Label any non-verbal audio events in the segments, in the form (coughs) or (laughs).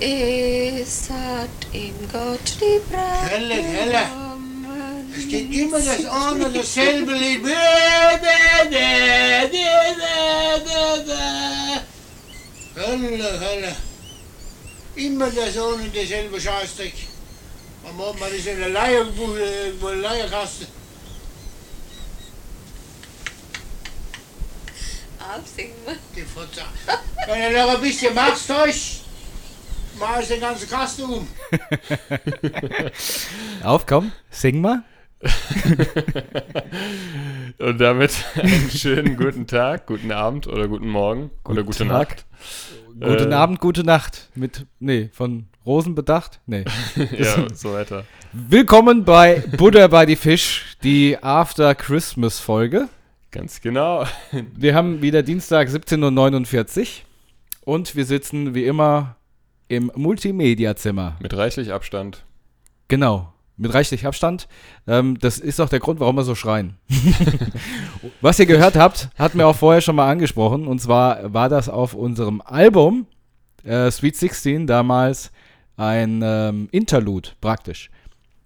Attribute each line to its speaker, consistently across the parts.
Speaker 1: Es hat ihm Gott die Braut
Speaker 2: Helle, helle.
Speaker 1: genommen.
Speaker 2: Es geht immer das eine, dasselbe Lied. Hölle, Hölle. Immer das eine, derselbe Scheißdreck. Man macht man ist in der Leierbude, irgendwo in der Leierkaste.
Speaker 1: Aufsingen wir.
Speaker 2: Die Fotze. Wenn ihr noch ein bisschen machst, euch, mach ich den ganzen Kasten um. (laughs)
Speaker 3: Auf, komm, sing mal. (laughs)
Speaker 4: Und damit einen schönen guten Tag, guten Abend oder guten Morgen oder gute
Speaker 3: Tag.
Speaker 4: Nacht.
Speaker 3: Guten
Speaker 4: Äh,
Speaker 3: Abend, gute Nacht. Mit, nee, von Rosen bedacht? Nee. (laughs)
Speaker 4: Ja, so weiter.
Speaker 3: Willkommen bei Buddha by the Fish, die After Christmas Folge.
Speaker 4: Ganz genau.
Speaker 3: Wir haben wieder Dienstag 17.49 Uhr und wir sitzen wie immer im Multimedia-Zimmer.
Speaker 4: Mit reichlich Abstand.
Speaker 3: Genau, mit reichlich Abstand. Ähm, das ist auch der Grund, warum wir so schreien. (laughs) Was ihr gehört habt, hatten wir auch vorher schon mal angesprochen. Und zwar war das auf unserem Album äh, Sweet 16 damals ein ähm, Interlude praktisch.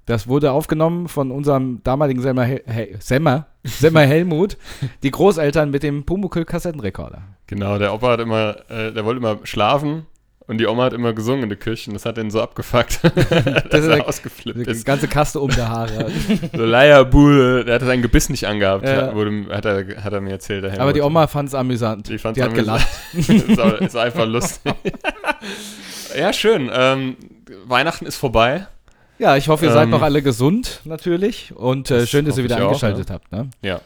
Speaker 3: Das wurde aufgenommen von unserem damaligen Semmer, Hel He Semmer, (laughs) Semmer Helmut, die Großeltern mit dem Pumuckl-Kassettenrekorder.
Speaker 4: Genau, der Opa hat immer, äh, der wollte immer schlafen und die Oma hat immer gesungen in der Küche und das hat den so abgefuckt, (laughs) (laughs) dass er
Speaker 3: ist-
Speaker 4: ausgeflippt
Speaker 3: Die
Speaker 4: ist.
Speaker 3: ganze Kaste um der Haare. (laughs)
Speaker 4: So Leierbude, der hat sein Gebiss nicht angehabt,
Speaker 3: Ja.
Speaker 4: hat, wurde, hat, er, hat er mir erzählt. Der
Speaker 3: Aber die Oma fand es amüsant.
Speaker 4: Die fand's
Speaker 3: die hat
Speaker 4: amüsant.
Speaker 3: gelacht.
Speaker 4: ist, einfach lustig. ja, schön. Ähm, Weihnachten ist vorbei.
Speaker 3: Ja, ich hoffe, ihr seid
Speaker 4: Ähm,
Speaker 3: noch alle gesund, natürlich. Und äh,
Speaker 4: das
Speaker 3: schön, dass ihr wieder
Speaker 4: ich auch,
Speaker 3: eingeschaltet habt. Ne?
Speaker 4: Ja.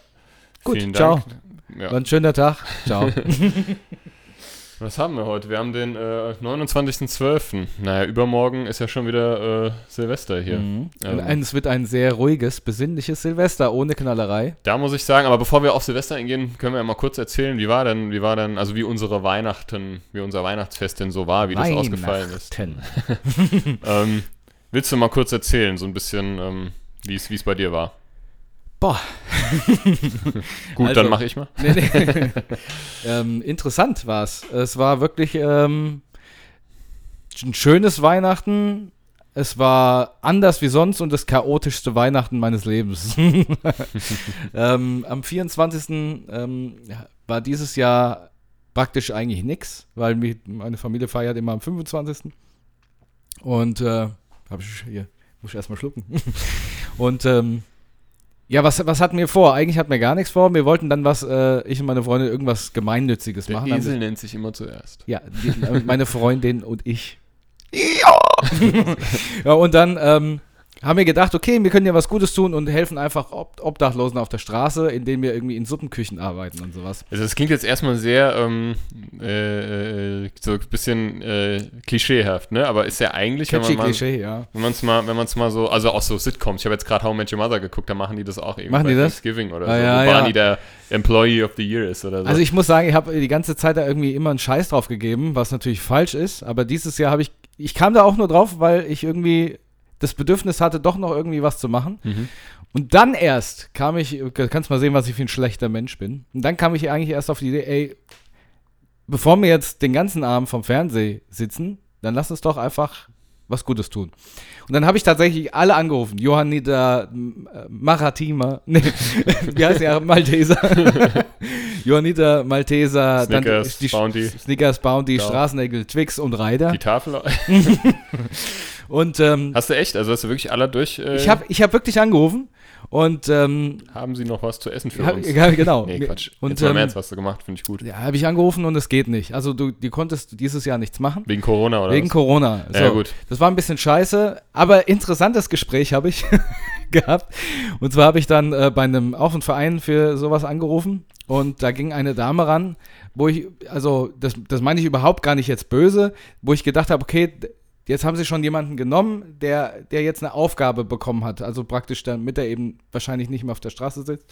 Speaker 3: Gut,
Speaker 4: Vielen
Speaker 3: ciao.
Speaker 4: Dank. Ja.
Speaker 3: War ein schöner Tag. Ciao.
Speaker 4: Was haben wir heute? Wir haben den äh, 29.12. Naja, übermorgen ist ja schon wieder äh, Silvester hier.
Speaker 3: Mhm.
Speaker 4: Ähm,
Speaker 3: es wird ein sehr ruhiges, besinnliches Silvester ohne Knallerei.
Speaker 4: Da muss ich sagen, aber bevor wir auf Silvester eingehen, können wir ja mal kurz erzählen, wie war denn, wie war denn, also wie unsere Weihnachten, wie unser Weihnachtsfest denn so war, wie das ausgefallen ist. (laughs) Ähm, willst du mal kurz erzählen, so ein bisschen, ähm, wie es bei dir war?
Speaker 3: Boah. (laughs)
Speaker 4: Gut,
Speaker 3: Also-
Speaker 4: dann mache ich mal.
Speaker 3: Nee, nee. (laughs) ähm, interessant war es. Es war wirklich ähm, ein schönes Weihnachten. Es war anders wie sonst und das chaotischste Weihnachten meines Lebens. (laughs) ähm, am 24. Ähm, war dieses Jahr praktisch eigentlich nichts, weil mi- meine Familie feiert immer am 25. Und äh, hab ich hier, muss ich erstmal schlucken. und ähm, ja, was, was hatten wir vor? Eigentlich hatten wir gar nichts vor. Wir wollten dann was, äh, ich und meine Freundin, irgendwas Gemeinnütziges
Speaker 4: Der
Speaker 3: machen. Haben
Speaker 4: Esel nennt sich immer zuerst.
Speaker 3: ja, die, äh, meine Freundin und ich. (laughs) Ja! ja, und dann ähm, haben wir gedacht, okay, wir können ja was Gutes tun und helfen einfach Ob Obdachlosen auf der Straße, indem wir irgendwie in Suppenküchen arbeiten und sowas.
Speaker 4: Also das klingt jetzt erstmal sehr ähm, äh, äh, so ein bisschen äh, klischeehaft, ne? Aber ist ja eigentlich, wenn
Speaker 3: Catchy
Speaker 4: man mal,
Speaker 3: Klischee, ja.
Speaker 4: wenn man es mal, wenn man es mal so, also auch so Sitcoms. Ich habe jetzt gerade How I Met Your Mother geguckt, da machen die das auch irgendwie
Speaker 3: Machen
Speaker 4: bei
Speaker 3: die das?
Speaker 4: Thanksgiving oder
Speaker 3: Ah,
Speaker 4: so,
Speaker 3: ja,
Speaker 4: wo
Speaker 3: ja.
Speaker 4: Barney der Employee of the Year ist oder so.
Speaker 3: Also ich muss sagen, ich habe die ganze Zeit da irgendwie immer einen Scheiß drauf gegeben, was natürlich falsch ist, aber dieses Jahr habe ich, ich kam da auch nur drauf, weil ich irgendwie das Bedürfnis hatte, doch noch irgendwie was zu machen.
Speaker 4: Mhm.
Speaker 3: Und dann erst kam ich, kannst mal sehen, was ich für ein schlechter Mensch bin. Und dann kam ich eigentlich erst auf die Idee, ey, bevor wir jetzt den ganzen Abend vom Fernseh sitzen, dann lass uns doch einfach was Gutes tun. Und dann habe ich tatsächlich alle angerufen. Johannita äh, Maratima, (laughs) nee, wie heißt der? Malteser. (laughs) Johannita Malteser,
Speaker 4: Snickers,
Speaker 3: die
Speaker 4: Bounty.
Speaker 3: Snickers, Bounty,
Speaker 4: Ja.
Speaker 3: Straßenegel, Twix und Ryder.
Speaker 4: die Tafel. (laughs)
Speaker 3: Und ähm,
Speaker 4: Hast du echt? Also hast du wirklich alle durch? Äh,
Speaker 3: ich habe ich hab wirklich angerufen und ähm,
Speaker 4: haben sie noch was zu essen für
Speaker 3: ja,
Speaker 4: uns?
Speaker 3: ja, genau. (laughs)
Speaker 4: Nee, Quatsch.
Speaker 3: Und
Speaker 4: jetzt mal
Speaker 3: ähm,
Speaker 4: Ernst, was du gemacht, finde ich gut.
Speaker 3: ja, habe ich angerufen und es geht nicht. Also du, die konntest dieses Jahr nichts machen.
Speaker 4: Wegen Corona oder
Speaker 3: Wegen
Speaker 4: was?
Speaker 3: Corona.
Speaker 4: Ja, gut.
Speaker 3: Das war ein bisschen scheiße, aber interessantes Gespräch habe ich (laughs) gehabt. Und zwar habe ich dann äh, bei einem, auch einen Verein für sowas angerufen und da ging eine Dame ran, wo ich, also das, das meine ich überhaupt gar nicht jetzt böse, wo ich gedacht habe, okay, jetzt haben sie schon jemanden genommen, der, der jetzt eine Aufgabe bekommen hat. Also praktisch, damit er eben wahrscheinlich nicht mehr auf der Straße sitzt.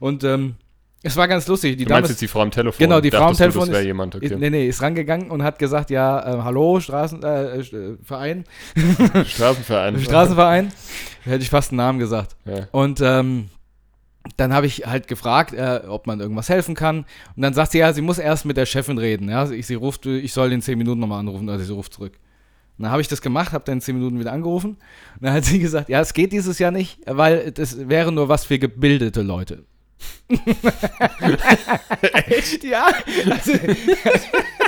Speaker 3: Und ähm, es war ganz lustig. Die
Speaker 4: Du
Speaker 3: Dame
Speaker 4: meinst
Speaker 3: ist-
Speaker 4: jetzt die Frau am Telefon?
Speaker 3: Genau, die Frau am
Speaker 4: Dachtest du,
Speaker 3: Telefon
Speaker 4: Das
Speaker 3: ist-
Speaker 4: jemand, okay.
Speaker 3: Nee, nee, ist rangegangen und hat gesagt, ja, äh, hallo, Straßenverein, äh, Verein, (laughs) (laughs)
Speaker 4: Straßenverein.
Speaker 3: Straßenverein. Hätte ich fast einen Namen gesagt.
Speaker 4: Ja.
Speaker 3: Und ähm, dann habe ich halt gefragt, äh, ob man irgendwas helfen kann. Und dann sagt sie, ja, sie muss erst mit der Chefin reden. Ja, ich, sie ruft, ich soll in zehn Minuten nochmal anrufen, also sie ruft zurück. Und dann habe ich das gemacht, habe dann in 10 Minuten wieder angerufen. Und dann hat sie gesagt, ja, es geht dieses Jahr nicht, weil das wäre nur was für gebildete Leute. (laughs) Echt? (laughs) Ja. Also, (laughs)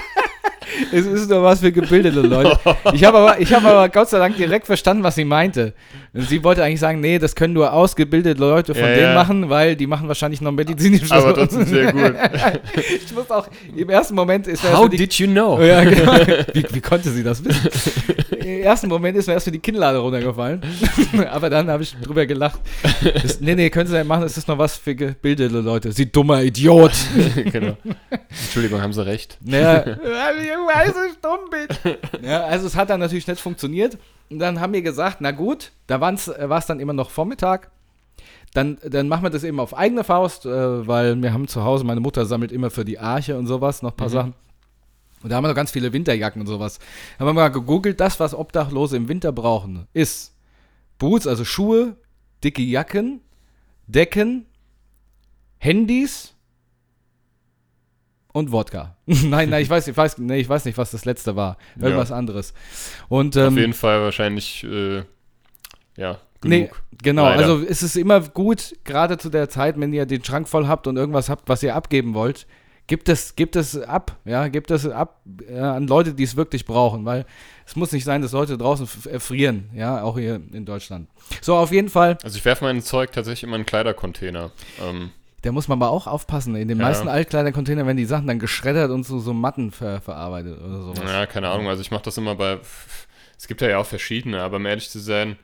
Speaker 3: es ist nur was für gebildete Leute. Ich habe aber, ich hab aber Gott sei Dank direkt verstanden, was sie meinte. Und sie wollte eigentlich sagen, nee, das können nur ausgebildete Leute von
Speaker 4: Ja,
Speaker 3: denen
Speaker 4: ja.
Speaker 3: machen, weil die machen wahrscheinlich noch medizinisch.
Speaker 4: Aber trotzdem sehr gut. (laughs)
Speaker 3: ich muss auch, im ersten Moment ist mir
Speaker 4: How
Speaker 3: die,
Speaker 4: did you know?
Speaker 3: ja, genau. wie, wie konnte sie das wissen? Im ersten Moment ist mir erst für die Kinnlade runtergefallen. (laughs) Aber dann habe ich drüber gelacht. Das, nee, nee, können Sie nicht machen, das ist noch was für gebildete Leute. Sie dummer Idiot. (laughs)
Speaker 4: genau. Entschuldigung, haben Sie recht. (laughs)
Speaker 3: Ja, weil ich dumm bin. Ja, also es hat dann natürlich nicht funktioniert. Und dann haben wir gesagt, na gut, da war es dann immer noch Vormittag. Dann, dann machen wir das eben auf eigene Faust, äh, weil wir haben zu Hause, meine Mutter sammelt immer für die Arche und sowas noch ein paar Sachen. Und da haben wir noch ganz viele Winterjacken und sowas. Haben wir mal gegoogelt, das, was Obdachlose im Winter brauchen, ist Boots, also Schuhe, dicke Jacken, Decken, Handys und Wodka. (laughs) nein, nein, ich weiß, ich weiß, nee, ich weiß nicht, was das letzte war. Irgendwas anderes. Und ähm,
Speaker 4: Auf jeden Fall wahrscheinlich, äh, ja, genug.
Speaker 3: Nee, genau.
Speaker 4: Leider.
Speaker 3: Also es ist immer gut, gerade zu der Zeit, wenn ihr den Schrank voll habt und irgendwas habt, was ihr abgeben wollt, gibt es, gibt es ab, ja, gibt es ab äh, an Leute, die es wirklich brauchen, weil es muss nicht sein, dass Leute draußen f- erfrieren, ja, auch hier in Deutschland. So, auf jeden Fall,
Speaker 4: Also ich werfe mein Zeug tatsächlich immer in einen Kleidercontainer. Ähm,
Speaker 3: da muss man aber auch aufpassen. In den
Speaker 4: Ja.
Speaker 3: meisten Altkleidercontainern werden die Sachen dann geschreddert und zu so Matten ver verarbeitet oder sowas.
Speaker 4: ja, keine Ahnung. Also ich mache das immer bei. Es gibt ja, auch verschiedene, aber um ehrlich zu sein, äh,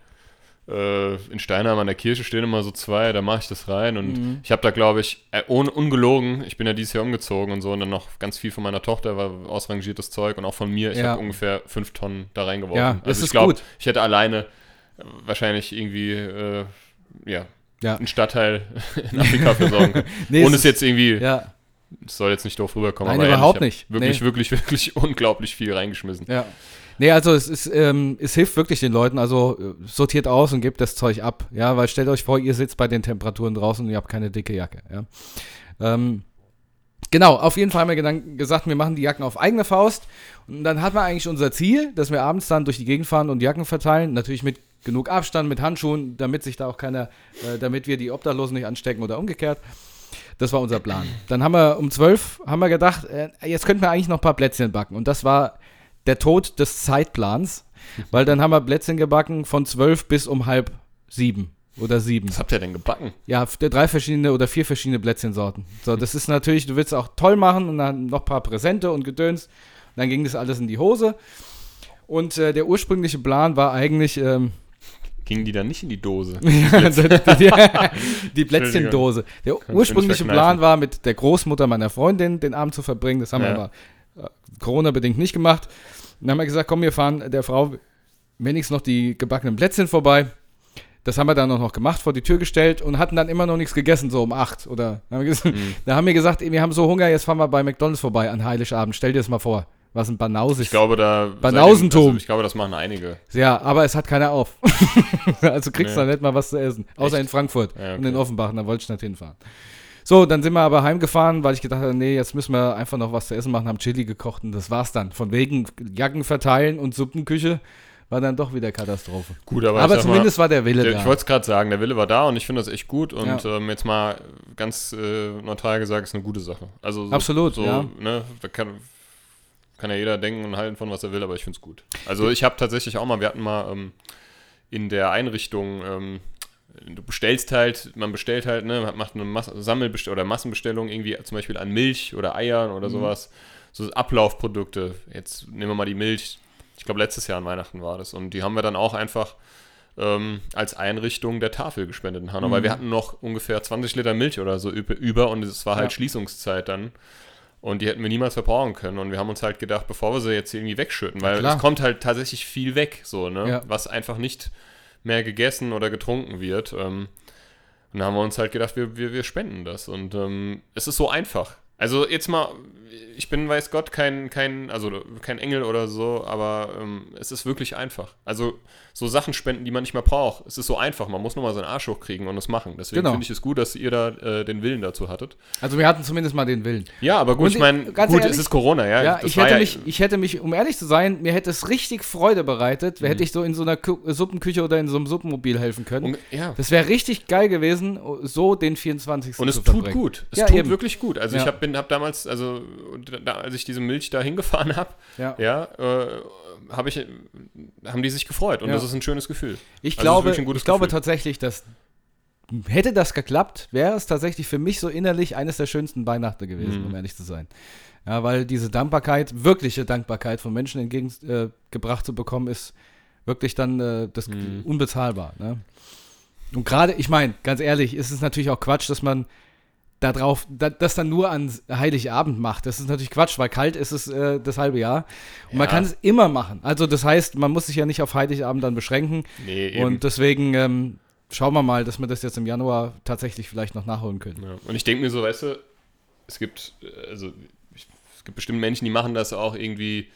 Speaker 4: in Steinheim an der Kirche stehen immer so zwei, da mache ich das rein und
Speaker 3: Mhm.
Speaker 4: ich habe da, glaube ich, äh, ohne, ungelogen, ich bin ja dieses Jahr umgezogen und so und dann noch ganz viel von meiner Tochter war ausrangiertes Zeug und auch von mir, ich
Speaker 3: Ja.
Speaker 4: habe ungefähr fünf Tonnen da reingeworfen.
Speaker 3: Ja, das
Speaker 4: also ich
Speaker 3: ist
Speaker 4: glaube,
Speaker 3: gut.
Speaker 4: ich hätte alleine äh, wahrscheinlich irgendwie, äh, ja,
Speaker 3: Ja.
Speaker 4: einen Stadtteil (laughs) in Afrika versorgen können. (laughs)
Speaker 3: Nee,
Speaker 4: Ohne
Speaker 3: es
Speaker 4: jetzt irgendwie
Speaker 3: Ja,
Speaker 4: es soll jetzt nicht doof rüberkommen,
Speaker 3: Nein,
Speaker 4: aber ehrlich,
Speaker 3: überhaupt
Speaker 4: ich hab
Speaker 3: nicht.
Speaker 4: Wirklich,
Speaker 3: Nee.
Speaker 4: wirklich, wirklich (laughs) unglaublich viel reingeschmissen.
Speaker 3: Ja. Nee, also es ist, ähm, es hilft wirklich den Leuten, also äh, sortiert aus und gebt das Zeug ab, ja, weil stellt euch vor, ihr sitzt bei den Temperaturen draußen und ihr habt keine dicke Jacke, ja. Ähm, genau, auf jeden Fall haben wir gesagt, wir machen die Jacken auf eigene Faust und dann hat man eigentlich unser Ziel, dass wir abends dann durch die Gegend fahren und Jacken verteilen, natürlich mit genug Abstand, mit Handschuhen, damit sich da auch keiner, äh, damit wir die Obdachlosen nicht anstecken oder umgekehrt. Das war unser Plan. Dann haben wir um 12 haben wir gedacht, äh, jetzt könnten wir eigentlich noch ein paar Plätzchen backen. Und das war der Tod des Zeitplans, weil dann haben wir Plätzchen gebacken von 12 bis um halb sieben oder sieben.
Speaker 4: Was habt ihr denn gebacken?
Speaker 3: Ja, drei verschiedene oder vier verschiedene Plätzchensorten. So, das ist natürlich, du willst auch toll machen und dann noch ein paar Präsente und Gedöns. Und dann ging das alles in die Hose. Und äh, der ursprüngliche Plan war eigentlich, ähm,
Speaker 4: Gingen die dann nicht in die Dose? (laughs)
Speaker 3: die, die (laughs) Plätzchendose. Der ursprüngliche Plan war, mit der Großmutter meiner Freundin den Abend zu verbringen. Das haben wir
Speaker 4: Ja.
Speaker 3: aber äh, Corona-bedingt nicht gemacht. Dann haben wir gesagt, komm, wir fahren der Frau wenigstens noch die gebackenen Plätzchen vorbei. Das haben wir dann auch noch gemacht, vor die Tür gestellt und hatten dann immer noch nichts gegessen, so um acht. Oder haben wir gesagt,
Speaker 4: Mhm. (laughs)
Speaker 3: da haben wir gesagt, wir haben so Hunger, jetzt fahren wir bei McDonalds vorbei an Heiligabend. Stell dir das mal vor. Was ein Banause
Speaker 4: Ich glaube, da.
Speaker 3: Banausentum.
Speaker 4: seitdem- Also ich glaube, das machen einige.
Speaker 3: ja, aber es hat keiner auf. (laughs) also kriegst du
Speaker 4: Nee.
Speaker 3: da nicht mal was zu essen. Außer
Speaker 4: Echt?
Speaker 3: in Frankfurt
Speaker 4: Ja,
Speaker 3: und
Speaker 4: okay.
Speaker 3: in Offenbach, da wollte ich nicht hinfahren. So, dann sind wir aber heimgefahren, weil ich gedacht habe, nee, jetzt müssen wir einfach noch was zu essen machen, haben Chili gekocht und das war's dann. Von wegen Jacken verteilen und Suppenküche war dann doch wieder Katastrophe.
Speaker 4: Gut, aber,
Speaker 3: Aber, zumindest war der Wille
Speaker 4: Mal, der,
Speaker 3: da.
Speaker 4: ich wollte es gerade sagen, der Wille war da und ich finde das echt gut und
Speaker 3: Ja.
Speaker 4: ähm, jetzt mal ganz äh, neutral gesagt, ist eine gute Sache. Also so,
Speaker 3: Absolut,
Speaker 4: so,
Speaker 3: ja.
Speaker 4: ne, da kann, kann ja jeder denken und halten von was er will, aber ich finde es gut. Also ich habe tatsächlich auch mal, wir hatten mal ähm, in der Einrichtung, ähm, du bestellst halt, man bestellt halt, ne, macht eine Mas Sammelbestell oder Massenbestellung irgendwie zum Beispiel an Milch oder Eiern
Speaker 3: Mhm.
Speaker 4: oder sowas, so Ablaufprodukte. Jetzt nehmen wir mal die Milch. Ich glaube letztes Jahr an Weihnachten war das und die haben wir dann auch einfach ähm, als Einrichtung der Tafel gespendet in Hanau, weil wir hatten noch ungefähr 20 Liter Milch oder so üb- über und es war halt
Speaker 3: Ja.
Speaker 4: Schließungszeit dann. Und die hätten wir niemals verbrauchen können. Und wir haben uns halt gedacht, bevor wir sie jetzt irgendwie wegschütten, weil
Speaker 3: klar.
Speaker 4: es kommt halt tatsächlich viel weg, so, ne?
Speaker 3: Ja.
Speaker 4: Was einfach nicht mehr gegessen oder getrunken wird. Ähm, und da haben wir uns halt gedacht, wir, wir, wir spenden das. Und ähm, es ist so einfach. Also jetzt mal, ich bin, weiß Gott, kein, kein, also kein Engel oder so, aber ähm, es ist wirklich einfach. Also so Sachen spenden, die man nicht mehr braucht. Es ist so einfach, man muss nur mal seinen Arsch hochkriegen und es machen. Deswegen
Speaker 3: Genau.
Speaker 4: finde ich es gut, dass ihr da äh, den Willen dazu hattet.
Speaker 3: Also wir hatten zumindest mal den Willen.
Speaker 4: Ja, aber gut,
Speaker 3: Und
Speaker 4: ich meine, gut,
Speaker 3: ehrlich,
Speaker 4: es ist Corona, ja.
Speaker 3: Ja, ich hätte,
Speaker 4: ja,
Speaker 3: mich, ich hätte mich, um ehrlich zu sein, mir hätte es richtig Freude bereitet,
Speaker 4: Mhm.
Speaker 3: hätte ich so in so einer Kü Suppenküche oder in so einem Suppenmobil helfen können.
Speaker 4: Und, ja.
Speaker 3: Das wäre richtig geil gewesen, so den 24.
Speaker 4: Und es tut gut. Es
Speaker 3: Ja,
Speaker 4: tut
Speaker 3: eben.
Speaker 4: wirklich gut. Also ich habe hab damals, also da, als ich diese Milch da hingefahren habe,
Speaker 3: Ja.
Speaker 4: ja, äh, habe ich, haben die sich gefreut und
Speaker 3: Ja.
Speaker 4: das ist ein schönes Gefühl.
Speaker 3: Ich
Speaker 4: Also
Speaker 3: glaube, ich glaube
Speaker 4: Gefühl.
Speaker 3: tatsächlich, dass hätte das geklappt, wäre es tatsächlich für mich so innerlich eines der schönsten Weihnachten gewesen,
Speaker 4: Mhm.
Speaker 3: um ehrlich zu sein. Ja, weil diese Dankbarkeit, wirkliche Dankbarkeit von Menschen entgegengebracht äh, zu bekommen, ist wirklich dann äh, das
Speaker 4: Mhm.
Speaker 3: unbezahlbar. Ne? Und gerade, ich meine, ganz ehrlich, ist es natürlich auch Quatsch, dass man da drauf, da, das dann nur an Heiligabend macht. Das ist natürlich Quatsch, weil kalt ist es äh, das halbe Jahr. Und man
Speaker 4: Ja.
Speaker 3: kann es immer machen. Also das heißt, man muss sich ja nicht auf Heiligabend dann beschränken.
Speaker 4: Nee, eben.
Speaker 3: Und deswegen ähm, schauen wir mal, dass wir das jetzt im Januar tatsächlich vielleicht noch nachholen können.
Speaker 4: Ja. Und ich denke mir so, weißt du, es gibt, äh, also es gibt bestimmt Menschen, die machen das auch irgendwie,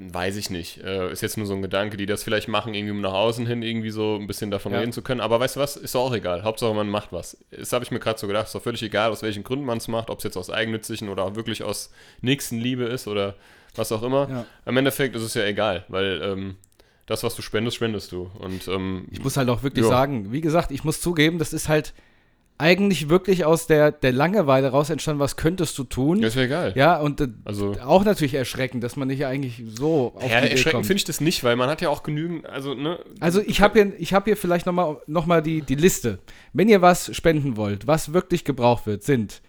Speaker 4: weiß ich nicht, äh, ist jetzt nur so ein Gedanke, die das vielleicht machen, irgendwie um nach außen hin irgendwie so ein bisschen davon
Speaker 3: Ja.
Speaker 4: reden zu können. Aber weißt du was, ist doch auch egal. Hauptsache man macht was. Das habe ich mir gerade so gedacht, ist doch völlig egal, aus welchen Gründen man es macht, ob es jetzt aus eigennützigen oder auch wirklich aus Nächstenliebe ist oder was auch immer.
Speaker 3: Ja.
Speaker 4: Im Endeffekt ist es ja egal, weil ähm, das, was du spendest, spendest du. Und ähm,
Speaker 3: Ich muss halt auch wirklich
Speaker 4: Ja.
Speaker 3: sagen, wie gesagt, ich muss zugeben, das ist halt eigentlich wirklich aus der, der Langeweile raus entstanden, was könntest du tun?
Speaker 4: ist ja egal.
Speaker 3: Ja, und äh,
Speaker 4: Also
Speaker 3: auch natürlich erschreckend, dass man nicht eigentlich so auf
Speaker 4: Ja,
Speaker 3: die Idee
Speaker 4: erschreckend finde ich das nicht, weil man hat ja auch genügend, also, ne?
Speaker 3: Also ich habe hier, ich hab hier vielleicht nochmal noch mal die, die Liste. Wenn ihr was spenden wollt, was wirklich gebraucht wird, sind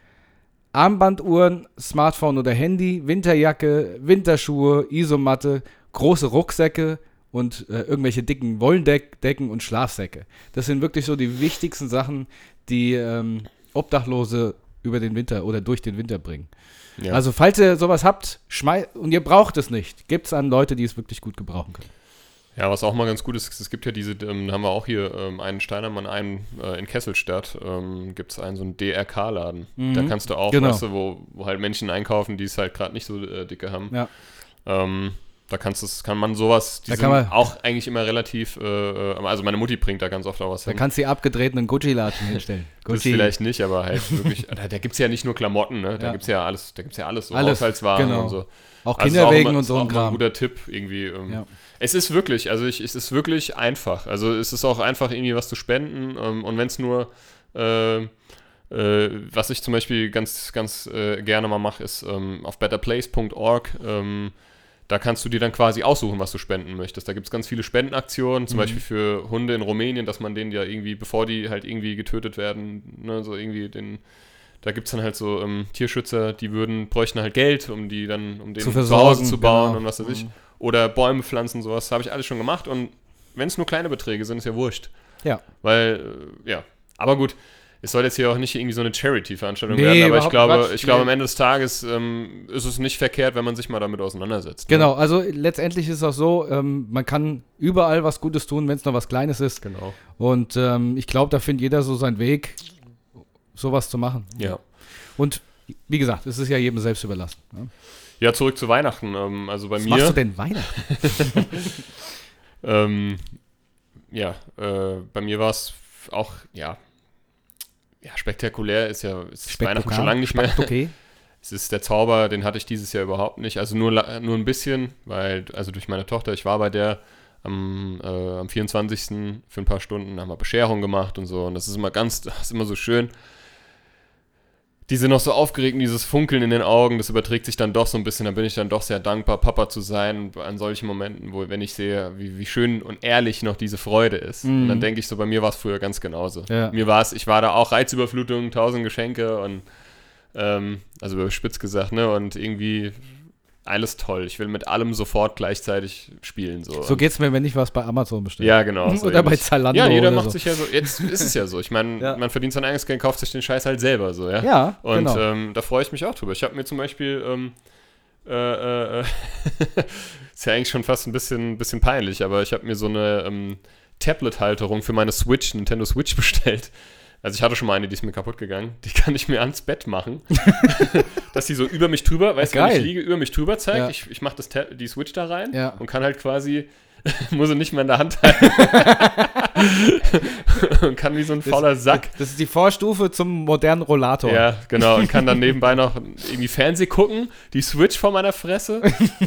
Speaker 3: Armbanduhren, Smartphone oder Handy, Winterjacke, Winterschuhe, Isomatte, große Rucksäcke und äh, irgendwelche dicken Wolldecken und Schlafsäcke. Das sind wirklich so die wichtigsten Sachen, die ähm, Obdachlose über den Winter oder durch den Winter bringen.
Speaker 4: Ja.
Speaker 3: Also falls ihr sowas habt, schmei und ihr braucht es nicht, gibt es an Leute, die es wirklich gut gebrauchen können.
Speaker 4: ja, was auch mal ganz gut ist, es gibt ja diese, ähm, haben wir auch hier ähm, einen Steinermann, einen äh, in Kesselstadt, ähm, gibt es einen so einen DRK-Laden.
Speaker 3: Mhm.
Speaker 4: Da kannst du auch,
Speaker 3: Genau.
Speaker 4: weißt du, wo, wo halt Menschen einkaufen, die es halt gerade nicht so äh, dicke haben.
Speaker 3: Ja.
Speaker 4: Ähm, da kannst du's, kann man sowas, die
Speaker 3: Da
Speaker 4: sind
Speaker 3: kann man-
Speaker 4: auch eigentlich immer relativ, äh, äh, also meine Mutti bringt da ganz oft auch was
Speaker 3: Da
Speaker 4: hin.
Speaker 3: kannst du die abgetretenen Gucci-Latschen hinstellen. (laughs)
Speaker 4: Das vielleicht nicht, aber halt (laughs) wirklich, da, da gibt es ja nicht nur Klamotten, ne? Da
Speaker 3: Ja.
Speaker 4: gibt es ja alles, da gibt es ja alles, so
Speaker 3: Alles,
Speaker 4: Haushaltswaren
Speaker 3: genau.
Speaker 4: und so.
Speaker 3: Auch
Speaker 4: Also
Speaker 3: Kinderwegen
Speaker 4: auch immer-
Speaker 3: und so ein
Speaker 4: auch immer ein
Speaker 3: Kram.
Speaker 4: guter Tipp irgendwie. Ähm,
Speaker 3: Ja.
Speaker 4: Es ist wirklich, also ich, es ist wirklich einfach. Also es ist auch einfach irgendwie was zu spenden ähm, und wenn es nur äh, äh, was ich zum Beispiel ganz, ganz äh, gerne mal mache, ist ähm, auf betterplace.org, ähm, da kannst du dir dann quasi aussuchen, was du spenden möchtest. Da gibt es ganz viele Spendenaktionen, zum
Speaker 3: Mhm.
Speaker 4: Beispiel für Hunde in Rumänien, dass man denen ja irgendwie, bevor die halt irgendwie getötet werden, ne, so irgendwie den, da gibt es dann halt so ähm, Tierschützer, die würden, bräuchten halt Geld, um die dann, um den
Speaker 3: Zu
Speaker 4: zu, Hause
Speaker 3: versorgen,
Speaker 4: zu bauen
Speaker 3: genau.
Speaker 4: und was weiß ich.
Speaker 3: Mhm.
Speaker 4: Oder Bäume pflanzen, sowas, habe ich alles schon gemacht und wenn es nur kleine Beträge sind, ist ja wurscht.
Speaker 3: Ja.
Speaker 4: Weil, äh, ja. Aber gut, es soll jetzt hier auch nicht irgendwie so eine Charity-Veranstaltung
Speaker 3: Nee,
Speaker 4: werden, aber ich glaube,
Speaker 3: Quatsch.
Speaker 4: ich glaube,
Speaker 3: Nee.
Speaker 4: am Ende des Tages ähm, ist es nicht verkehrt, wenn man sich mal damit auseinandersetzt.
Speaker 3: Genau, also letztendlich ist es auch so, ähm, man kann überall was Gutes tun, wenn es noch was Kleines ist.
Speaker 4: Ne? Genau.
Speaker 3: Und ähm, ich glaube, da findet jeder so seinen Weg, sowas zu machen.
Speaker 4: Ja.
Speaker 3: Und wie gesagt, es ist ja jedem selbst überlassen. Ne?
Speaker 4: Ja, zurück zu Weihnachten. Ähm, also bei
Speaker 3: Was machst du
Speaker 4: mir,
Speaker 3: denn Weihnachten? (laughs)
Speaker 4: ähm, ja, äh, bei mir war es auch, ja, ja, spektakulär ist ja ist Weihnachten schon lange nicht mehr.
Speaker 3: Okay. (laughs)
Speaker 4: Es ist der Zauber, den hatte ich dieses Jahr überhaupt nicht. Also nur, nur ein bisschen, weil, also durch meine Tochter, ich war bei der am, äh, am 24. für ein paar Stunden, haben wir Bescherung gemacht und so. Und das ist immer ganz, (laughs) das ist immer so schön. Die sind noch so aufgeregt und dieses Funkeln in den Augen, das überträgt sich dann doch so ein bisschen. Da bin ich dann doch sehr dankbar, Papa zu sein an solchen Momenten, wo, wenn ich sehe, wie, wie schön und ehrlich noch diese Freude ist. Und dann
Speaker 3: Mhm.
Speaker 4: denke ich so, bei mir war es früher ganz genauso.
Speaker 3: Ja.
Speaker 4: Mir war es, ich war da auch Reizüberflutung, tausend Geschenke und ähm, also überspitzt gesagt, ne? Und irgendwie alles toll. Ich will mit allem sofort gleichzeitig spielen. So,
Speaker 3: So
Speaker 4: Und-
Speaker 3: geht's mir, wenn ich was bei Amazon bestelle.
Speaker 4: Ja, genau. (laughs) so
Speaker 3: Oder bei. Zalando
Speaker 4: Ja, jeder macht
Speaker 3: so.
Speaker 4: sich ja so. Jetzt ist es ja so. Ich meine, (laughs)
Speaker 3: Ja.
Speaker 4: man verdient sein eigenes Geld, kauft sich den Scheiß halt selber so, ja.
Speaker 3: Ja,
Speaker 4: Und
Speaker 3: genau.
Speaker 4: ähm, da freue ich mich auch drüber. Ich habe mir zum Beispiel, ähm, äh, äh, (laughs) ist ja eigentlich schon fast ein bisschen, bisschen peinlich, aber ich habe mir so eine ähm, Tablet-Halterung für meine Switch, Nintendo Switch bestellt. Also ich hatte schon mal eine, die ist mir kaputt gegangen. Die (laughs) kann ich mir ans Bett machen. (laughs) dass die so über mich drüber, weißt du, wenn ich liege, über mich drüber zeigt.
Speaker 3: Ja.
Speaker 4: Ich, ich mache die Switch da rein
Speaker 3: Ja.
Speaker 4: und kann halt quasi, (laughs) muss sie nicht mehr in der Hand halten. (laughs) und kann wie so ein fauler Sack.
Speaker 3: Das ist die Vorstufe zum modernen Rollator.
Speaker 4: Ja, genau. Und kann dann (laughs) nebenbei noch irgendwie Fernseh gucken, die Switch vor meiner Fresse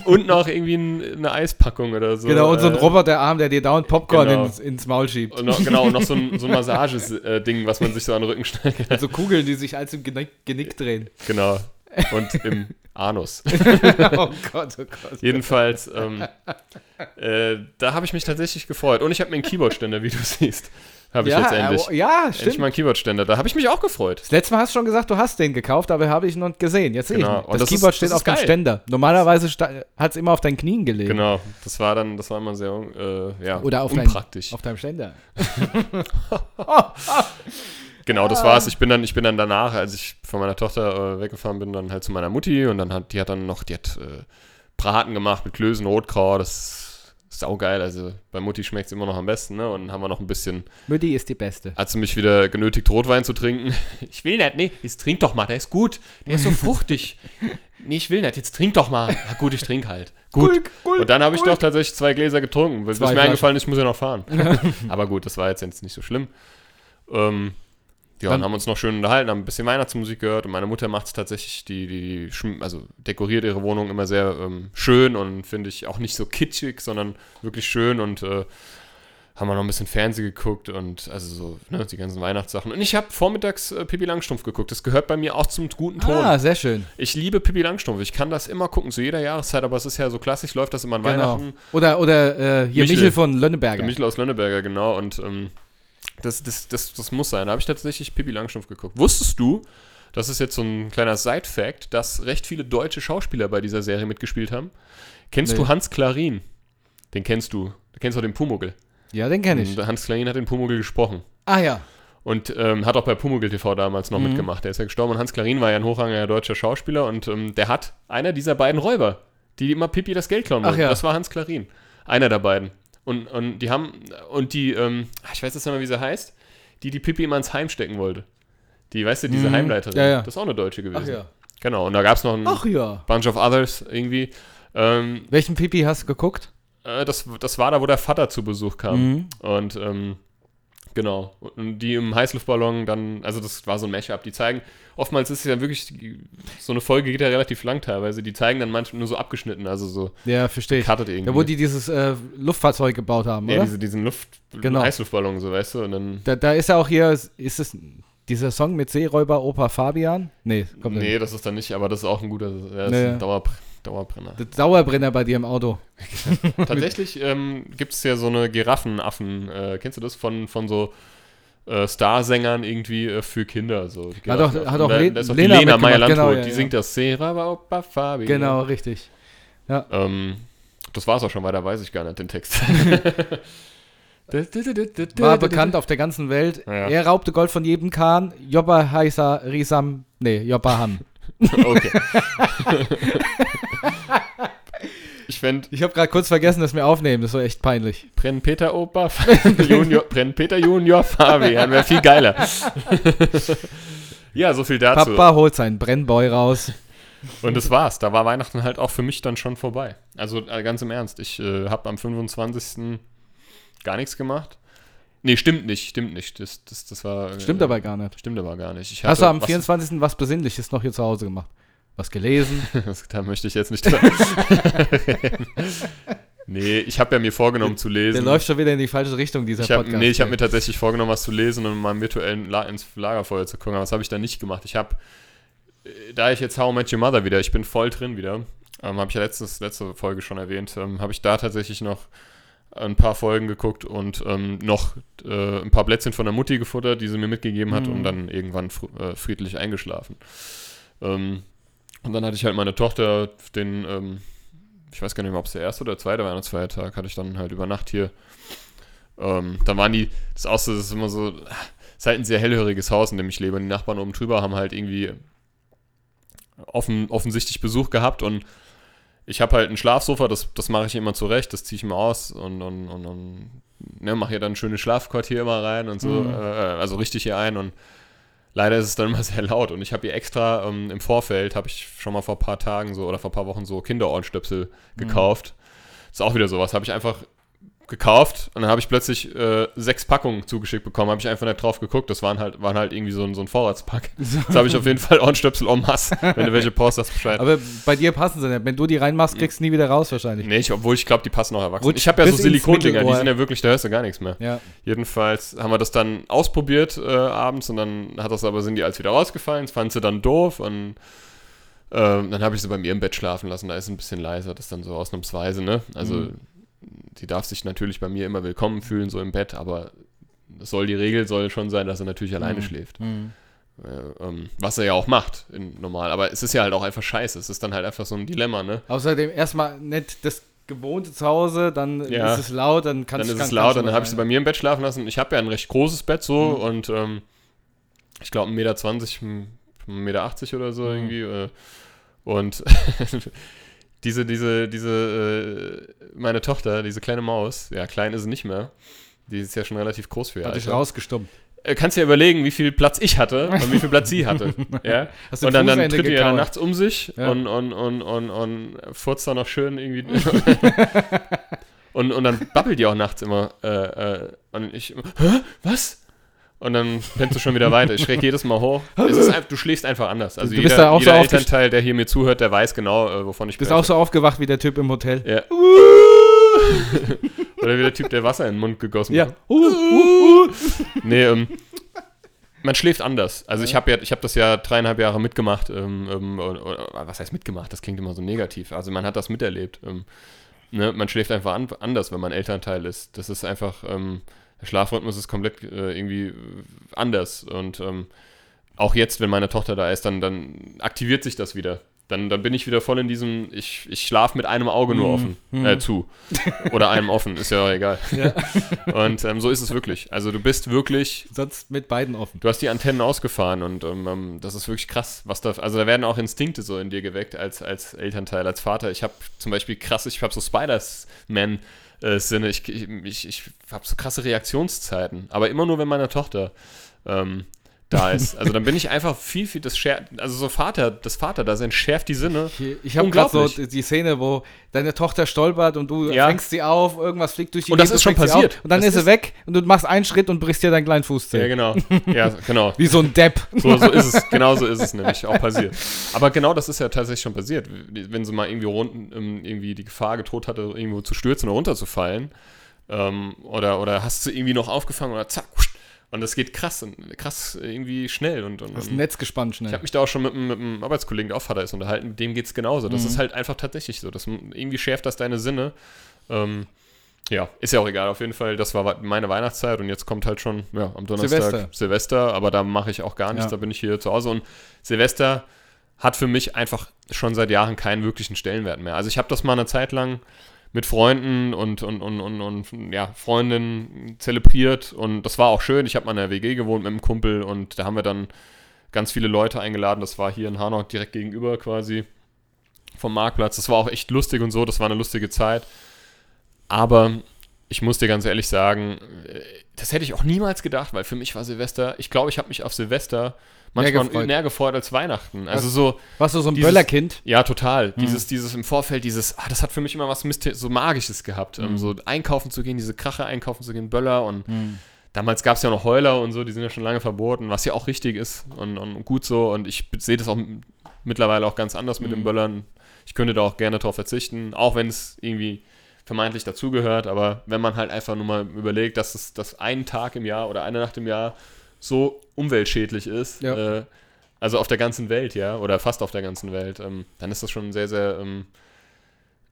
Speaker 4: und noch irgendwie ein, eine Eispackung oder so.
Speaker 3: Genau, und so ein
Speaker 4: äh,
Speaker 3: Roboterarm, der dir dauernd Popcorn
Speaker 4: Genau.
Speaker 3: ins, ins Maul schiebt.
Speaker 4: Und noch, genau, und noch so ein, so ein Massages-Ding, was man sich so an den Rücken stellen kann.
Speaker 3: So Kugeln, die sich als im Genick, Genick drehen.
Speaker 4: Genau. Und im Anus. (laughs)
Speaker 3: oh Gott, oh Gott.
Speaker 4: Jedenfalls, ähm, äh, da habe ich mich tatsächlich gefreut. Und ich habe mir einen Keyboardständer, wie du siehst. Habe ich
Speaker 3: Ja,
Speaker 4: jetzt endlich.
Speaker 3: äh, ja,
Speaker 4: Endlich
Speaker 3: stimmt.
Speaker 4: mal einen Keyboardständer. Da habe ich mich auch gefreut.
Speaker 3: Das letzte Mal hast du schon gesagt, du hast den gekauft, aber habe ich noch nicht gesehen. Jetzt sehe
Speaker 4: Genau.
Speaker 3: ich ihn.
Speaker 4: Und
Speaker 3: Das,
Speaker 4: das
Speaker 3: Keyboard
Speaker 4: ist-
Speaker 3: steht
Speaker 4: das
Speaker 3: auf
Speaker 4: ist
Speaker 3: dem
Speaker 4: geil.
Speaker 3: Ständer. Normalerweise hat es immer auf deinen Knien gelegen.
Speaker 4: Genau. Das war dann, das war immer sehr äh, ja,
Speaker 3: Oder auf,
Speaker 4: unpraktisch.
Speaker 3: Dein, auf deinem Ständer. (laughs) (laughs)
Speaker 4: Genau, das war's. Ich bin dann, ich bin dann danach, als ich von meiner Tochter äh, weggefahren bin, dann halt zu meiner Mutti und dann hat, die hat dann noch, die hat äh, Braten gemacht mit Klößen, Rotkraut, das ist saugeil. Also bei Mutti schmeckt es immer noch am besten, ne? Und dann haben wir noch ein bisschen,
Speaker 3: Mütti ist die Beste.
Speaker 4: hat sie mich wieder genötigt, Rotwein zu trinken. (laughs) Ich will nicht, nee, jetzt trink doch mal, der ist gut, der ist so (laughs) fruchtig. Nee, ich will nicht, jetzt trink doch mal. Na gut, ich trink halt. Gut. und dann habe ich doch tatsächlich zwei Gläser getrunken, bis
Speaker 3: Zwei
Speaker 4: mir
Speaker 3: Flaschen.
Speaker 4: eingefallen ist, ich muss ja noch fahren. (laughs) Aber gut, das war jetzt, jetzt nicht so schlimm. Ähm, ja,
Speaker 3: Dann-
Speaker 4: und haben uns noch schön unterhalten, haben ein bisschen Weihnachtsmusik gehört und meine Mutter macht es tatsächlich, die, die, schm- also dekoriert ihre Wohnung immer sehr ähm, schön und finde ich auch nicht so kitschig, sondern wirklich schön und äh, haben wir noch ein bisschen Fernsehen geguckt und also so, ne, die ganzen Weihnachtssachen. Und ich habe vormittags äh, Pippi Langstrumpf geguckt. Das gehört bei mir auch zum guten Ton.
Speaker 3: Ah, sehr schön.
Speaker 4: Ich liebe Pippi Langstrumpf. Ich kann das immer gucken, zu jeder Jahreszeit, aber es ist ja so klassisch, läuft das immer an
Speaker 3: Genau.
Speaker 4: Weihnachten.
Speaker 3: Oder, oder äh, hier
Speaker 4: Michel.
Speaker 3: Michel von Lönneberger.
Speaker 4: Michel aus Lönneberger, genau. Und ähm, das, das, das, das muss sein. Da habe ich tatsächlich Pippi Langstrumpf geguckt. Wusstest du, das ist jetzt so ein kleiner Side-Fact, dass recht viele deutsche Schauspieler bei dieser Serie mitgespielt haben? Kennst
Speaker 3: Nee.
Speaker 4: du Hans Klarin? Den kennst du. Du kennst auch den Pumuckl.
Speaker 3: Ja, den kenne ich.
Speaker 4: Und Hans Klarin hat den Pumuckl gesprochen.
Speaker 3: Ah ja.
Speaker 4: Und ähm, hat auch bei Pumuckl TV damals noch
Speaker 3: Mhm.
Speaker 4: mitgemacht. Der ist ja gestorben. Und Hans Klarin war ja ein hochrangiger deutscher Schauspieler. Und ähm, der hat einer dieser beiden Räuber, die immer Pippi das Geld klauen
Speaker 3: Ach
Speaker 4: wollten.
Speaker 3: ja.
Speaker 4: Das war Hans Klarin. Einer der beiden. Und, und die haben, und die, ähm, ich weiß jetzt nicht mehr, wie sie heißt, die die Pippi immer ins Heim stecken wollte. Die, weißt du, diese
Speaker 3: Mhm.
Speaker 4: Heimleiterin.
Speaker 3: Ja, ja.
Speaker 4: Das ist auch eine Deutsche gewesen.
Speaker 3: Ach ja.
Speaker 4: Genau. Und da gab es noch ein
Speaker 3: Ach ja.
Speaker 4: Bunch of Others irgendwie. Ähm,
Speaker 3: Welchen Pipi hast du geguckt?
Speaker 4: äh, das, das war da, wo der Vater zu Besuch kam.
Speaker 3: Mhm.
Speaker 4: Und ähm, genau. Und die im Heißluftballon dann, also das war so ein Mashup, die zeigen, oftmals ist es ja wirklich, so eine Folge geht ja relativ lang teilweise, die zeigen dann manchmal nur so abgeschnitten, also so
Speaker 3: Ja, verstehe ich.
Speaker 4: cuttet irgendwie.
Speaker 3: Da, wo die dieses äh, Luftfahrzeug gebaut haben,
Speaker 4: ja,
Speaker 3: oder?
Speaker 4: diese, diesen Luft,
Speaker 3: Genau.
Speaker 4: Heißluftballon, so weißt du, und dann.
Speaker 3: Da, da ist ja auch hier, ist es dieser Song mit Seeräuber Opa Fabian? Nee, kommt
Speaker 4: nee,
Speaker 3: nicht.
Speaker 4: das ist dann nicht, aber das ist auch ein guter, ja, das
Speaker 3: Nee.
Speaker 4: ist ein Dauer, Dauerbrenner.
Speaker 3: Der Dauerbrenner bei dir im Auto. (laughs)
Speaker 4: Tatsächlich ähm, gibt es ja so eine Giraffenaffen, äh, kennst du das, von, von so äh, Starsängern irgendwie äh, für Kinder. So,
Speaker 3: Hat auch- hat auch
Speaker 4: Da-
Speaker 3: Le-
Speaker 4: da ist auch
Speaker 3: Lena
Speaker 4: Lena
Speaker 3: mitgemacht,
Speaker 4: Meyer-Landrut,
Speaker 3: genau, ja,
Speaker 4: die
Speaker 3: ja.
Speaker 4: singt das Sera Opa Fabi.
Speaker 3: Genau, richtig.
Speaker 4: Ähm, das war's auch schon, weiter weiß ich gar nicht, den Text. (laughs)
Speaker 3: War bekannt auf der ganzen Welt.
Speaker 4: Ja.
Speaker 3: Er raubte Gold von jedem Kahn. Jobba heißer Risam. Nee, Jobba Ham. (laughs)
Speaker 4: Okay. Ich fände
Speaker 3: Ich habe gerade kurz vergessen, dass wir aufnehmen. Das war echt peinlich.
Speaker 4: Brenn Peter Opa (laughs) Junior, Brenn Peter Junior Fabian wäre viel geiler. (laughs) ja, so viel dazu.
Speaker 3: Papa holt seinen Brennboy raus.
Speaker 4: Und das war's. Da war Weihnachten halt auch für mich dann schon vorbei. Also äh, ganz im Ernst. Ich äh, habe am 25. gar nichts gemacht. Nee, stimmt nicht, stimmt nicht. Das, das, das war.
Speaker 3: Stimmt
Speaker 4: äh,
Speaker 3: aber gar nicht.
Speaker 4: Stimmt aber gar nicht. Ich
Speaker 3: Hast du am
Speaker 4: was-
Speaker 3: 24. was Besinnliches noch hier zu Hause gemacht? Was gelesen? (laughs)
Speaker 4: Das, da möchte ich jetzt nicht dran reden. (laughs) Nee, ich habe ja mir vorgenommen zu lesen.
Speaker 3: Der läuft schon wieder in die falsche Richtung, dieser
Speaker 4: ich hab,
Speaker 3: Podcast.
Speaker 4: nee, ich habe mir tatsächlich vorgenommen, was zu lesen und in meinem virtuellen La ins Lagerfeuer zu gucken. Aber das habe ich dann nicht gemacht. Ich habe, äh, da ich jetzt How I Met Your Mother wieder, ich bin voll drin wieder, ähm, habe ich ja letztes, letzte Folge schon erwähnt, ähm, habe ich da tatsächlich noch ein paar Folgen geguckt und ähm, noch äh, ein paar Plätzchen von der Mutti gefuttert, die sie mir mitgegeben hat
Speaker 3: Mhm.
Speaker 4: und dann irgendwann fr äh, friedlich eingeschlafen. Ähm, und dann hatte ich halt meine Tochter den, ähm, ich weiß gar nicht mehr, ob es der erste oder zweite Weihnachtsfeiertag, hatte ich dann halt über Nacht hier. Ähm, dann waren die, das ist auch so, das ist immer so, es ist halt ein sehr hellhöriges Haus, in dem ich lebe. Und die Nachbarn oben drüber haben halt irgendwie offen, offensichtlich Besuch gehabt und ich habe halt ein Schlafsofa, das, das mache ich immer zurecht, das ziehe ich mir aus und, und, und, und ne, mache hier dann ein schönes Schlafquartier immer rein und so,
Speaker 3: Mhm.
Speaker 4: äh, also richtig hier ein und leider ist es dann immer (laughs) sehr laut und ich habe hier extra ähm, im Vorfeld, habe ich schon mal vor ein paar Tagen so oder vor ein paar Wochen so Kinderohrenstöpsel gekauft. Ist auch wieder sowas, habe ich einfach gekauft und dann habe ich plötzlich äh, sechs Packungen zugeschickt bekommen, habe ich einfach nicht drauf geguckt, das waren halt, waren halt irgendwie so ein, so ein Vorratspack. (laughs) Jetzt habe ich auf jeden Fall Ohrenstöpsel en masse, wenn du welche brauchst, sagst Bescheid.
Speaker 3: Aber bei dir passen sie nicht. Wenn du die reinmachst, kriegst du nie wieder raus wahrscheinlich.
Speaker 4: Nee, ich, obwohl ich glaube, die passen auch erwachsen.
Speaker 3: Rutscht
Speaker 4: Ich habe ja so Silikondinger, die sind ja wirklich, da hörst du gar nichts mehr.
Speaker 3: Ja.
Speaker 4: Jedenfalls haben wir das dann ausprobiert äh, abends und dann hat das aber, sind die als wieder rausgefallen, das fand sie dann doof und ähm, dann habe ich sie bei mir im Bett schlafen lassen, da ist es ein bisschen leiser, das dann so ausnahmsweise, ne? Also
Speaker 3: Mhm.
Speaker 4: Die darf sich natürlich bei mir immer willkommen fühlen, so im Bett, aber das soll die Regel soll schon sein, dass er natürlich alleine
Speaker 3: Mhm.
Speaker 4: schläft.
Speaker 3: Mhm.
Speaker 4: Äh, ähm, was er ja auch macht, in, normal. Aber es ist ja halt auch einfach scheiße. Es ist dann halt einfach so ein Dilemma, ne?
Speaker 3: Außerdem erstmal nicht das gewohnte Zuhause, dann
Speaker 4: Ja.
Speaker 3: ist es laut, dann kannst
Speaker 4: dann ist es laut
Speaker 3: du
Speaker 4: dann habe ich sie bei mir im Bett schlafen lassen. Ich habe ja ein recht großes Bett so
Speaker 3: Mhm.
Speaker 4: und ähm, ich glaube 1,20 Meter, 1,80 Meter oder so
Speaker 3: Mhm.
Speaker 4: irgendwie. Äh, und (laughs) diese, diese, diese, äh, meine Tochter, diese kleine Maus, ja, klein ist sie nicht mehr. Die ist ja schon relativ groß für ihr
Speaker 3: Hat dich rausgestummt.
Speaker 4: Äh, Kannst dir überlegen, wie viel Platz ich hatte und wie viel Platz sie hatte. (laughs) ja?
Speaker 3: Hast du
Speaker 4: Und dann, dann tritt die ja nachts um sich
Speaker 3: Ja.
Speaker 4: und, und, und, und, und furzt da noch schön irgendwie. (laughs) und, und dann babbelt die auch nachts immer. Äh, äh, und ich immer, hä? Was? Und dann pennst du schon wieder weiter. Ich schreck jedes Mal hoch. Es ist einfach, du schläfst einfach anders. Also
Speaker 3: Du bist
Speaker 4: jeder,
Speaker 3: da auch so
Speaker 4: jeder
Speaker 3: aufgest-
Speaker 4: Elternteil, der hier mir zuhört, der weiß genau, äh, wovon ich
Speaker 3: Bist
Speaker 4: spreche.
Speaker 3: auch so aufgewacht wie der Typ im Hotel.
Speaker 4: Ja. (laughs) Oder wie der Typ, der Wasser in den Mund gegossen
Speaker 3: Ja.
Speaker 4: hat. Nee, ähm, man schläft anders. Also ich habe ja, ich habe das ja dreieinhalb Jahre mitgemacht. Ähm, ähm, oder, oder, was heißt mitgemacht? Das klingt immer so negativ. Also man hat das miterlebt. Ähm, ne? Man schläft einfach an, anders, wenn man Elternteil ist. Das ist einfach, ähm, der Schlafrhythmus ist komplett äh, irgendwie äh, anders. Und ähm, auch jetzt, wenn meine Tochter da ist, dann, dann aktiviert sich das wieder. Dann, dann bin ich wieder voll in diesem, ich, ich schlafe mit einem Auge nur
Speaker 3: Mhm.
Speaker 4: offen,
Speaker 3: Mhm.
Speaker 4: äh, zu. (laughs) Oder einem offen, ist ja auch egal.
Speaker 3: Ja. (laughs)
Speaker 4: Und ähm, so ist es wirklich. Also du bist wirklich
Speaker 3: Sonst mit beiden offen.
Speaker 4: Du hast die Antennen ausgefahren und ähm, ähm, das ist wirklich krass, was da. Also da werden auch Instinkte so in dir geweckt als, als Elternteil, als Vater. Ich habe zum Beispiel krass, ich habe so Spider-Man-Sinne, ich, ich, ich, ich habe so krasse Reaktionszeiten, aber immer nur, wenn meine Tochter ähm, da ist. Also dann bin ich einfach viel, viel, das schärft, also so Vater, das Vaterdasein schärft die Sinne.
Speaker 3: Ich, ich habe gerade so die Szene, wo deine Tochter stolpert und du
Speaker 4: Ja.
Speaker 3: fängst sie auf, irgendwas fliegt durch die
Speaker 4: Und das
Speaker 3: Gegend,
Speaker 4: ist schon passiert.
Speaker 3: Und dann
Speaker 4: Das
Speaker 3: ist sie weg und du machst einen Schritt und brichst dir deinen kleinen
Speaker 4: Ja,
Speaker 3: Fußzeh.
Speaker 4: genau. Ja, genau.
Speaker 3: Wie so ein Depp.
Speaker 4: So, so ist es, genau so ist es nämlich auch passiert. Aber genau das ist ja tatsächlich schon passiert. Wenn sie mal irgendwie runden, ähm, irgendwie die Gefahr gedroht hatte, irgendwo zu stürzen oder runterzufallen, ähm, oder, oder hast du irgendwie noch aufgefangen oder zack, und das geht krass, und krass irgendwie schnell. Und, und,
Speaker 3: Das Netz gespannt
Speaker 4: ich
Speaker 3: schnell.
Speaker 4: habe mich da auch schon mit, einem- mit einem Arbeitskollegen, der auch Vater ist, unterhalten, mit dem geht es genauso. Das
Speaker 3: Mhm.
Speaker 4: ist halt einfach tatsächlich so. Das, irgendwie schärft das deine Sinne. Ähm, ja, ist ja auch egal. Auf jeden Fall, das war meine Weihnachtszeit und jetzt kommt halt schon ja, am Donnerstag
Speaker 3: Silvester.
Speaker 4: Silvester, aber da mache ich auch gar nichts,
Speaker 3: Ja.
Speaker 4: da bin ich hier zu Hause. Und Silvester hat für mich einfach schon seit Jahren keinen wirklichen Stellenwert mehr. Also ich habe das mal eine Zeit lang mit Freunden und, und, und, und, und ja, Freundinnen zelebriert und das war auch schön. Ich habe mal in der WG gewohnt mit einem Kumpel und da haben wir dann ganz viele Leute eingeladen. Das war hier in Hanau direkt gegenüber quasi vom Marktplatz. Das war auch echt lustig und so, das war eine lustige Zeit. Aber ich muss dir ganz ehrlich sagen, äh, das hätte ich auch niemals gedacht, weil für mich war Silvester, ich glaube, ich habe mich auf Silvester manchmal
Speaker 3: gefreut.
Speaker 4: mehr gefreut als Weihnachten. Also
Speaker 3: Was-
Speaker 4: so,
Speaker 3: Warst du so ein
Speaker 4: Dieses-
Speaker 3: Böllerkind?
Speaker 4: ja, total. Dieses, dieses im Vorfeld, dieses, ah, das hat für mich immer was Myster so Magisches gehabt. Ähm, so einkaufen zu gehen, diese Krache einkaufen zu gehen, Böller und damals gab es ja noch Heuler und so, die sind ja schon lange verboten, was ja auch richtig ist und, und gut so. Und ich sehe das auch mittlerweile auch ganz anders mit den Böllern. Ich könnte da auch gerne drauf verzichten, auch wenn es irgendwie vermeintlich dazugehört, aber wenn man halt einfach nur mal überlegt, dass es dass ein Tag im Jahr oder eine Nacht im Jahr so umweltschädlich ist,
Speaker 3: Ja.
Speaker 4: äh, also auf der ganzen Welt, ja, oder fast auf der ganzen Welt, ähm, dann ist das schon sehr, sehr, ähm,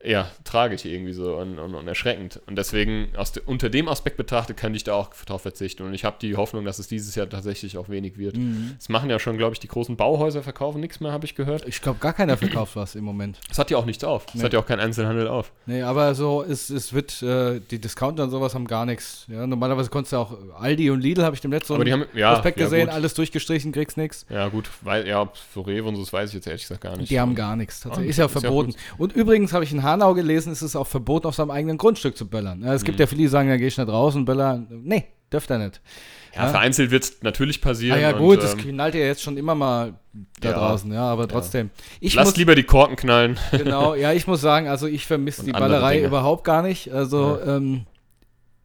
Speaker 4: ja, tragisch irgendwie so und, und, und erschreckend. Und deswegen, aus de, unter dem Aspekt betrachtet, könnte ich da auch drauf verzichten. Und ich habe die Hoffnung, dass es dieses Jahr tatsächlich auch wenig wird. Es machen ja schon, glaube ich, die großen Bauhäuser verkaufen nichts mehr, habe ich gehört.
Speaker 3: Ich glaube, gar keiner verkauft was im Moment.
Speaker 4: Es hat ja auch nichts auf. Es
Speaker 3: Nee.
Speaker 4: hat ja auch kein Einzelhandel auf.
Speaker 3: Nee, aber so, es, es wird, äh, die Discounter und sowas haben gar nichts. Ja, normalerweise konntest du auch Aldi und Lidl, habe ich dem letzten
Speaker 4: Aber die haben, ja,
Speaker 3: Aspekt
Speaker 4: ja,
Speaker 3: gesehen,
Speaker 4: gut.
Speaker 3: alles durchgestrichen, kriegst nichts.
Speaker 4: Ja, gut, weil, ja, so Rewe und so, das weiß ich jetzt ehrlich gesagt gar nicht.
Speaker 3: Die haben gar nichts. Tatsächlich.
Speaker 4: Ah,
Speaker 3: Ist ja
Speaker 4: ist ja
Speaker 3: verboten. und übrigens habe ich einen Hanau gelesen, ist es auch verboten, auf seinem eigenen Grundstück zu böllern. Ja, es gibt ja viele, die sagen, da gehe ich nicht raus und böllern. Nee, dürft er nicht.
Speaker 4: Ja, vereinzelt wird es natürlich passieren.
Speaker 3: Ah ja,
Speaker 4: und,
Speaker 3: gut, das
Speaker 4: ähm,
Speaker 3: knallt ja jetzt schon immer mal da
Speaker 4: Ja.
Speaker 3: draußen, ja, aber trotzdem. Ich
Speaker 4: Lass
Speaker 3: muss,
Speaker 4: lieber die Korken knallen.
Speaker 3: genau, ja, ich muss sagen, also ich vermisse (laughs)
Speaker 4: Und
Speaker 3: die Ballerei
Speaker 4: Dinge.
Speaker 3: überhaupt gar nicht. Also, ähm,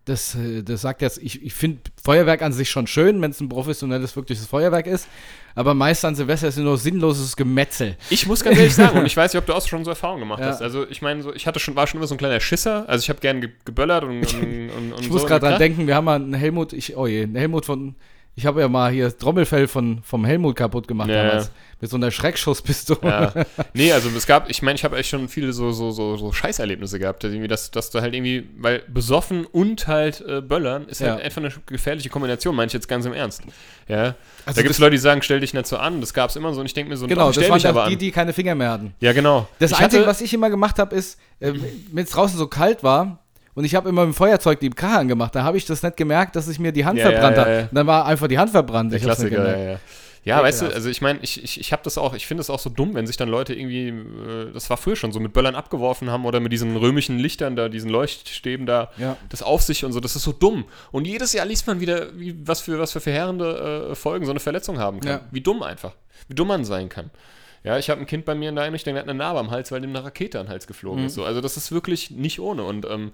Speaker 3: das, äh, das sagt jetzt, ich, ich finde Feuerwerk an sich schon schön, wenn es ein professionelles, wirkliches Feuerwerk ist. Aber meist an Silvester ist es nur sinnloses Gemetzel.
Speaker 4: Ich muss ganz ehrlich sagen, und (laughs) ich weiß nicht, ob du auch schon so Erfahrungen gemacht
Speaker 3: Ja.
Speaker 4: hast. Also ich meine, so, ich hatte schon, war schon immer so ein kleiner Schisser. Also ich habe gern ge geböllert und, und, und, und (laughs)
Speaker 3: Ich
Speaker 4: so
Speaker 3: muss gerade dran denken, wir haben mal einen Helmut, ich, oh je, einen Helmut von, ich habe ja mal hier das Trommelfell von, vom Helmut kaputt gemacht
Speaker 4: Ja,
Speaker 3: damals. Mit so einer Schreckschusspistole.
Speaker 4: Ja. Nee, also es gab, ich meine, ich habe echt schon viele so, so, so, so Scheißerlebnisse gehabt, dass, irgendwie, dass, dass du halt irgendwie, weil besoffen und halt äh, böllern ist halt
Speaker 3: Ja.
Speaker 4: einfach eine gefährliche Kombination, meine ich jetzt ganz im Ernst. Ja.
Speaker 3: Also
Speaker 4: da gibt es Leute, die sagen, stell dich nicht so an, das gab es immer so und ich denke mir so,
Speaker 3: Genau,
Speaker 4: doch,
Speaker 3: das waren
Speaker 4: dich aber
Speaker 3: dann die,
Speaker 4: an.
Speaker 3: die keine Finger mehr hatten.
Speaker 4: Ja, genau.
Speaker 3: Das
Speaker 4: Ich
Speaker 3: Einzige, was ich immer gemacht habe, ist, äh, wenn es draußen so kalt war und ich habe immer mit dem Feuerzeug die Karre angemacht, da habe ich das nicht gemerkt, dass ich mir die Hand
Speaker 4: Ja,
Speaker 3: verbrannt
Speaker 4: ja,
Speaker 3: habe.
Speaker 4: ja.
Speaker 3: Und dann war einfach die Hand verbrannt.
Speaker 4: Der
Speaker 3: Ich
Speaker 4: Klassiker, ja, ja. Ja, weißt du, also ich meine, ich, ich, ich habe das auch, ich finde es auch so dumm, wenn sich dann Leute irgendwie, äh, das war früher schon so, mit Böllern abgeworfen haben oder mit diesen römischen Lichtern da, diesen Leuchtstäben da,
Speaker 3: Ja.
Speaker 4: das auf sich und so, das ist so dumm. Und jedes Jahr liest man wieder, wie, was für, was für verheerende äh, Folgen so eine Verletzung haben kann.
Speaker 3: Ja.
Speaker 4: Wie dumm einfach. Wie dumm man sein kann. Ja, ich habe ein Kind bei mir in der Einrichtung, der hat eine Narbe am Hals, weil dem eine Rakete an den Hals geflogen
Speaker 3: Mhm.
Speaker 4: ist. So. Also das ist wirklich nicht ohne. Und ähm,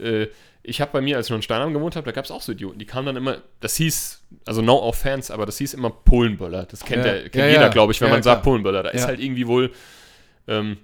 Speaker 4: äh, ich habe bei mir, als ich noch in Steinheim gewohnt habe, da gab es auch so Idioten. Die kamen dann immer, das hieß, also no offense, aber das hieß immer Polenböller. Das kennt,
Speaker 3: Ja.
Speaker 4: der, kennt
Speaker 3: Ja,
Speaker 4: jeder,
Speaker 3: ja.
Speaker 4: glaube ich, wenn man sagt. Polenböller. Da ist halt irgendwie wohl, ähm,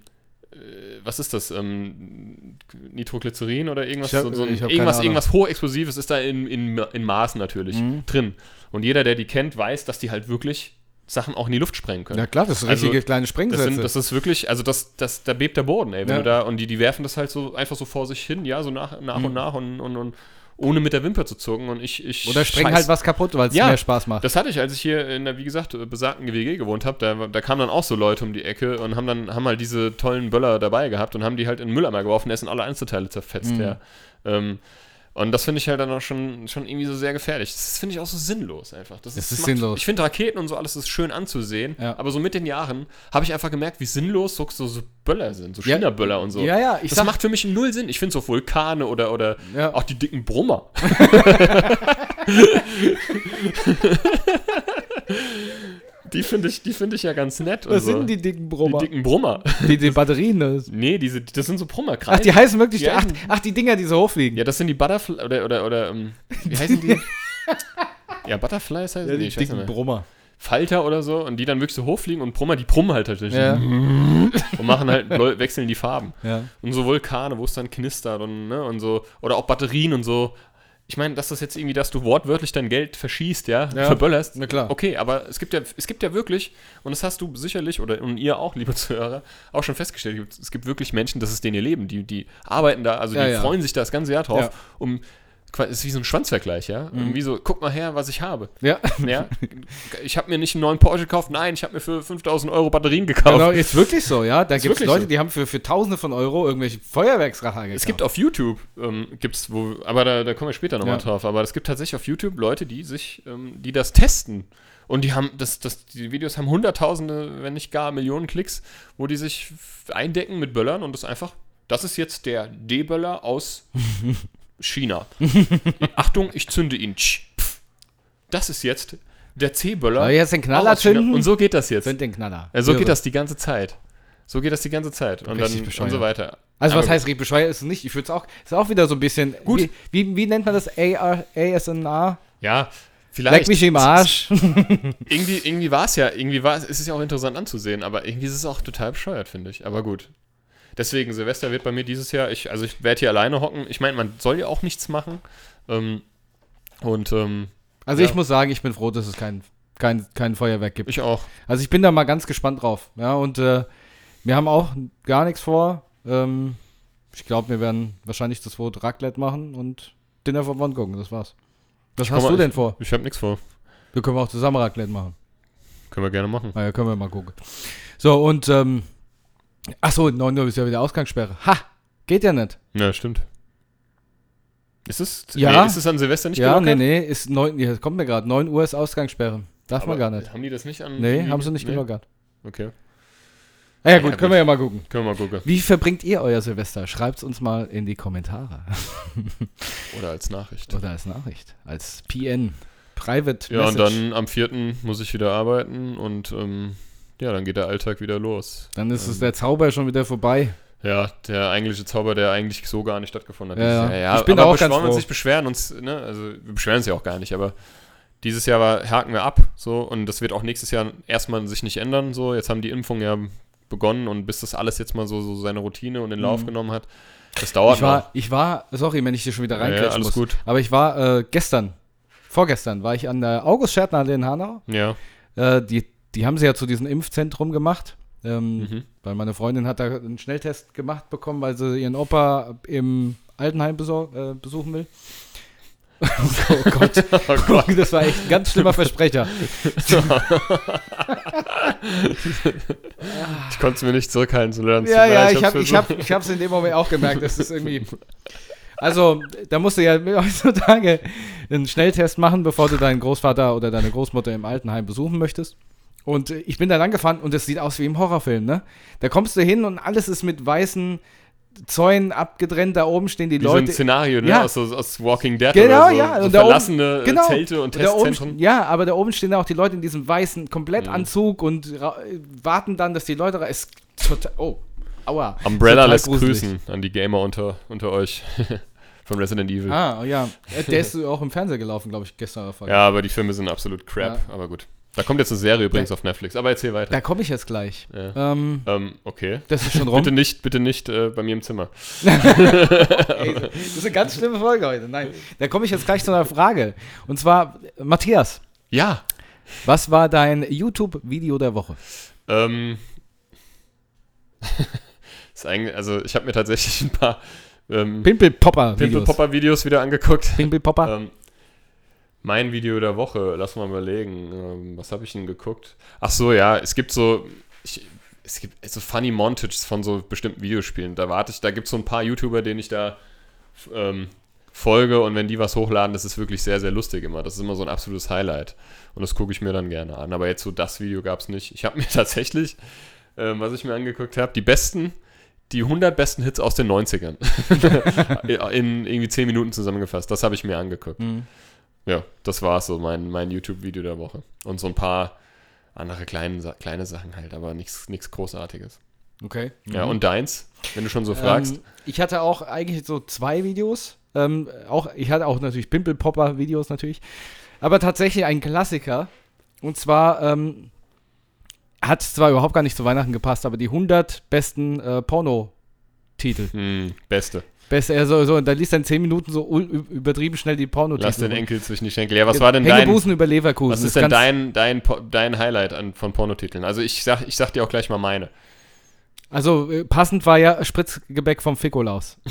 Speaker 4: äh, was ist das? Ähm, Nitroglycerin oder irgendwas?
Speaker 3: Hab-
Speaker 4: so, so irgendwas, irgendwas Hochexplosives ist da in, in, in Maßen natürlich
Speaker 3: Mhm.
Speaker 4: drin. Und jeder, der die kennt, weiß, dass die halt wirklich Sachen auch in die Luft sprengen können.
Speaker 3: Ja klar, das sind
Speaker 4: Also,
Speaker 3: richtige kleine
Speaker 4: Das,
Speaker 3: Sprengsätze.
Speaker 4: sind, das ist wirklich, also das, das, da bebt der Boden, ey. Wenn
Speaker 3: Ja.
Speaker 4: du da, und die, die werfen das halt so einfach so vor sich hin, ja, so nach, nach
Speaker 3: Mhm.
Speaker 4: und nach und, und, und ohne mit der Wimper zu zucken. Und ich, ich
Speaker 3: Oder sprengen halt was kaputt, weil es
Speaker 4: Ja,
Speaker 3: mehr Spaß macht.
Speaker 4: Das hatte ich, als ich hier in der, wie gesagt, besagten GWG gewohnt habe. Da, da kamen dann auch so Leute um die Ecke und haben dann haben halt diese tollen Böller dabei gehabt und haben die halt in den Mülleimer geworfen, ist in alle Einzelteile zerfetzt,
Speaker 3: Mhm.
Speaker 4: ja. Ähm, und das finde ich halt dann auch schon, schon irgendwie so sehr gefährlich. Das finde ich auch so sinnlos einfach. Das
Speaker 3: Es ist
Speaker 4: macht-
Speaker 3: sinnlos.
Speaker 4: Ich finde Raketen und so alles ist schön anzusehen,
Speaker 3: Ja.
Speaker 4: aber so mit den Jahren habe ich einfach gemerkt, wie sinnlos so, so, so Böller sind, so. China-Böller und so.
Speaker 3: Ja, ja, ich
Speaker 4: das
Speaker 3: sag-
Speaker 4: macht für mich null Sinn. Ich finde so Vulkane oder, oder
Speaker 3: Ja.
Speaker 4: auch die dicken Brummer. (laughs) (laughs) (laughs) die finde ich, die finde ich ja ganz nett.
Speaker 3: Was
Speaker 4: so.
Speaker 3: sind die dicken
Speaker 4: Die
Speaker 3: Brummer?
Speaker 4: dicken Brummer.
Speaker 3: Die, (laughs) die Batterien. Das.
Speaker 4: nee, diese, das sind so Brummer.
Speaker 3: Ach, die heißen wirklich,
Speaker 4: Die
Speaker 3: ach, ach, die Dinger, die so hochfliegen.
Speaker 4: Ja, das sind die Butterfly oder oder oder ähm, wie heißen die? (laughs) ja, Butterflies heißen
Speaker 3: Ja,
Speaker 4: die,
Speaker 3: die
Speaker 4: weiß
Speaker 3: dicken. Brummer.
Speaker 4: Falter oder so und die dann wirklich so hochfliegen und Brummer, die brummen halt tatsächlich
Speaker 3: Ja. (laughs)
Speaker 4: und machen halt wechseln die Farben.
Speaker 3: Ja.
Speaker 4: Und so Vulkane, wo es dann knistert und ne und so oder auch Batterien und so. Ich meine, dass das jetzt irgendwie, dass du wortwörtlich dein Geld verschießt, ja,
Speaker 3: Ja,
Speaker 4: verböllerst.
Speaker 3: na klar.
Speaker 4: Okay, aber es gibt ja, es gibt ja wirklich, und das hast du sicherlich, oder und ihr auch, liebe (laughs) Zuhörer, auch schon festgestellt, es gibt wirklich Menschen, das ist denen ihr Leben, die, die arbeiten da, also
Speaker 3: Ja,
Speaker 4: die
Speaker 3: ja.
Speaker 4: freuen sich da das ganze Jahr drauf, um, ist wie so ein Schwanzvergleich, ja, irgendwie so, guck mal her, was ich habe.
Speaker 3: Ja.
Speaker 4: Ja, (laughs) ich habe mir nicht einen neuen Porsche gekauft, nein, ich habe mir für 5000 Euro Batterien gekauft.
Speaker 3: Genau, ist wirklich so, ja. Da gibt es Leute,
Speaker 4: so.
Speaker 3: die haben für, für Tausende von Euro irgendwelche Feuerwerksracher gekauft.
Speaker 4: Es gibt auf YouTube, ähm, gibt's wo, aber da, da kommen wir später nochmal
Speaker 3: Ja.
Speaker 4: drauf, aber es gibt tatsächlich auf YouTube Leute, die sich, ähm, die das testen. Und die haben, das, das, die Videos haben hunderttausende, wenn nicht gar Millionen Klicks, wo die sich eindecken mit Böllern und das einfach, das ist jetzt der D-Böller aus (laughs) China. (laughs) Achtung, ich zünde ihn. Das ist jetzt der C-Böller.
Speaker 3: Soll jetzt den Knaller zünden?
Speaker 4: Und so geht das jetzt.
Speaker 3: Sind den Knaller.
Speaker 4: Ja, so
Speaker 3: Irre.
Speaker 4: geht das die ganze Zeit. So geht das die ganze Zeit. Und,
Speaker 3: Richtig
Speaker 4: dann,
Speaker 3: bescheuert.
Speaker 4: und so weiter.
Speaker 3: Also
Speaker 4: Aber
Speaker 3: was heißt bescheuert ist es nicht? Ich würde es auch, ist auch wieder so ein bisschen,
Speaker 4: Gut.
Speaker 3: Wie, wie, wie nennt man das? AR, ASNR?
Speaker 4: Ja, vielleicht.
Speaker 3: Leck mich im Arsch. (laughs)
Speaker 4: Irgendwie, irgendwie war es ja, irgendwie war es, es ist ja auch interessant anzusehen, aber irgendwie ist es auch total bescheuert, finde ich. Aber gut. Deswegen, Silvester wird bei mir dieses Jahr, ich, also ich werde hier alleine hocken. Ich meine, man soll ja auch nichts machen. Ähm, und ähm,
Speaker 3: Also
Speaker 4: Ja.
Speaker 3: ich muss sagen, ich bin froh, dass es kein, kein, kein Feuerwerk gibt.
Speaker 4: ich auch.
Speaker 3: Also ich bin da mal ganz gespannt drauf. Ja, und äh, wir haben auch gar nichts vor. Ähm, ich glaube, wir werden wahrscheinlich das Wort Raclette machen und Dinner for One gucken. Das war's. Was
Speaker 4: Ich
Speaker 3: hast du denn vor?
Speaker 4: Ich habe nichts vor.
Speaker 3: Wir können auch zusammen Raclette machen.
Speaker 4: Können wir gerne machen.
Speaker 3: Naja, können wir mal gucken. So, und, ähm, ach so, 9 Uhr ist ja wieder Ausgangssperre. Ha! Geht ja nicht.
Speaker 4: Ja, stimmt. Ist es,
Speaker 3: Ja.
Speaker 4: nee, ist es an Silvester nicht
Speaker 3: ja, nee,
Speaker 4: gelockert?
Speaker 3: nee, ist 9, ja, kommt mir gerade. 9 Uhr ist Ausgangssperre. Darf man
Speaker 4: Aber
Speaker 3: gar nicht.
Speaker 4: Haben die das nicht an.
Speaker 3: Nee, haben sie nicht
Speaker 4: nee?
Speaker 3: gelockert.
Speaker 4: Okay.
Speaker 3: Ah ja, gut,
Speaker 4: Ja,
Speaker 3: können
Speaker 4: gut.
Speaker 3: wir ja mal gucken.
Speaker 4: Können wir mal gucken.
Speaker 3: Wie verbringt ihr euer Silvester? Schreibt's uns mal in die Kommentare. (laughs)
Speaker 4: Oder als Nachricht.
Speaker 3: Oder als Nachricht. Als PN. Private
Speaker 4: Ja, und
Speaker 3: Message.
Speaker 4: dann am 4. muss ich wieder arbeiten und ähm, ja, dann geht der Alltag wieder los.
Speaker 3: Dann ist es
Speaker 4: ähm,
Speaker 3: der Zauber schon wieder vorbei.
Speaker 4: Ja, der eigentliche Zauber, der eigentlich so gar nicht stattgefunden hat.
Speaker 3: Ja, ja.
Speaker 4: Ja
Speaker 3: Ich bin
Speaker 4: aber
Speaker 3: auch ganz
Speaker 4: wir uns
Speaker 3: froh.
Speaker 4: nicht beschweren, uns, ne, also wir beschweren uns ja auch gar nicht, aber dieses Jahr war, haken wir ab, so, und das wird auch nächstes Jahr erstmal sich nicht ändern, so. Jetzt haben die Impfungen ja begonnen und bis das alles jetzt mal so, so seine Routine und in Lauf
Speaker 3: Mhm.
Speaker 4: genommen hat, das dauert
Speaker 3: Ich war,
Speaker 4: noch.
Speaker 3: ich war, sorry, wenn ich dir schon wieder
Speaker 4: Ja, ja,
Speaker 3: reinkretschen
Speaker 4: alles
Speaker 3: muss.
Speaker 4: gut.
Speaker 3: Aber ich war äh, gestern, vorgestern, war ich an der August Schertner in Hanau.
Speaker 4: Ja.
Speaker 3: Äh, die, die haben sie ja zu diesem Impfzentrum gemacht. Ähm,
Speaker 4: Mhm.
Speaker 3: Weil meine Freundin hat da einen Schnelltest gemacht bekommen, weil sie ihren Opa im Altenheim äh, besuchen will. (laughs) oh Gott. (laughs)
Speaker 4: Oh Gott. (laughs)
Speaker 3: Das war echt ein ganz schlimmer Versprecher.
Speaker 4: Ich konnte es mir nicht zurückhalten zu lernen.
Speaker 3: Ja, ja, ich habe ich
Speaker 4: versucht.
Speaker 3: hab, ich hab's in dem Moment auch gemerkt, dass das irgendwie. Also, da musst du ja heutzutage einen Schnelltest machen, bevor du deinen Großvater oder deine Großmutter im Altenheim besuchen möchtest. Und äh, ich bin da lang gefahren und es sieht aus wie im Horrorfilm, ne? Da kommst du hin und alles ist mit weißen Zäunen abgetrennt, da oben stehen die
Speaker 4: Wie so ein
Speaker 3: Leute.
Speaker 4: Szenario, ne?
Speaker 3: Ja.
Speaker 4: Aus, aus Walking Dead
Speaker 3: Genau,
Speaker 4: oder so,
Speaker 3: ja.
Speaker 4: so
Speaker 3: und da oben-
Speaker 4: verlassene äh,
Speaker 3: genau.
Speaker 4: Zelte und Testzentren.
Speaker 3: ja, aber da oben stehen auch die Leute in diesem weißen Komplettanzug
Speaker 4: Mhm.
Speaker 3: und warten dann, dass die Leute. Ist total. Oh, aua.
Speaker 4: Umbrella lässt
Speaker 3: gruselig.
Speaker 4: grüßen an die Gamer unter, unter euch (laughs) von Resident Evil.
Speaker 3: Ah, oh ja. Äh, Der ist (laughs) auch im Fernsehen gelaufen, glaube ich, gestern.
Speaker 4: Ja, aber die Filme sind absolut crap,
Speaker 3: Ja.
Speaker 4: aber gut. Da kommt jetzt eine Serie übrigens auf Netflix, aber erzähl weiter.
Speaker 3: Da komme ich jetzt gleich.
Speaker 4: Ja.
Speaker 3: Ähm,
Speaker 4: Ähm, okay.
Speaker 3: das ist schon rum.
Speaker 4: Bitte nicht, bitte nicht äh, bei mir im Zimmer. (laughs)
Speaker 3: Ey, das ist eine ganz schlimme Folge heute. Nein, da komme ich jetzt gleich zu einer Frage. Und zwar, Matthias,
Speaker 4: Ja.
Speaker 3: was war dein YouTube-Video der Woche?
Speaker 4: Ähm, (laughs) ist eigentlich, also ich habe mir tatsächlich ein paar ähm,
Speaker 3: Pimpel-Popper-Videos.
Speaker 4: Pimpel-Popper-Videos wieder angeguckt.
Speaker 3: Pimpel-Popper.
Speaker 4: Ähm, mein Video der Woche, lass mal überlegen. Ähm, was habe ich denn geguckt? Ach so, ja, es gibt so. Ich, es gibt so funny Montages von so bestimmten Videospielen. Da warte ich, da gibt es so ein paar YouTuber, denen ich da ähm, folge und wenn die was hochladen, das ist wirklich sehr, sehr lustig immer. Das ist immer so ein absolutes Highlight. Und das gucke ich mir dann gerne an. Aber jetzt so das Video gab es nicht. Ich habe (laughs) mir tatsächlich, ähm, was ich mir angeguckt habe, die besten, die 100 besten Hits aus den 90ern. (laughs) in irgendwie 10 Minuten zusammengefasst. Das habe ich mir angeguckt.
Speaker 3: Mhm.
Speaker 4: Ja, das war so mein, mein YouTube-Video der Woche. Und so ein paar andere kleine, kleine Sachen halt, aber nichts Großartiges.
Speaker 3: Okay.
Speaker 4: Ja, und deins, wenn du schon so fragst?
Speaker 3: Ähm, ich hatte auch eigentlich so zwei Videos. Ähm, auch, ich hatte auch natürlich Pimpel-Popper-Videos natürlich. Aber tatsächlich ein Klassiker. Und zwar ähm, hat zwar überhaupt gar nicht zu Weihnachten gepasst, aber die 100 besten äh, Porno-Titel.
Speaker 4: Hm, beste.
Speaker 3: Best, er so, da liest dann 10 Minuten so übertrieben schnell die Pornotitel.
Speaker 4: Lass den. Enkel zwischen die Schenkel. Ja, was war denn dein,
Speaker 3: über Leverkusen.
Speaker 4: was ist denn dein, dein, dein Highlight an, von Pornotiteln? Also ich sag, ich sag dir auch gleich mal meine.
Speaker 3: Also äh, passend war ja Spritzgebäck vom Fikolaus. (laughs)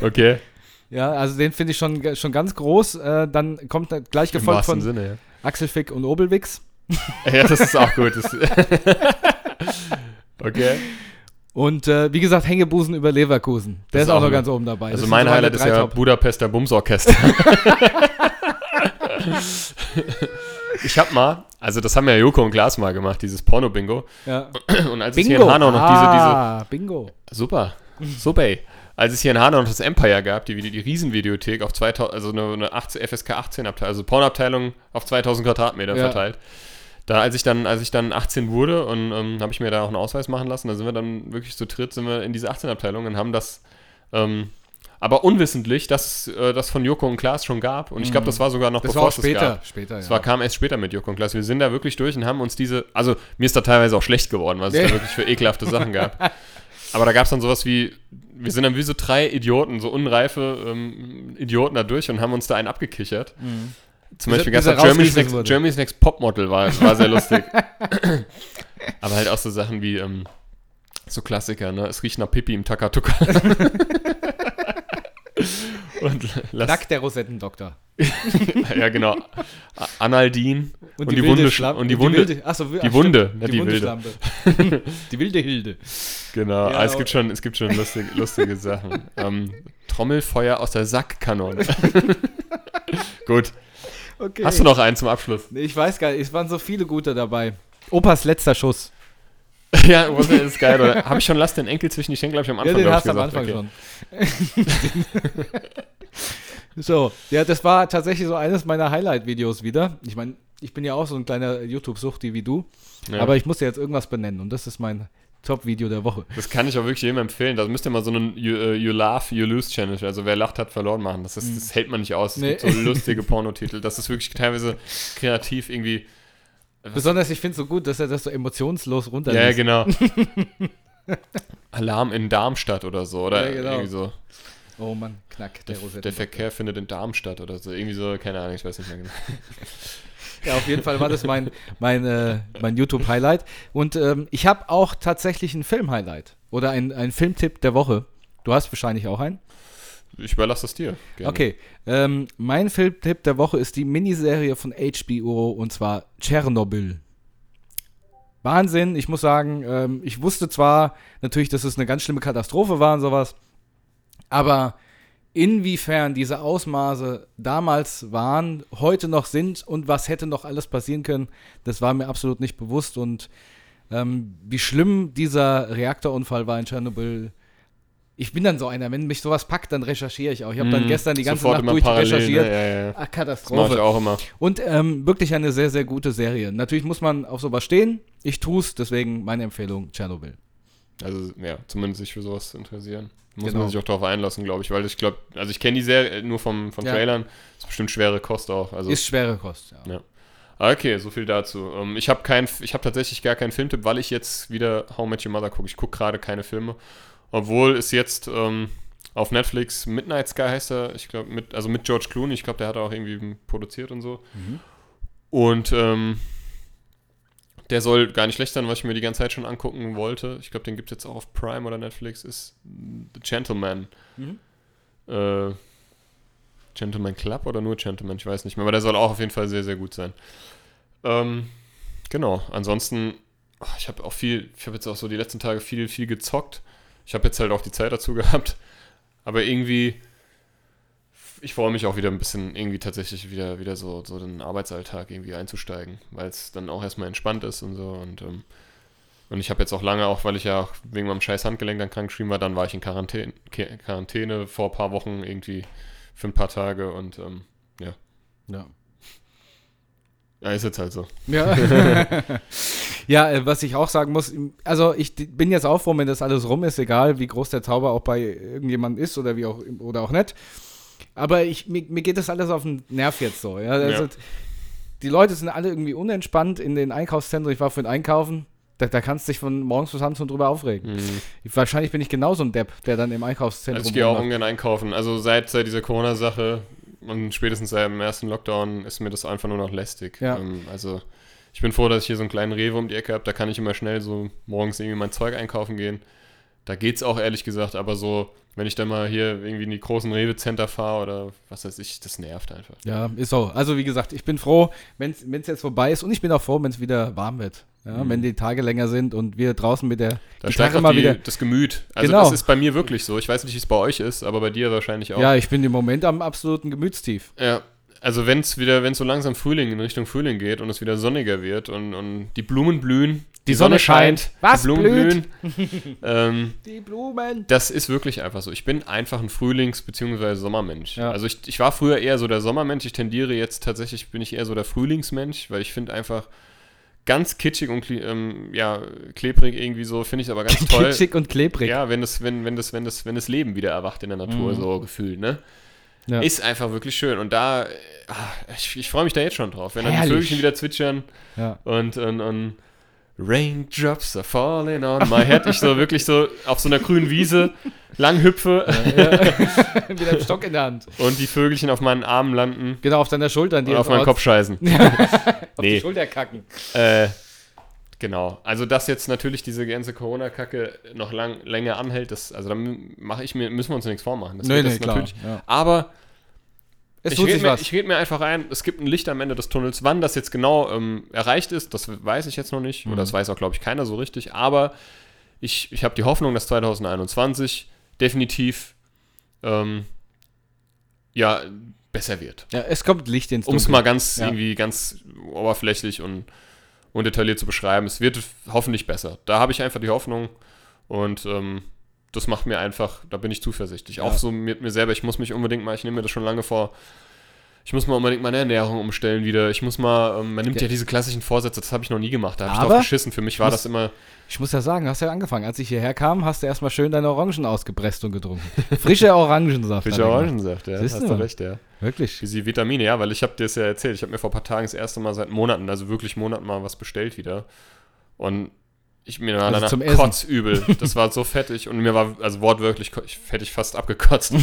Speaker 4: Okay.
Speaker 3: Ja, also den finde ich schon, schon ganz groß. Äh, dann kommt gleich gefolgt von
Speaker 4: Sinne,
Speaker 3: Axel Fick und Obelwix.
Speaker 4: ja. Ja, das ist auch gut. (laughs) (laughs) Okay.
Speaker 3: Und äh, wie gesagt, Hängebusen über Leverkusen. Der ist
Speaker 4: ist
Speaker 3: auch noch ganz oben dabei.
Speaker 4: Also
Speaker 3: Das
Speaker 4: mein Highlight ist ja
Speaker 3: Top.
Speaker 4: Budapester Bumsorchester. (laughs) ich hab mal, also das haben ja Joko und Glas mal gemacht, dieses Porno-Bingo.
Speaker 3: Ja.
Speaker 4: Und als es hier
Speaker 3: Bingo.
Speaker 4: in Hanau noch
Speaker 3: ah, Bingo.
Speaker 4: diese, diese, super, super, ey. Als es hier in Hanau noch das Empire gab, die, die, die Riesenvideothek auf 2000, also eine, eine 18, FSK 18 Abteilung, also Pornoabteilung auf 2000 Quadratmeter
Speaker 3: Ja.
Speaker 4: verteilt. Da, als ich dann, als ich dann 18 wurde und ähm, habe ich mir da auch einen Ausweis machen lassen, da sind wir dann wirklich zu dritt, sind wir in diese 18-Abteilung und haben das, ähm, aber unwissentlich, dass es äh, das von Joko und Klaas schon gab. Und ich glaube, das war sogar noch
Speaker 3: Das
Speaker 4: bevor
Speaker 3: war auch
Speaker 4: es das
Speaker 3: später.
Speaker 4: gab.
Speaker 3: später
Speaker 4: Es
Speaker 3: ja.
Speaker 4: war, kam erst später mit Joko und Klaas. Wir sind da wirklich durch und haben uns diese, also mir ist da teilweise auch schlecht geworden, was es da wirklich für ekelhafte Sachen gab. Aber da gab es dann sowas wie, wir sind dann wie so drei Idioten, so unreife ähm, Idioten da durch und haben uns da einen abgekichert. Zum Beispiel
Speaker 3: bis er
Speaker 4: Germany's Next. Germany's Next Popmodel, war, war sehr lustig. (laughs) Aber halt auch so Sachen wie, ähm, so Klassiker, ne? Es riecht nach Pipi im Takatuka. (laughs) und lass,
Speaker 3: Nack der Rosettendoktor. (laughs)
Speaker 4: ja genau. Analdin und, die,
Speaker 3: wilde
Speaker 4: Wunde
Speaker 3: Schlam-
Speaker 4: und die Wunde,
Speaker 3: achso, wi-
Speaker 4: die
Speaker 3: ach,
Speaker 4: Wunde,
Speaker 3: die,
Speaker 4: die
Speaker 3: Wunde
Speaker 4: wilde.
Speaker 3: Die wilde Hilde.
Speaker 4: Genau,
Speaker 3: Ja,
Speaker 4: ah, es gibt schon, es gibt schon lustig, lustige Sachen. Ähm, Trommelfeuer aus der Sackkanone. Gut.
Speaker 3: Okay.
Speaker 4: Hast du noch einen zum Abschluss?
Speaker 3: Ich weiß gar nicht, es waren so viele gute dabei. Opas letzter Schuss. (laughs)
Speaker 4: ja, was ist geil, oder? Habe ich schon Lass den Enkel zwischen die Schenkel, glaube ich, am Anfang
Speaker 3: ja, den hast du am
Speaker 4: gesagt.
Speaker 3: Anfang
Speaker 4: okay.
Speaker 3: schon. (laughs) so, ja, das war tatsächlich so eines meiner Highlight-Videos wieder. Ich meine, ich bin ja auch so ein kleiner YouTube-Suchti wie du,
Speaker 4: Ja.
Speaker 3: aber ich muss dir jetzt irgendwas benennen und das ist mein Top-Video der Woche.
Speaker 4: Das kann ich auch wirklich jedem empfehlen. Da müsst ihr mal so einen You, äh, you Laugh, You Lose Challenge, also wer lacht, hat verloren machen. Das, ist, das hält man nicht aus. Es
Speaker 3: Nee.
Speaker 4: gibt so (laughs) lustige Pornotitel. Das ist wirklich teilweise kreativ irgendwie.
Speaker 3: Besonders, ich finde es so gut, dass er das so emotionslos
Speaker 4: Ja,
Speaker 3: runterlässt.
Speaker 4: genau. (laughs) Alarm in Darmstadt oder so. Oder
Speaker 3: Ja, genau.
Speaker 4: irgendwie so.
Speaker 3: Oh Mann, knack, der,
Speaker 4: Der, der Verkehr findet in Darmstadt oder so. Irgendwie so, keine Ahnung, ich weiß nicht mehr genau. (laughs)
Speaker 3: Ja, auf jeden Fall war das mein, mein, äh, mein YouTube-Highlight. Und ähm, ich habe auch tatsächlich ein Film-Highlight oder ein, ein Filmtipp der Woche. Du hast wahrscheinlich auch einen.
Speaker 4: Ich überlasse das dir. Gerne.
Speaker 3: Okay, ähm, mein Filmtipp der Woche ist die Miniserie von HBO und zwar Tschernobyl. Wahnsinn, ich muss sagen, ähm, ich wusste zwar natürlich, dass es eine ganz schlimme Katastrophe war und sowas, aber inwiefern diese Ausmaße damals waren, heute noch sind und was hätte noch alles passieren können, das war mir absolut nicht bewusst und ähm, wie schlimm dieser Reaktorunfall war in Tschernobyl. Ich bin dann so einer, wenn mich sowas packt, dann recherchiere ich auch. Ich habe dann
Speaker 4: Mhm.
Speaker 3: gestern die ganze
Speaker 4: Sofort
Speaker 3: Nacht durch
Speaker 4: parallel,
Speaker 3: recherchiert.
Speaker 4: Ne? Ja, ja, ja.
Speaker 3: Ah,
Speaker 4: Das mache ich
Speaker 3: Katastrophe.
Speaker 4: auch immer.
Speaker 3: Und ähm, wirklich eine sehr, sehr gute Serie. Natürlich muss man auf sowas stehen. Ich tue es, deswegen meine Empfehlung Tschernobyl.
Speaker 4: Also, ja, zumindest sich für sowas interessieren. Muss
Speaker 3: Genau.
Speaker 4: man sich auch darauf einlassen, glaube ich, weil ich glaube, also ich kenne die Serie nur vom, von
Speaker 3: Ja.
Speaker 4: Trailern. Ist bestimmt schwere Kost auch. Also,
Speaker 3: Ist schwere Kost, ja.
Speaker 4: Ja. Ah, Okay, so viel dazu. Ähm, ich habe kein, ich habe tatsächlich gar keinen Filmtipp, weil ich jetzt wieder How Met Your Mother gucke. Ich gucke gerade keine Filme, obwohl es jetzt ähm, auf Netflix Midnight Sky heißt er, ich glaube mit, also mit George Clooney. Ich glaube, der hat auch irgendwie produziert und so. Und ähm, der soll gar nicht schlecht sein, was ich mir die ganze Zeit schon angucken wollte. Ich glaube, den gibt es jetzt auch auf Prime oder Netflix. Ist The Gentleman.
Speaker 3: Mhm.
Speaker 4: Äh, Gentleman Club oder nur Gentleman, ich weiß nicht mehr, aber der soll auch auf jeden Fall sehr, sehr gut sein. Ähm, genau, ansonsten, ich habe auch viel, ich habe jetzt auch so die letzten Tage viel, viel gezockt. Ich habe jetzt halt auch die Zeit dazu (laughs) gehabt, aber irgendwie, ich freue mich auch wieder ein bisschen, irgendwie tatsächlich wieder, wieder so, so den Arbeitsalltag irgendwie einzusteigen, weil es dann auch erstmal entspannt ist und so und, ähm, und ich habe jetzt auch lange, auch weil ich ja auch wegen meinem scheiß Handgelenk dann krank geschrieben war, dann war ich in Quarantäne, Quarantäne vor ein paar Wochen irgendwie für ein paar Tage und ähm, ja.
Speaker 3: Ja.
Speaker 4: Ja, ist jetzt halt so.
Speaker 3: Ja, (laughs) ja äh, was ich auch sagen muss, also ich bin jetzt auch froh, wenn das alles rum ist, egal wie groß der Zauber auch bei irgendjemandem ist oder wie auch oder auch nicht. Aber ich, mir, mir geht das alles auf den Nerv jetzt so. Ja? Also,
Speaker 4: Ja.
Speaker 3: Die Leute sind alle irgendwie unentspannt in den Einkaufszentren. Ich war vorhin einkaufen. Da, da kannst du dich von morgens bis abends schon drüber aufregen.
Speaker 4: Mhm.
Speaker 3: Ich, wahrscheinlich bin ich genauso ein Depp, der dann im Einkaufszentrum
Speaker 4: Also ich gehe auch ungern einkaufen. Also seit, seit dieser Corona-Sache und spätestens seit dem ersten Lockdown ist mir das einfach nur noch lästig.
Speaker 3: Ja.
Speaker 4: Ähm, also ich bin froh, dass ich hier so einen kleinen Rewe um die Ecke habe. Da kann ich immer schnell so morgens irgendwie mein Zeug einkaufen gehen. Da geht's auch ehrlich gesagt, aber so, wenn ich dann mal hier irgendwie in die großen Rewe-Center fahre oder was weiß ich, das nervt einfach.
Speaker 3: Ja, ist so. Also wie gesagt, ich bin froh, wenn es jetzt vorbei ist und ich bin auch froh, wenn es wieder warm wird. Ja,
Speaker 4: Mhm.
Speaker 3: Wenn die Tage länger sind und wir draußen mit der
Speaker 4: Da
Speaker 3: Gitarre mal
Speaker 4: die,
Speaker 3: wieder.
Speaker 4: das Gemüt. Also
Speaker 3: Genau.
Speaker 4: das ist bei mir wirklich so. Ich weiß nicht, wie es bei euch ist, aber bei dir wahrscheinlich auch.
Speaker 3: Ja, ich bin im Moment am absoluten Gemütstief.
Speaker 4: Ja, also wenn es wieder, wenn es so langsam Frühling in Richtung Frühling geht und es wieder sonniger wird und, und die Blumen blühen,
Speaker 3: Die Sonne scheint. Was
Speaker 4: die Blumen
Speaker 3: blüht?
Speaker 4: blühen. (laughs) ähm,
Speaker 3: Die Blumen.
Speaker 4: das ist wirklich einfach so. Ich bin einfach ein Frühlings- bzw. Sommermensch.
Speaker 3: Ja.
Speaker 4: Also ich, ich war früher eher so der Sommermensch. Ich tendiere jetzt tatsächlich, bin ich eher so der Frühlingsmensch, weil ich finde einfach ganz kitschig und ähm, ja, klebrig irgendwie so, finde ich aber ganz (laughs) toll.
Speaker 3: Kitschig und klebrig.
Speaker 4: Ja, wenn das, wenn, wenn das, wenn das, wenn das Leben wieder erwacht in der Natur,
Speaker 3: Mhm.
Speaker 4: so gefühlt, ne?
Speaker 3: Ja.
Speaker 4: Ist einfach wirklich schön. Und da, ah, ich, ich freue mich da jetzt schon drauf. Wenn dann die
Speaker 3: Herrlich.
Speaker 4: Vögelchen wieder zwitschern
Speaker 3: Ja.
Speaker 4: und, und, und Raindrops are falling on my head. Ich so wirklich so auf so einer grünen Wiese lang hüpfe
Speaker 3: Wieder (laughs) ein Stock in der Hand.
Speaker 4: und die Vögelchen auf meinen Armen landen
Speaker 3: Genau, auf deiner Schulter. Die
Speaker 4: und auf meinen Kopf scheißen. (laughs)
Speaker 3: Auf (laughs) die
Speaker 4: Nee.
Speaker 3: Schulter kacken.
Speaker 4: Äh, genau. Also, dass jetzt natürlich diese ganze Corona-Kacke noch lang, länger anhält, das, also da mache ich mir, müssen wir uns nichts vormachen. Das
Speaker 3: Nee, nee,
Speaker 4: das
Speaker 3: klar.
Speaker 4: natürlich-
Speaker 3: Ja.
Speaker 4: Aber
Speaker 3: Es
Speaker 4: ich rede mir, red mir einfach ein, es gibt ein Licht am Ende des Tunnels. Wann das jetzt genau ähm, erreicht ist, das weiß ich jetzt noch nicht.
Speaker 3: Mhm.
Speaker 4: Oder das weiß auch, glaube ich, keiner so richtig. Aber ich, ich habe die Hoffnung, dass 2021 definitiv ähm, ja, besser wird.
Speaker 3: ja, es kommt Licht ins
Speaker 4: Um es
Speaker 3: Dunkel.
Speaker 4: mal ganz
Speaker 3: Ja.
Speaker 4: irgendwie ganz oberflächlich und, und detailliert zu beschreiben. Es wird hoffentlich besser. Da habe ich einfach die Hoffnung und ähm, das macht mir einfach, da bin ich zuversichtlich. Auch so mit mir selber, ich muss mich unbedingt mal, ich nehme mir das schon lange vor, ich muss mal unbedingt meine Ernährung umstellen wieder. Ich muss mal, ähm, man nimmt
Speaker 3: Ja.
Speaker 4: ja diese klassischen Vorsätze, das habe ich noch nie gemacht. Da habe ich drauf geschissen. Für mich war
Speaker 3: muss-
Speaker 4: das immer,
Speaker 3: Ich muss ja sagen, hast ja angefangen. Als ich hierher kam, hast du erstmal schön deine Orangen ausgepresst und getrunken. (laughs) Frische Orangensaft.
Speaker 4: frischer
Speaker 3: er.
Speaker 4: Orangensaft, ja.
Speaker 3: Siehst
Speaker 4: Hast
Speaker 3: du
Speaker 4: recht, ja.
Speaker 3: Wirklich.
Speaker 4: Für die Vitamine, ja, weil ich habe dir es ja erzählt, ich habe mir vor ein paar Tagen das erste Mal seit Monaten, also wirklich Monaten mal was bestellt wieder. Und ich mir war
Speaker 3: Also
Speaker 4: danach
Speaker 3: zum Essen.
Speaker 4: kotzübel. Das war so fettig und mir war, also wortwörtlich, ko- ich hätte ich fast abgekotzt.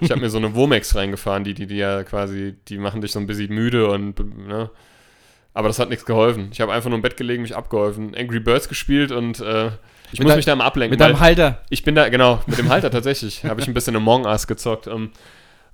Speaker 4: ich habe mir so eine Womex reingefahren, die, die, die ja quasi, die machen dich so ein bisschen müde und, ne. Aber das hat nichts geholfen. Ich habe einfach nur im Bett gelegen, mich abgeholfen, Angry Birds gespielt und äh, ich
Speaker 3: Mit
Speaker 4: muss
Speaker 3: dein-
Speaker 4: mich da mal ablenken.
Speaker 3: Mit deinem Halter.
Speaker 4: ich bin da, genau, mit dem Halter tatsächlich. Habe ich ein bisschen Among Us gezockt ähm,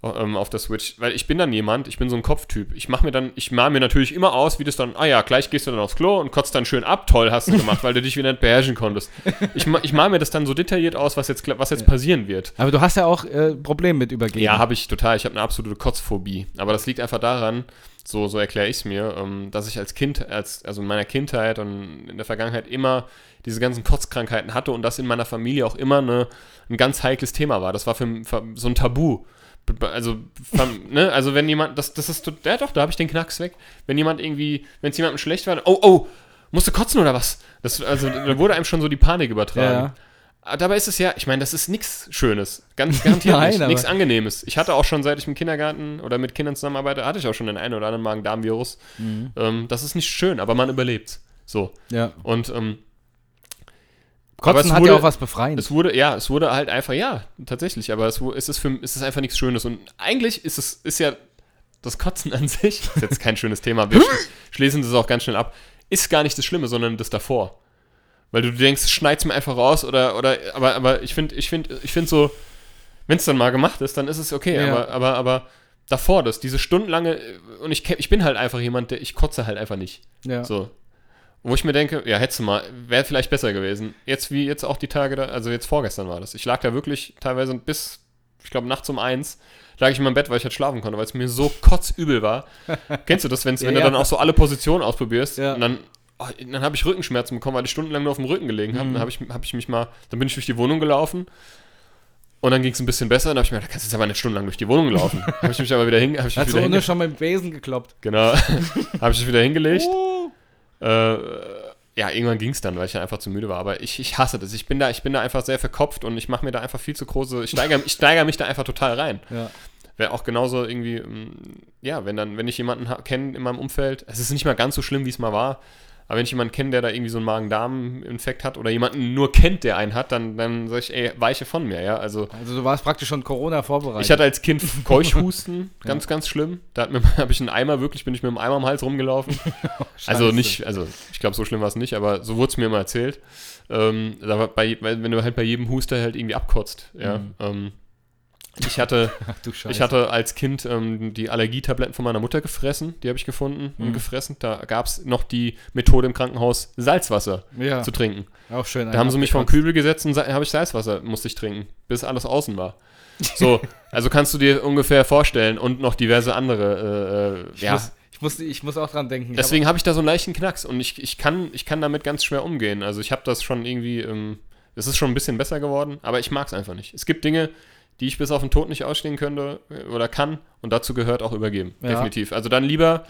Speaker 4: ähm, auf der Switch. Weil ich bin dann jemand, ich bin so ein Kopftyp. Ich mache mir dann, ich mal mir natürlich immer aus, wie das dann, ah ja, gleich gehst du dann aufs Klo und kotzt dann schön ab. Toll, hast du gemacht, weil du dich wieder nicht beherrschen konntest. Ich, ich mal mir das dann so detailliert aus, was jetzt, was jetzt passieren wird.
Speaker 3: Aber du hast ja auch äh, Probleme mit Übergeben.
Speaker 4: Ja, habe ich total. Ich habe eine absolute Kotzphobie. Aber das liegt einfach daran, so, so erkläre ich es mir, ähm, dass ich als Kind, als, also in meiner Kindheit und in der Vergangenheit immer diese ganzen Kotzkrankheiten hatte und das in meiner Familie auch immer eine, ein ganz heikles Thema war. Das war für, für so ein Tabu. Also, ne, also wenn jemand, das, das ist, ja doch, da habe ich den Knacks weg. Wenn jemand irgendwie, wenn es jemandem schlecht war, oh, oh, musst du kotzen oder was? Das, also, da wurde einem schon so die Panik übertragen.
Speaker 3: Ja.
Speaker 4: Aber dabei ist es ja, ich meine, das ist nichts Schönes. Ganz garantiert (laughs)
Speaker 3: Nein,
Speaker 4: nicht. Nichts Angenehmes. Ich hatte auch schon, seit ich im Kindergarten oder mit Kindern zusammenarbeite, hatte ich auch schon den einen oder anderen Magen-Darm-Virus.
Speaker 3: Mhm.
Speaker 4: Ähm, das ist nicht schön, aber man überlebt. So.
Speaker 3: ja.
Speaker 4: Und ähm,
Speaker 3: Kotzen hat
Speaker 4: wurde-
Speaker 3: ja auch was Befreiendes.
Speaker 4: es wurde, ja, es wurde halt einfach, ja, tatsächlich, aber es, es, ist, für, es ist einfach nichts Schönes. Und eigentlich ist es, ist ja das Kotzen an (laughs) sich, ist jetzt kein schönes Thema, wir sch schließen das auch ganz schnell ab, ist gar nicht das Schlimme, sondern das davor. Weil du denkst, schneid's mir einfach raus oder, oder, aber, aber ich finde, ich finde, ich finde so, wenn es dann mal gemacht ist, dann ist es okay,
Speaker 3: Ja.
Speaker 4: aber, aber, aber davor, das, diese stundenlange, und ich, ich bin halt einfach jemand, der, ich kotze halt einfach nicht.
Speaker 3: ja.
Speaker 4: So. Wo ich mir denke, ja, hättest du mal, wäre vielleicht besser gewesen. Jetzt wie jetzt auch die Tage da, also jetzt vorgestern war das. Ich lag da wirklich teilweise bis, ich glaube, nachts um eins, lag ich in meinem Bett, weil ich halt schlafen konnte, weil es mir so kotzübel war. (laughs) Kennst du das, wenn's, wenn
Speaker 3: Ja,
Speaker 4: du dann auch so alle Positionen ausprobierst
Speaker 3: Ja.
Speaker 4: und dann, oh, dann habe ich Rückenschmerzen bekommen, weil ich stundenlang nur auf dem Rücken gelegen habe.
Speaker 3: Mhm.
Speaker 4: Dann habe ich, hab ich mich mal, dann bin ich durch die Wohnung gelaufen und dann ging es ein bisschen besser. Dann habe ich mir gedacht, da kannst du jetzt aber nicht stundenlang durch die Wohnung laufen. habe ich mich aber wieder hin, habe ich mich
Speaker 3: Hast du ohne schon mit dem Besen gekloppt?
Speaker 4: genau, (laughs) habe ich mich wieder hingelegt. Äh, ja, irgendwann ging es dann, weil ich dann einfach zu müde war. Aber ich, ich hasse das. Ich bin, da, ich bin da einfach sehr verkopft und ich mache mir da einfach viel zu große. Ich steigere (laughs) ich steiger mich da einfach total rein.
Speaker 3: Ja.
Speaker 4: Wäre auch genauso irgendwie, ähm, ja, wenn dann, wenn ich jemanden kenne in meinem Umfeld, es ist nicht mal ganz so schlimm, wie es mal war. Aber wenn ich jemanden kenne, der da irgendwie so einen Magen-Darm-Infekt hat oder jemanden nur kennt, der einen hat, dann, dann sage ich, ey, weiche von mir, ja. Also
Speaker 3: Also du warst praktisch schon Corona vorbereitet.
Speaker 4: ich hatte als Kind (laughs) Keuchhusten, ganz, ganz schlimm. Da (laughs) habe ich einen Eimer, wirklich bin ich mit einem Eimer am Hals rumgelaufen. (laughs) also
Speaker 3: Scheiße.
Speaker 4: nicht, also ich glaube, so schlimm war es nicht, aber so wurde es mir immer erzählt. Ähm, da war bei, wenn du halt bei jedem Huster halt irgendwie abkotzt, ja.
Speaker 3: Mhm.
Speaker 4: Ähm, ich hatte, (laughs) ich hatte als Kind ähm, die Allergietabletten von meiner Mutter gefressen, die habe ich gefunden und
Speaker 3: Mhm.
Speaker 4: gefressen. Da gab es noch die Methode im Krankenhaus, Salzwasser
Speaker 3: ja,
Speaker 4: zu trinken.
Speaker 3: auch schön.
Speaker 4: Da haben sie mich vom. Kübel gesetzt und habe ich Salzwasser musste ich trinken, bis alles außen war. So, (laughs) also kannst du dir ungefähr vorstellen und noch diverse andere. Äh, äh,
Speaker 3: Ich,
Speaker 4: ja,
Speaker 3: muss, ich, muss, ich muss auch dran denken.
Speaker 4: Deswegen habe ich da so einen leichten Knacks und ich, ich, kann, ich kann damit ganz schwer umgehen. Also ich habe das schon irgendwie, ähm, es ist schon ein bisschen besser geworden, aber ich mag es einfach nicht. Es gibt Dinge, die ich bis auf den Tod nicht ausstehen könnte äh, oder kann und dazu gehört auch übergeben.
Speaker 3: Ja.
Speaker 4: Definitiv. Also dann lieber,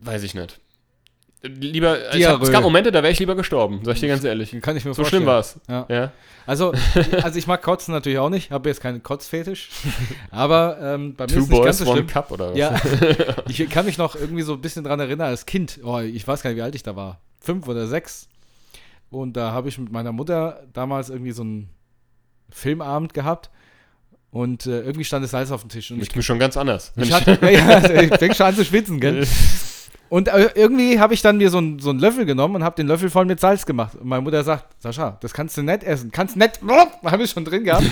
Speaker 4: weiß ich nicht. Lieber, hab, es gab Momente, da wäre ich lieber gestorben, sag ich dir ganz ehrlich.
Speaker 3: kann ich mir
Speaker 4: So
Speaker 3: vorstellen.
Speaker 4: schlimm war es.
Speaker 3: Ja.
Speaker 4: Ja.
Speaker 3: Also, (laughs) also ich mag Kotzen natürlich auch nicht, habe jetzt keinen Kotzfetisch, aber ähm, bei mir
Speaker 4: Two
Speaker 3: ist es nicht ganz so
Speaker 4: One
Speaker 3: schlimm.
Speaker 4: Cup oder was?
Speaker 3: Ja, (laughs) ich kann mich noch irgendwie so ein bisschen dran erinnern, als Kind, oh, ich weiß gar nicht, wie alt ich da war, fünf oder sechs. Und da habe ich mit meiner Mutter damals irgendwie so einen Filmabend gehabt und äh, irgendwie stand das Salz auf dem Tisch. Und ich,
Speaker 4: Ich bin schon ganz anders.
Speaker 3: ich, hatte, ja, ich fäng schon an zu schwitzen, gell? (laughs) Und äh, irgendwie habe ich dann mir so, einen- so einen Löffel genommen und habe den Löffel voll mit Salz gemacht. Und meine Mutter sagt, Sascha, das kannst du nicht essen. Kannst nicht, (laughs) habe ich schon drin gehabt.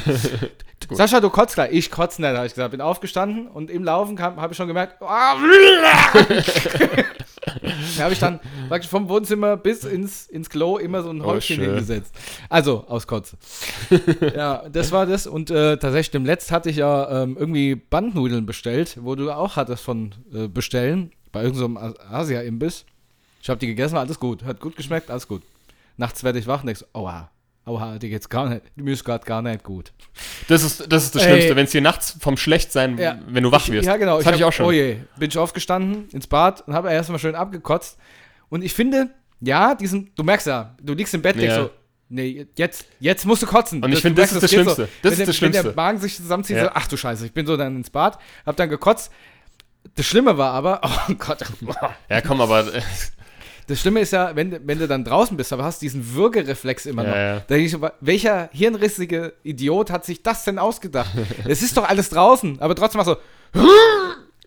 Speaker 3: (laughs) Sascha, du kotzt gleich. Ich kotze nicht, habe ich gesagt. Bin aufgestanden und im Laufen habe ich schon gemerkt, ah, (laughs) da habe ich dann praktisch vom Wohnzimmer bis ins, ins Klo immer so ein
Speaker 4: Oh,
Speaker 3: Häufchen
Speaker 4: schön.
Speaker 3: hingesetzt. Also aus Kotze. ja, das war das. Und äh, tatsächlich, dem Letzt hatte ich ja ähm, irgendwie Bandnudeln bestellt, wo du auch hattest von äh, bestellen, bei irgendeinem so Asia-Imbiss. Ich habe die gegessen, war alles gut. Hat gut geschmeckt, alles gut. Nachts werde ich wach und denk so, oha, oha, dir geht's gar nicht, mir ist gerade gar nicht gut.
Speaker 4: Das ist das, ist das. Schlimmste, wenn es dir nachts vom Schlechtsein,
Speaker 3: Ja.
Speaker 4: wenn du wach wirst.
Speaker 3: Ja, genau.
Speaker 4: Das hatte ich
Speaker 3: hab-
Speaker 4: auch schon.
Speaker 3: Oh je, bin ich aufgestanden ins Bad und habe erstmal schön abgekotzt. Und ich finde, ja, diesen, du merkst ja, du liegst im Bett, denkst
Speaker 4: Ja.
Speaker 3: so, nee, jetzt, jetzt musst du kotzen.
Speaker 4: Und ich finde, das ist das
Speaker 3: geht
Speaker 4: Schlimmste. Das
Speaker 3: wenn
Speaker 4: ist
Speaker 3: der,
Speaker 4: das
Speaker 3: Wenn der
Speaker 4: Schlimmste.
Speaker 3: Magen sich zusammenzieht,
Speaker 4: Ja.
Speaker 3: so, ach du Scheiße, ich bin so dann ins Bad, hab dann gekotzt. Das Schlimme war aber, (laughs) oh Gott,
Speaker 4: Ja, komm, aber äh,
Speaker 3: das Schlimme ist ja, wenn, du- wenn du dann draußen bist, aber hast diesen Würgereflex immer
Speaker 4: Ja,
Speaker 3: noch.
Speaker 4: ja.
Speaker 3: Da denk ich welcher hirnrissige Idiot hat sich das denn ausgedacht? es ist doch alles draußen, aber trotzdem machst du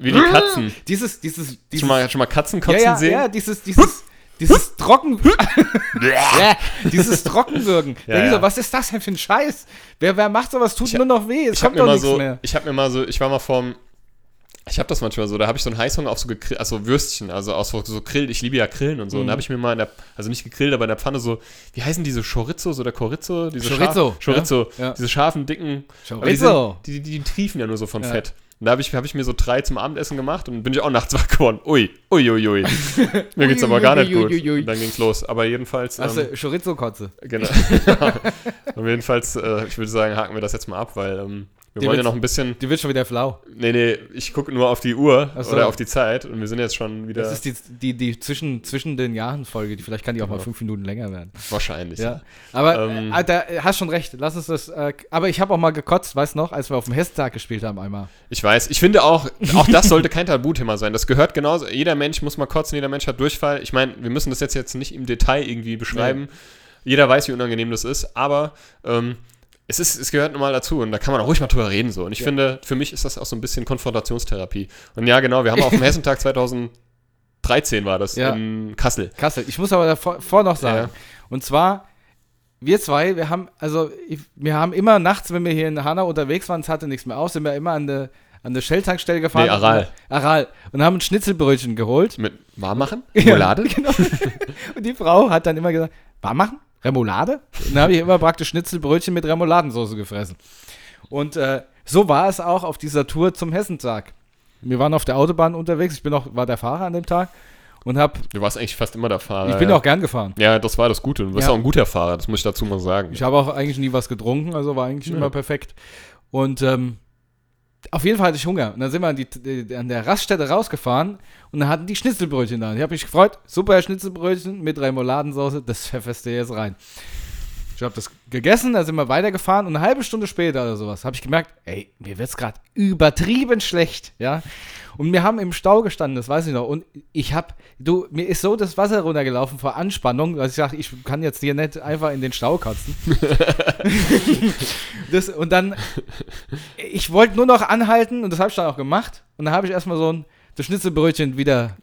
Speaker 4: wie die Katzen.
Speaker 3: dieses, dieses, dieses
Speaker 4: Schon mal, schon mal Katzen kotzen
Speaker 3: ja, ja,
Speaker 4: sehen?
Speaker 3: ja, dieses, dieses, dieses Trocken, (laughs) ja, dieses Trockenwürgen.
Speaker 4: Ja,
Speaker 3: ich
Speaker 4: ja.
Speaker 3: so, was ist das denn für ein Scheiß? Wer, wer macht sowas? Tut nur noch weh. Es
Speaker 4: ich habe
Speaker 3: kommt
Speaker 4: mir
Speaker 3: doch nichts
Speaker 4: so,
Speaker 3: mehr.
Speaker 4: ich habe mir mal so, ich war mal vorm, ich habe das manchmal so, da habe ich so einen Heißhunger auf so gegrill, also Würstchen, also aus so, so Grill, ich liebe ja Grillen und so, und
Speaker 3: Mhm.
Speaker 4: da habe ich mir mal in der, also nicht gegrillt, aber in der Pfanne so, wie heißen diese Chorizos oder Chorizo? Diese
Speaker 3: Chorizo,
Speaker 4: Scharf, Chorizo,
Speaker 3: ja, ja.
Speaker 4: diese scharfen, dicken,
Speaker 3: Chorizo.
Speaker 4: Die, sind, die, die, triefen ja nur so von
Speaker 3: Ja.
Speaker 4: Fett. Und da habe ich, hab ich mir so drei zum Abendessen gemacht und bin ich auch nachts (laughs) wach geworden. Ui, ui, ui, ui. (laughs) Mir geht's aber gar nicht gut. Und dann ging's los. Aber jedenfalls, ähm,
Speaker 3: Achso, Chorizo-Kotze.
Speaker 4: Genau. (laughs) Und jedenfalls, äh, ich würde sagen, haken wir das jetzt mal ab, weil ähm, wir
Speaker 3: Die
Speaker 4: wollen ja noch ein bisschen.
Speaker 3: Die wird schon wieder flau.
Speaker 4: Nee, nee, ich gucke nur auf die Uhr
Speaker 3: so.
Speaker 4: oder auf die Zeit und wir sind jetzt schon wieder
Speaker 3: Das ist die, die, die zwischen, zwischen den Jahren Folge. Die, vielleicht kann die auch mal
Speaker 4: Genau.
Speaker 3: fünf Minuten länger werden.
Speaker 4: wahrscheinlich.
Speaker 3: Ja. Aber
Speaker 4: Ähm.
Speaker 3: äh, da hast schon recht. Lass uns das. Äh, aber ich habe auch mal gekotzt, weißt du noch, als wir auf dem Hessentag gespielt haben einmal.
Speaker 4: Ich weiß. Ich finde auch, auch das sollte kein Tabuthema sein. Das gehört genauso. Jeder Mensch muss mal kotzen, jeder Mensch hat Durchfall. Ich meine, wir müssen das jetzt, jetzt nicht im Detail irgendwie beschreiben. Jeder weiß, wie unangenehm das ist, aber ähm, es, ist, es gehört nun mal dazu und da kann man auch ruhig mal drüber reden. So. Und ich
Speaker 3: Ja.
Speaker 4: finde, für mich ist das auch so ein bisschen Konfrontationstherapie. Und ja, genau, wir haben auf dem (laughs) Hessentag 2013 war das
Speaker 3: Ja.
Speaker 4: in Kassel.
Speaker 3: Kassel. Ich muss aber davor vor noch sagen.
Speaker 4: Ja.
Speaker 3: Und zwar, wir zwei, wir haben, also wir haben immer nachts, wenn wir hier in Hanau unterwegs waren, es hatte nichts mehr aus, sind wir immer an der an der Shell-Tankstelle gefahren.
Speaker 4: Nee, Aral.
Speaker 3: Aral. Und haben ein Schnitzelbrötchen geholt.
Speaker 4: Mit warm machen?
Speaker 3: Ja,
Speaker 4: Remoulade? (laughs)
Speaker 3: genau. (laughs) Und die Frau hat dann immer gesagt, warm machen? Remoulade? Und dann habe ich immer praktisch Schnitzelbrötchen mit Remouladensauce gefressen. Und äh, so war es auch auf dieser Tour zum Hessentag. Wir waren auf der Autobahn unterwegs, ich bin auch, war der Fahrer an dem Tag und hab,
Speaker 4: Du warst eigentlich fast immer der Fahrer.
Speaker 3: ich bin
Speaker 4: ja.
Speaker 3: auch gern gefahren.
Speaker 4: Ja, das war das Gute. Du bist
Speaker 3: Ja.
Speaker 4: auch ein guter Fahrer, das muss ich dazu mal sagen.
Speaker 3: Ich habe auch eigentlich nie was getrunken, also war eigentlich
Speaker 4: Ja.
Speaker 3: immer perfekt. Und ähm, auf jeden Fall hatte ich Hunger. Und dann sind wir an, die, an der Raststätte rausgefahren und dann hatten die Schnitzelbrötchen da. Und ich habe mich gefreut, super Schnitzelbrötchen mit Remouladensauce, das pfefferst du jetzt rein. Ich habe das gegessen, dann sind wir weitergefahren und eine halbe Stunde später oder sowas habe ich gemerkt, ey, mir wird's gerade übertrieben schlecht, ja. Und wir haben im Stau gestanden, das weiß ich noch. Und ich habe, du, mir ist so das Wasser runtergelaufen vor Anspannung, dass ich dachte, ich kann jetzt hier nicht einfach in den Stau kotzen. (laughs) das, und dann, ich wollte nur noch anhalten und das habe ich dann auch gemacht. Und dann habe ich erstmal so ein das Schnitzelbrötchen wieder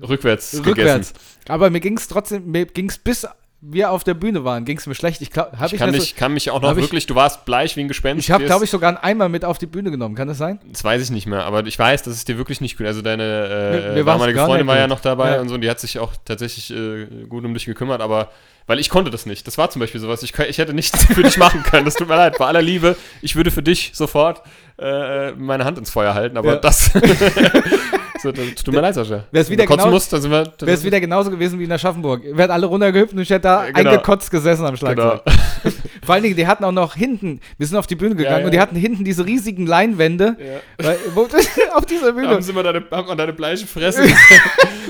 Speaker 4: Rückwärts,
Speaker 3: rückwärts.
Speaker 4: gegessen.
Speaker 3: Aber mir ging es trotzdem, mir ging es bis wir auf der Bühne waren, ging es mir schlecht. Ich glaube, habe
Speaker 4: Ich
Speaker 3: ich,
Speaker 4: kann mich, kann mich auch noch
Speaker 3: hab ich-
Speaker 4: wirklich, du warst bleich wie ein Gespenst.
Speaker 3: ich habe, glaube ich, sogar Eimer mit auf die Bühne genommen. Kann das sein?
Speaker 4: Das weiß ich nicht mehr, aber ich weiß, dass es dir wirklich nicht gut. Also deine äh, damalige Freundin war ja noch dabei
Speaker 3: Ja.
Speaker 4: und so, und die hat sich auch tatsächlich äh, gut um dich gekümmert, aber weil ich konnte das nicht. Das war zum Beispiel sowas. Ich, ich hätte nichts für dich machen können. Das tut mir leid. Bei aller Liebe, ich würde für dich sofort äh, meine Hand ins Feuer halten, aber
Speaker 3: Ja.
Speaker 4: das. (laughs) so, das tut mir leid, Sascha.
Speaker 3: Wär's wieder
Speaker 4: Wenn du kotzen
Speaker 3: genau-
Speaker 4: musst, dann sind wir. dann
Speaker 3: Wäre es wieder genauso gewesen wie in Aschaffenburg. Wir hätten alle runtergehüpft und ich hätte da
Speaker 4: genau.
Speaker 3: eingekotzt gesessen am Schlagzeug.
Speaker 4: Genau.
Speaker 3: Vor allen Dingen, die hatten auch noch hinten, wir sind auf die Bühne gegangen
Speaker 4: ja.
Speaker 3: und die hatten hinten diese riesigen Leinwände.
Speaker 4: Ja.
Speaker 3: Weil, wo, (laughs) auf dieser Bühne.
Speaker 4: Haben sie mal deine, haben wir deine bleiche Fresse. (laughs)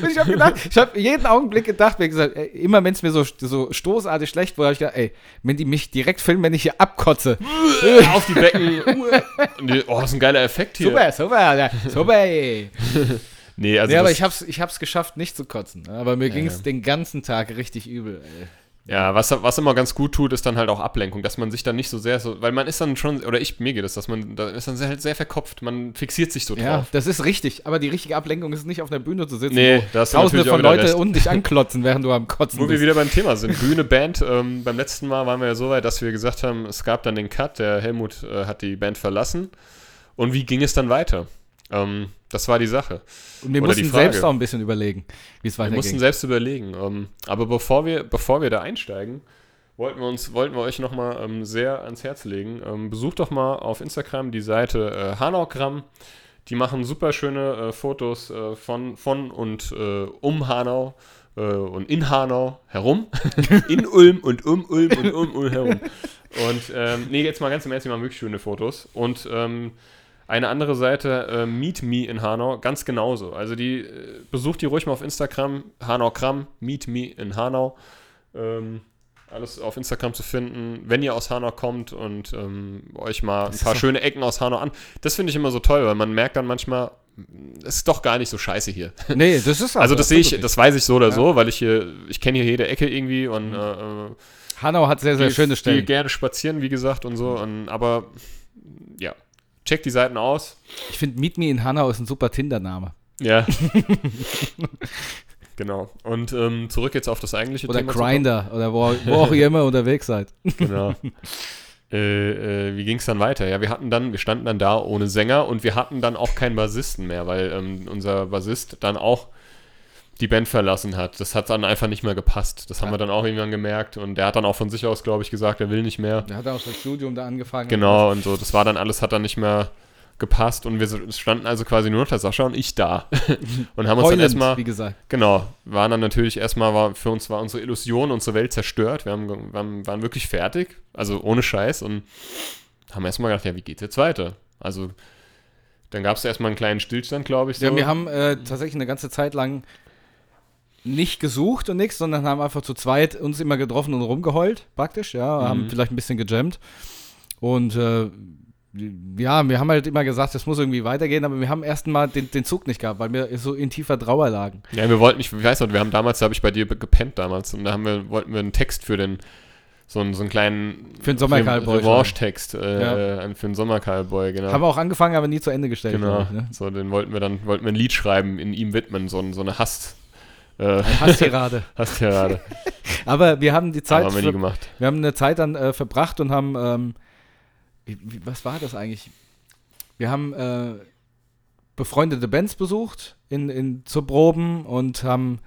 Speaker 3: Und ich habe gedacht, ich habe jeden Augenblick gedacht, mir gesagt, ey, immer wenn es mir so, so stoßartig schlecht wurde, habe ich gedacht, ey, wenn die mich direkt filmen, wenn ich hier abkotze.
Speaker 4: auf die Becken. (laughs) Oh, das ist ein geiler Effekt hier.
Speaker 3: Super, super, ja, super.
Speaker 4: Nee, also
Speaker 3: ja, aber ich hab's, ich hab's geschafft, nicht zu kotzen. Aber mir ging's den ganzen Tag richtig übel. Ey.
Speaker 4: Ja, was, was immer ganz gut tut, ist dann halt auch Ablenkung, dass man sich dann nicht so sehr so, weil man ist dann schon, oder ich, mir geht es, dass man, da ist dann sehr, sehr verkopft, man fixiert sich so
Speaker 3: Ja,
Speaker 4: drauf.
Speaker 3: das ist richtig. Aber die richtige Ablenkung ist nicht auf der Bühne zu sitzen,
Speaker 4: Nee,
Speaker 3: wo
Speaker 4: da hast du
Speaker 3: tausende von
Speaker 4: wieder
Speaker 3: Leute
Speaker 4: recht.
Speaker 3: unten dich anklotzen, während du am Kotzen
Speaker 4: Wo wir
Speaker 3: bist.
Speaker 4: wieder beim Thema sind. Bühne, Band. Ähm, beim letzten Mal waren wir ja so weit, dass wir gesagt haben, es gab dann den Cut, der Helmut äh, hat die Band verlassen. Und wie ging es dann weiter? Ähm, das war die Sache.
Speaker 3: Und wir
Speaker 4: oder
Speaker 3: mussten selbst auch ein bisschen überlegen, wie es
Speaker 4: Wir mussten
Speaker 3: weitergeht.
Speaker 4: selbst überlegen. Ähm, aber bevor wir, bevor wir da einsteigen, wollten wir, uns, wollten wir euch nochmal ähm, sehr ans Herz legen. Ähm, besucht doch mal auf Instagram die Seite äh, Hanaugramm. Die machen super schöne äh, Fotos äh, von, von und äh, um Hanau, äh, und in Hanau herum. (laughs) in Ulm und um Ulm und um Ulm herum. Und ähm, nee, jetzt mal ganz im Ernst, die machen wirklich schöne Fotos. Und ähm, eine andere Seite, äh, Meet Me in Hanau, ganz genauso. Also die äh, besucht die ruhig mal auf Instagram, Hanau Kram, Meet Me in Hanau. Ähm, alles auf Instagram zu finden, wenn ihr aus Hanau kommt und ähm, euch mal ein paar
Speaker 3: doch-
Speaker 4: schöne Ecken aus Hanau an. Das finde ich immer so toll, weil man merkt dann manchmal, es ist doch gar nicht so scheiße hier.
Speaker 3: Nee, das ist (laughs)
Speaker 4: Also das sehe ich, das weiß ich so oder
Speaker 3: Ja.
Speaker 4: so, weil ich hier, ich kenne hier jede Ecke irgendwie und äh, äh,
Speaker 3: nicht. Hanau hat sehr, sehr
Speaker 4: gehe-
Speaker 3: schöne
Speaker 4: gehe
Speaker 3: Stellen.
Speaker 4: gerne spazieren, wie gesagt, und so. Und, aber ja, checkt die Seiten aus.
Speaker 3: Ich finde Meet Me in Hanau ist ein super Tinder-Name.
Speaker 4: Ja. (laughs) genau. Und ähm, zurück jetzt auf das eigentliche
Speaker 3: Oder
Speaker 4: Thema. kommen.
Speaker 3: Grinder oder wo, wo auch ihr immer unterwegs seid. (laughs)
Speaker 4: Genau. äh, äh, wie ging es dann weiter? Ja, wir hatten dann, wir standen dann da ohne Sänger und wir hatten dann auch keinen Bassisten mehr, weil ähm, unser Bassist dann auch die Band verlassen hat. Das hat dann einfach nicht mehr gepasst. Das haben
Speaker 3: Ja.
Speaker 4: wir dann auch irgendwann gemerkt und der hat dann auch von sich aus, glaube ich, gesagt, er will nicht mehr.
Speaker 3: Der hat auch das Studium da angefangen.
Speaker 4: Genau, und so, das war dann alles, hat dann nicht mehr gepasst und wir standen also quasi nur noch der Sascha und ich da. (laughs) und haben uns dann
Speaker 3: Heulend,
Speaker 4: erstmal,
Speaker 3: wie gesagt.
Speaker 4: genau, waren dann natürlich erstmal, war, für uns war unsere Illusion, unsere Welt zerstört. Wir haben, waren, waren wirklich fertig, also ohne Scheiß und haben erstmal gedacht, ja, wie geht's jetzt weiter? Also, dann gab es erstmal einen kleinen Stillstand, glaube ich. So.
Speaker 3: Ja, wir haben äh, tatsächlich eine ganze Zeit lang nicht gesucht und nichts, sondern haben einfach zu zweit uns immer getroffen und rumgeheult, praktisch, ja, haben
Speaker 4: Mhm.
Speaker 3: vielleicht ein bisschen gejammt. Und äh, ja, wir haben halt immer gesagt, es muss irgendwie weitergehen, aber wir haben erst mal den, den Zug nicht gehabt, weil wir so in tiefer Trauer lagen.
Speaker 4: Ja, wir wollten nicht, ich weiß noch, wir haben damals, da habe ich bei dir gepennt damals und da haben wir, wollten wir einen Text für den, so einen, so einen kleinen
Speaker 3: Für den Sommercowboy
Speaker 4: Revanche-Text äh,
Speaker 3: Ja.
Speaker 4: äh, für den Sommercowboy, genau.
Speaker 3: Haben wir auch angefangen, aber nie zu Ende gestellt.
Speaker 4: Genau,
Speaker 3: ich, ne?
Speaker 4: so den wollten wir dann, wollten wir ein Lied schreiben, in ihm widmen, so, so eine Hass, äh,
Speaker 3: Hasstirade. (laughs)
Speaker 4: Hasstirade,
Speaker 3: aber wir haben die Zeit,
Speaker 4: haben wir nie gemacht.
Speaker 3: wir haben eine Zeit dann äh, verbracht und haben, ähm, wie, was war das eigentlich? Wir haben äh, befreundete Bands besucht in, in, zur Proben und haben,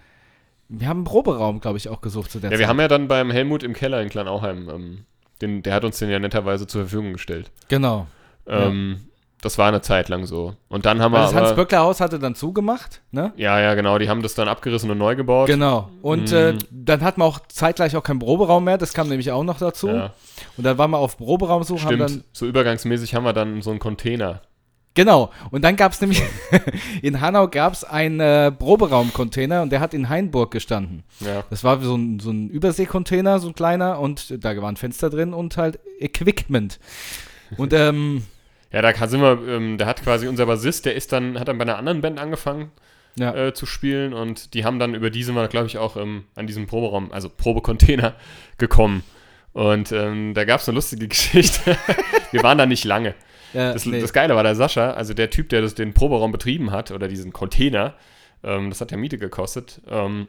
Speaker 3: wir haben einen Proberaum, glaube ich, auch gesucht zu der
Speaker 4: Ja,
Speaker 3: Zeit.
Speaker 4: wir haben ja dann beim Helmut im Keller in Kleinauheim, ähm, den, der hat uns den ja netterweise zur Verfügung gestellt.
Speaker 3: genau.
Speaker 4: Ähm, Das war eine Zeit lang so. Und dann haben
Speaker 3: Weil
Speaker 4: wir
Speaker 3: das Hans-Böckler-Haus hatte dann zugemacht, ne?
Speaker 4: Ja, ja, genau, die haben das dann abgerissen und neu gebaut.
Speaker 3: Genau. Und
Speaker 4: Mhm.
Speaker 3: äh, dann hatten wir auch zeitgleich auch keinen Proberaum mehr, das kam nämlich auch noch dazu.
Speaker 4: Ja,
Speaker 3: Und dann waren wir auf Proberaumsuche, haben
Speaker 4: stimmt.
Speaker 3: dann
Speaker 4: so übergangsmäßig haben wir dann so einen Container.
Speaker 3: Genau. Und dann gab es nämlich, (laughs) in Hanau gab es einen äh, Proberaumcontainer und der hat in Hainburg gestanden.
Speaker 4: Ja.
Speaker 3: Das war so ein, so ein Überseekontainer, so ein kleiner, und da waren Fenster drin und halt Equipment. Und ähm,
Speaker 4: Ja, da sind wir, ähm, der hat quasi unser Bassist, der ist dann, hat dann bei einer anderen Band angefangen
Speaker 3: ja,
Speaker 4: äh, zu spielen und die haben dann über diese mal, glaube ich, auch ähm, an diesem Proberaum, also Probecontainer (laughs) gekommen. Und ähm, da gab es eine lustige (laughs) Geschichte. wir waren da nicht lange.
Speaker 3: äh,
Speaker 4: Das,
Speaker 3: nee.
Speaker 4: das Geile war der Sascha, also der Typ, der das, den Proberaum betrieben hat, oder diesen Container, ähm, das hat ja Miete gekostet. Ähm,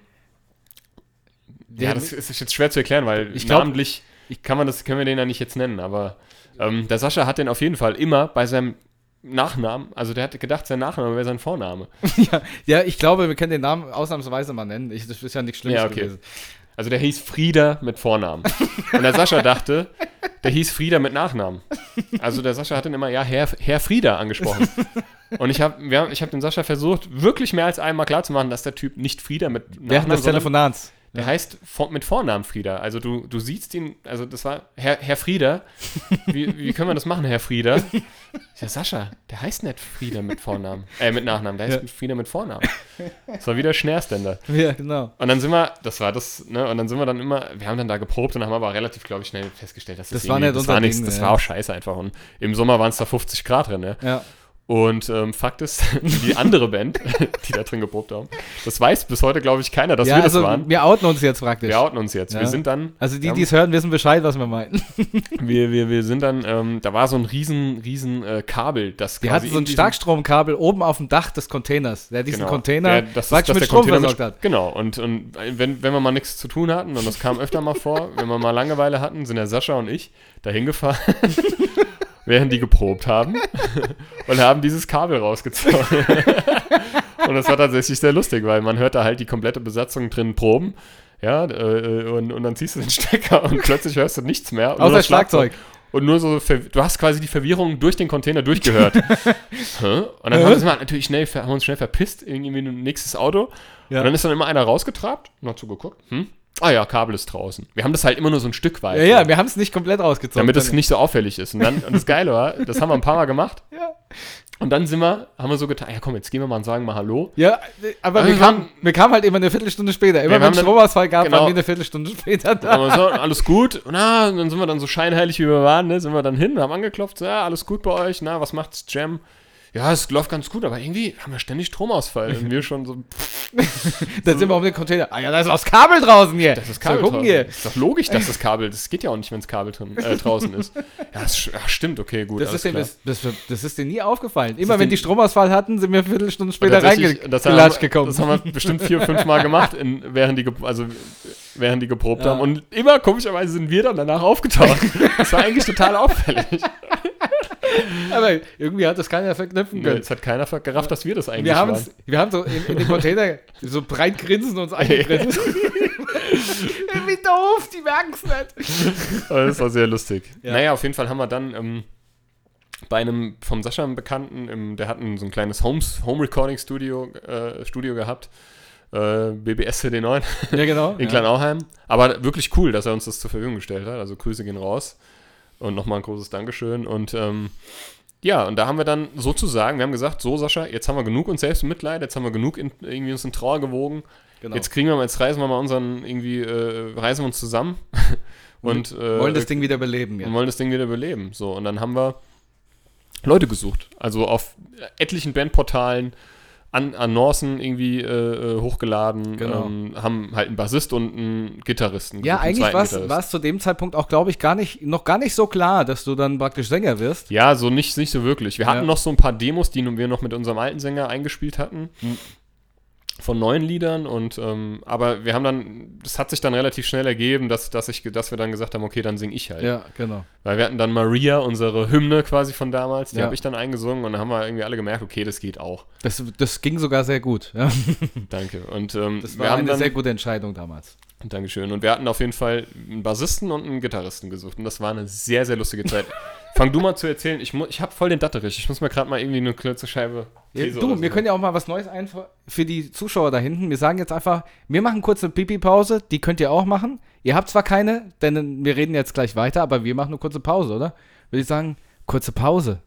Speaker 4: ja, das ist jetzt schwer zu erklären, weil
Speaker 3: Ich glaub-
Speaker 4: namentlich kann man das, können wir den ja nicht jetzt nennen, aber ähm, der Sascha hat den auf jeden Fall immer bei seinem Nachnamen, also der hatte gedacht, sein Nachname wäre sein Vorname. (laughs)
Speaker 3: ja, ja, ich glaube, wir können den Namen ausnahmsweise mal nennen. Ich, das ist ja nichts Schlimmes
Speaker 4: Ja, okay.
Speaker 3: gewesen.
Speaker 4: Also der hieß Frieda mit Vornamen. Und der Sascha dachte, der hieß Frieda mit Nachnamen. Also der Sascha hat ihn immer, ja, Herr, Herr Frieda angesprochen. Und ich habe ich hab dem Sascha versucht, wirklich mehr als einmal klarzumachen, dass der Typ nicht Frieda mit Nachnamen,
Speaker 3: Während des
Speaker 4: sondern
Speaker 3: Telefonats.
Speaker 4: Der heißt vor, mit Vornamen Frieda. Also du, du siehst ihn, also das war Herr, Herr Frieda. (laughs) Wie, wie können wir das machen, Herr Frieda? Ja, Sascha, der heißt nicht Frieda mit Vornamen, äh, mit Nachnamen, der heißt
Speaker 3: Ja.
Speaker 4: Frieda mit Vornamen. Das war wieder Schnärständer.
Speaker 3: Ja, genau.
Speaker 4: Und dann sind wir, das war das, ne, und dann sind wir dann immer, wir haben dann da geprobt und haben aber relativ, glaube ich, schnell festgestellt, dass
Speaker 3: Das
Speaker 4: das,
Speaker 3: war nicht
Speaker 4: das war nichts, das
Speaker 3: ja.
Speaker 4: war auch scheiße einfach. Und im Sommer waren es da 50 Grad drin, ne?
Speaker 3: Ja.
Speaker 4: Und ähm, Fakt ist, (laughs) die andere Band, (laughs) die da drin geprobt haben, das weiß bis heute, glaube ich, keiner, dass
Speaker 3: ja,
Speaker 4: wir das
Speaker 3: also
Speaker 4: waren.
Speaker 3: wir outen uns jetzt praktisch.
Speaker 4: Wir outen uns jetzt.
Speaker 3: Ja.
Speaker 4: Wir sind dann,
Speaker 3: also die, die es hören, wissen Bescheid, was wir meinen. (laughs)
Speaker 4: wir, wir, wir sind dann, ähm, da war so ein riesen, riesen äh, Kabel, das
Speaker 3: Wir hatten so
Speaker 4: in
Speaker 3: ein Starkstromkabel oben auf dem Dach des Containers, der diesen
Speaker 4: Genau.
Speaker 3: Container
Speaker 4: Der, das ist,
Speaker 3: mit
Speaker 4: der
Speaker 3: Strom
Speaker 4: Container
Speaker 3: versorgt
Speaker 4: mit,
Speaker 3: hat.
Speaker 4: Genau, und, und wenn, wenn wir mal nichts zu tun hatten, und das kam öfter mal vor, wenn wir mal Langeweile hatten, sind der Sascha und ich dahin gefahren, während die geprobt haben (laughs) und haben dieses Kabel rausgezogen. (laughs) und das war tatsächlich sehr lustig, weil man hört da halt die komplette Besatzung drin proben. Ja, äh, und, und dann ziehst du den Stecker und plötzlich hörst du nichts mehr.
Speaker 3: Außer Schlagzeug.
Speaker 4: Und nur so, du hast quasi die Verwirrung durch den Container durchgehört. (laughs) Und dann haben wir uns natürlich schnell, haben uns schnell verpisst, irgendwie in ein nächstes Auto.
Speaker 3: Ja.
Speaker 4: Und dann ist dann immer einer rausgetrabt und hat so geguckt, hm? Ah ja, Kabel ist draußen. Wir haben das halt immer nur so ein Stück weit.
Speaker 3: Ja, ja, wir haben es nicht komplett rausgezogen.
Speaker 4: damit es nicht so auffällig ist. Und dann, und das Geile war, das haben wir ein paar Mal gemacht. (laughs)
Speaker 3: Ja.
Speaker 4: Und dann sind wir, haben wir so getan, ja komm, jetzt gehen wir mal und sagen mal Hallo.
Speaker 3: Ja, aber wir
Speaker 4: Wir
Speaker 3: kamen, wir kamen halt immer eine Viertelstunde später. Immer
Speaker 4: wir
Speaker 3: wenn es
Speaker 4: dann-
Speaker 3: Stromausfall gab,
Speaker 4: genau.
Speaker 3: waren wir eine Viertelstunde später
Speaker 4: Dann
Speaker 3: da.
Speaker 4: wir so, alles gut. Und, na, und dann sind wir dann so scheinheilig, wie wir waren, ne? sind wir dann hin, haben angeklopft, so, ja, alles gut bei euch, na, was macht's, Jam? Ja, es läuft ganz gut, aber irgendwie haben wir ständig Stromausfall. Und wir schon so, (laughs)
Speaker 3: Dann sind wir um den Container. Ah ja, da ist auch das Kabel draußen hier.
Speaker 4: das ist Kabel
Speaker 3: So, gucken hier.
Speaker 4: Ist doch logisch, dass das Kabel, das geht ja auch nicht, wenn das Kabel drin, äh, draußen ist. (laughs) Ja, das, ach, stimmt, okay, gut,
Speaker 3: Das ist, dem,
Speaker 4: klar.
Speaker 3: das, das, das ist dir nie aufgefallen. Immer wenn
Speaker 4: dem-
Speaker 3: die Stromausfall hatten, sind wir eine Viertelstunde
Speaker 4: Und
Speaker 3: später
Speaker 4: tatsächlich, das haben,
Speaker 3: reingelatscht
Speaker 4: wir,
Speaker 3: gekommen.
Speaker 4: das haben wir (laughs) bestimmt vier, fünf Mal gemacht, in, während, die, also, während die geprobt
Speaker 3: Ja.
Speaker 4: haben. Und immer, komischerweise, sind wir dann danach aufgetaucht. Das war eigentlich total auffällig. (laughs)
Speaker 3: Aber irgendwie hat das keiner verknüpfen können.
Speaker 4: Jetzt hat keiner gerafft, dass wir das eigentlich
Speaker 3: Wir haben,
Speaker 4: waren.
Speaker 3: wir haben so in, in den Container so breit grinsen uns eingegrinst. (laughs) (laughs) Wie doof, die merken es nicht.
Speaker 4: Aber Das war sehr lustig.
Speaker 3: Ja.
Speaker 4: Naja, auf jeden Fall haben wir dann ähm, bei einem vom Sascha einen Bekannten, im, der hat ein, so ein kleines Homes, Home Recording Studio, äh, Studio gehabt. Äh, BBS CD9
Speaker 3: Ja, genau.
Speaker 4: in Kleinauheim. Aber wirklich cool, dass er uns das zur Verfügung gestellt hat. Also Grüße gehen raus. Und nochmal ein großes Dankeschön. Und ähm, ja, und da haben wir dann sozusagen, wir haben gesagt, so Sascha, jetzt haben wir genug uns selbst Mitleid, jetzt haben wir genug in, irgendwie uns in Trauer gewogen.
Speaker 3: Genau.
Speaker 4: Jetzt kriegen wir mal, jetzt reisen wir mal unseren, irgendwie, äh, reisen wir uns zusammen. (laughs) und äh,
Speaker 3: wollen das Ding wieder beleben. Ja.
Speaker 4: und wollen das Ding wieder beleben. So, und dann haben wir Leute gesucht. Also auf etlichen Bandportalen, an Annoncen irgendwie äh, äh, hochgeladen,
Speaker 3: Genau.
Speaker 4: ähm, haben halt einen Bassist und einen Gitarristen.
Speaker 3: Ja, eigentlich war es- zu dem Zeitpunkt auch, glaube ich, gar nicht, noch gar nicht so klar, dass du dann praktisch Sänger wirst.
Speaker 4: Ja, so nicht, nicht so wirklich. Wir hatten
Speaker 3: Ja.
Speaker 4: noch so ein paar Demos, die wir noch mit unserem alten Sänger eingespielt hatten.
Speaker 3: Hm.
Speaker 4: Von neuen Liedern und ähm, aber wir haben dann, das hat sich dann relativ schnell ergeben, dass, dass, ich, dass wir dann gesagt haben, okay, dann singe ich halt.
Speaker 3: Ja, genau.
Speaker 4: Weil wir hatten dann Maria, unsere Hymne quasi von damals, die
Speaker 3: Ja.
Speaker 4: habe ich dann eingesungen und dann haben wir irgendwie alle gemerkt, okay, das geht auch.
Speaker 3: Das, das ging sogar sehr gut. Ja. (laughs)
Speaker 4: Danke. Und ähm,
Speaker 3: Das
Speaker 4: wir
Speaker 3: war
Speaker 4: haben
Speaker 3: eine
Speaker 4: dann,
Speaker 3: sehr gute Entscheidung damals.
Speaker 4: Dankeschön. Und wir hatten auf jeden Fall einen Bassisten und einen Gitarristen gesucht und das war eine sehr, sehr lustige Zeit. (laughs) Fang du mal zu erzählen. Ich, ich habe voll den Datterich. Ich muss mir gerade mal irgendwie eine kurze Scheibe.
Speaker 3: Ja, du,
Speaker 4: so
Speaker 3: wir können ja auch mal was Neues einfach für die Zuschauer da hinten. Wir sagen jetzt einfach, wir machen kurze Pipi-Pause, die könnt ihr auch machen. Ihr habt zwar keine, denn wir reden jetzt gleich weiter, aber wir machen eine kurze Pause, oder? Würde ich sagen, kurze Pause.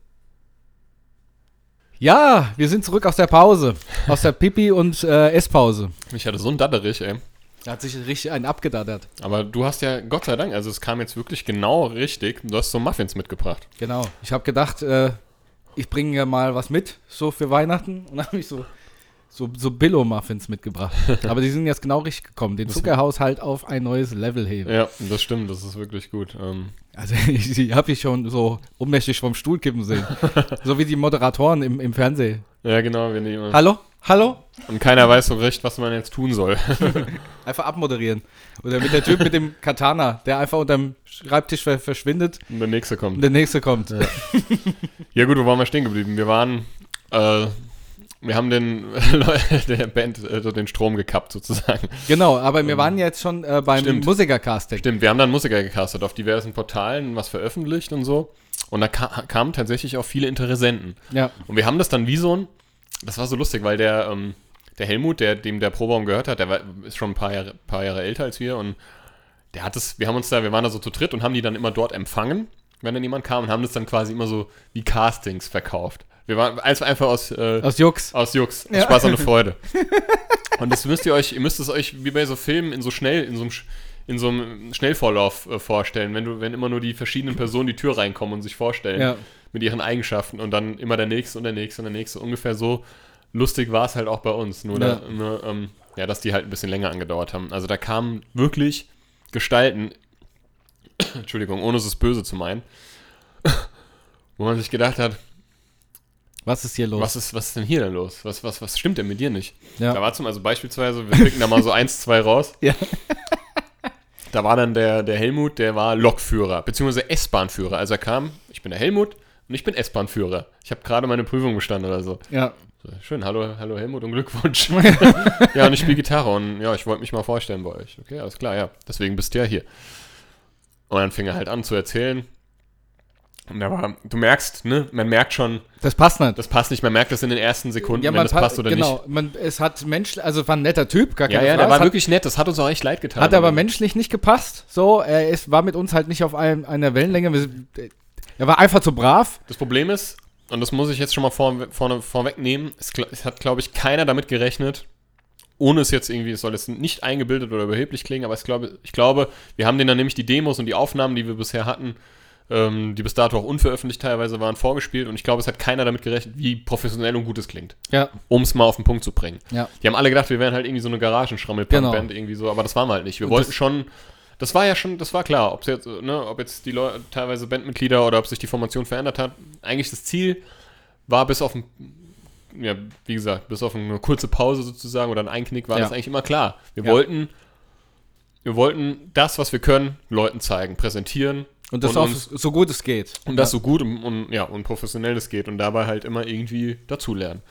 Speaker 3: Ja, wir sind zurück aus der Pause. Aus der Pipi- und äh, Esspause.
Speaker 4: Ich hatte so einen Datterich, ey.
Speaker 3: Hat sich richtig einen abgedattert.
Speaker 4: Aber du hast ja, Gott sei Dank, also es kam jetzt wirklich genau richtig. Du hast so Muffins mitgebracht.
Speaker 3: Genau. Ich habe gedacht, äh, ich bringe ja mal was mit, so für Weihnachten. Und dann habe ich so, so, so Billo-Muffins mitgebracht. (laughs) Aber die sind jetzt genau richtig gekommen. Den Zuckerhaushalt auf ein neues Level heben.
Speaker 4: Ja, das stimmt, das ist wirklich gut. Ähm,
Speaker 3: Also (laughs) ich, die habe ich schon so ohnmächtig vom Stuhl kippen sehen. (laughs) so wie die Moderatoren im, im Fernsehen.
Speaker 4: ja, genau, wenn die immer,
Speaker 3: Hallo? Hallo?
Speaker 4: Und keiner weiß so recht, was man jetzt tun soll. (laughs)
Speaker 3: Einfach abmoderieren. Oder mit der Typ mit dem Katana, der einfach unterm Schreibtisch ver verschwindet
Speaker 4: Und der nächste
Speaker 3: und
Speaker 4: kommt.
Speaker 3: der nächste kommt. (laughs)
Speaker 4: Ja gut, wo waren wir stehen geblieben? Wir waren, äh, wir haben den (laughs) der Band äh, so den Strom gekappt sozusagen.
Speaker 3: Genau, aber wir waren jetzt schon äh, beim
Speaker 4: Stimmt.
Speaker 3: Musikercasting.
Speaker 4: Stimmt, wir haben dann Musiker gecastet, auf diversen Portalen was veröffentlicht und so. Und da ka kamen tatsächlich auch viele Interessenten.
Speaker 3: Ja.
Speaker 4: Und wir haben das dann wie so ein, das war so lustig, weil der, ähm, der Helmut, der, dem der Probaum gehört hat, der war, ist schon ein paar Jahre, paar Jahre älter als wir und der hat es, wir haben uns da, wir waren da so zu dritt und haben die dann immer dort empfangen, wenn dann jemand kam und haben das dann quasi immer so wie Castings verkauft. Wir waren einfach aus, äh,
Speaker 3: Aus Jux.
Speaker 4: aus Jux, aus
Speaker 3: Ja.
Speaker 4: Spaß und eine (laughs) Freude. Und das müsst ihr euch, ihr müsst es euch wie bei so Filmen in so schnell, in so einem, in so einem Schnellvorlauf äh, vorstellen, wenn du, wenn immer nur die verschiedenen Personen die Tür reinkommen und sich vorstellen
Speaker 3: Ja.
Speaker 4: Mit ihren Eigenschaften und dann immer der nächste und der nächste und der nächste. Ungefähr so lustig war es halt auch bei uns. Nur,
Speaker 3: Ja.
Speaker 4: da, nur ähm, ja, dass die halt ein bisschen länger angedauert haben. Also da kamen wirklich Gestalten, (coughs) Entschuldigung, ohne es böse zu meinen, (coughs) wo man sich gedacht hat,
Speaker 3: Was ist hier los?
Speaker 4: was ist, was ist denn hier denn los? Was, was, was stimmt denn mit dir nicht?
Speaker 3: Ja.
Speaker 4: Da war zum, also beispielsweise, wir picken da mal so eins, zwei raus. (laughs)
Speaker 3: Ja.
Speaker 4: Da war dann der, der Helmut, der war Lokführer, beziehungsweise S-Bahn-Führer. Also er kam, ich bin der Helmut und ich bin S-Bahn-Führer. Ich habe gerade meine Prüfung bestanden oder so.
Speaker 3: ja.
Speaker 4: so. Schön, hallo, hallo Helmut und Glückwunsch. (laughs) ja, und ich spiele Gitarre und ja, ich wollte mich mal vorstellen bei euch. Okay, alles klar, ja. Deswegen bist du ja hier. Und dann fing er halt an zu erzählen, Und da war, du merkst, ne, man merkt schon,
Speaker 3: Das passt nicht.
Speaker 4: das passt nicht, man merkt das in den ersten Sekunden, wenn
Speaker 3: man
Speaker 4: das
Speaker 3: pa-
Speaker 4: passt oder
Speaker 3: genau, Man, es hat menschlich, also war ein netter Typ, gar
Speaker 4: nicht. Ja,
Speaker 3: keine
Speaker 4: ja,
Speaker 3: Frage.
Speaker 4: der
Speaker 3: Es
Speaker 4: war
Speaker 3: hat,
Speaker 4: wirklich nett, das hat uns auch echt leid getan.
Speaker 3: hat aber menschlich nicht gepasst. So, er ist, war mit uns halt nicht auf einem, einer Wellenlänge. Wir sind- Er war einfach zu brav.
Speaker 4: Das Problem ist, und das muss ich jetzt schon mal vor, vorne, vorwegnehmen, es, es hat, glaube ich, keiner damit gerechnet, ohne es jetzt irgendwie, es soll jetzt nicht eingebildet oder überheblich klingen, aber ich glaube, ich glaube, wir haben denen dann nämlich die Demos und die Aufnahmen, die wir bisher hatten, ähm, die bis dato auch unveröffentlicht teilweise waren, vorgespielt und ich glaube, es hat keiner damit gerechnet, wie professionell und gut es klingt,
Speaker 3: Ja,
Speaker 4: um es mal auf den Punkt zu bringen.
Speaker 3: ja.
Speaker 4: Die haben alle gedacht, wir wären halt irgendwie so eine Garagenschrammelpunk-Band irgendwie so, aber das waren wir halt nicht. Wir wollten
Speaker 3: das-
Speaker 4: schon, das war ja schon, das war klar, ob jetzt, ne, ob jetzt die Leute, teilweise Bandmitglieder oder ob sich die Formation verändert hat. Eigentlich das Ziel war bis auf ein, ja, wie gesagt, bis auf eine kurze Pause sozusagen oder ein Einknick war
Speaker 3: Ja.
Speaker 4: das eigentlich immer klar. Wir
Speaker 3: Ja.
Speaker 4: wollten, wir wollten das, was wir können, Leuten zeigen, präsentieren
Speaker 3: Und das
Speaker 4: Und
Speaker 3: auch
Speaker 4: uns-
Speaker 3: so gut es geht.
Speaker 4: und das so gut und, und, ja, und professionell es geht und dabei halt immer irgendwie dazulernen.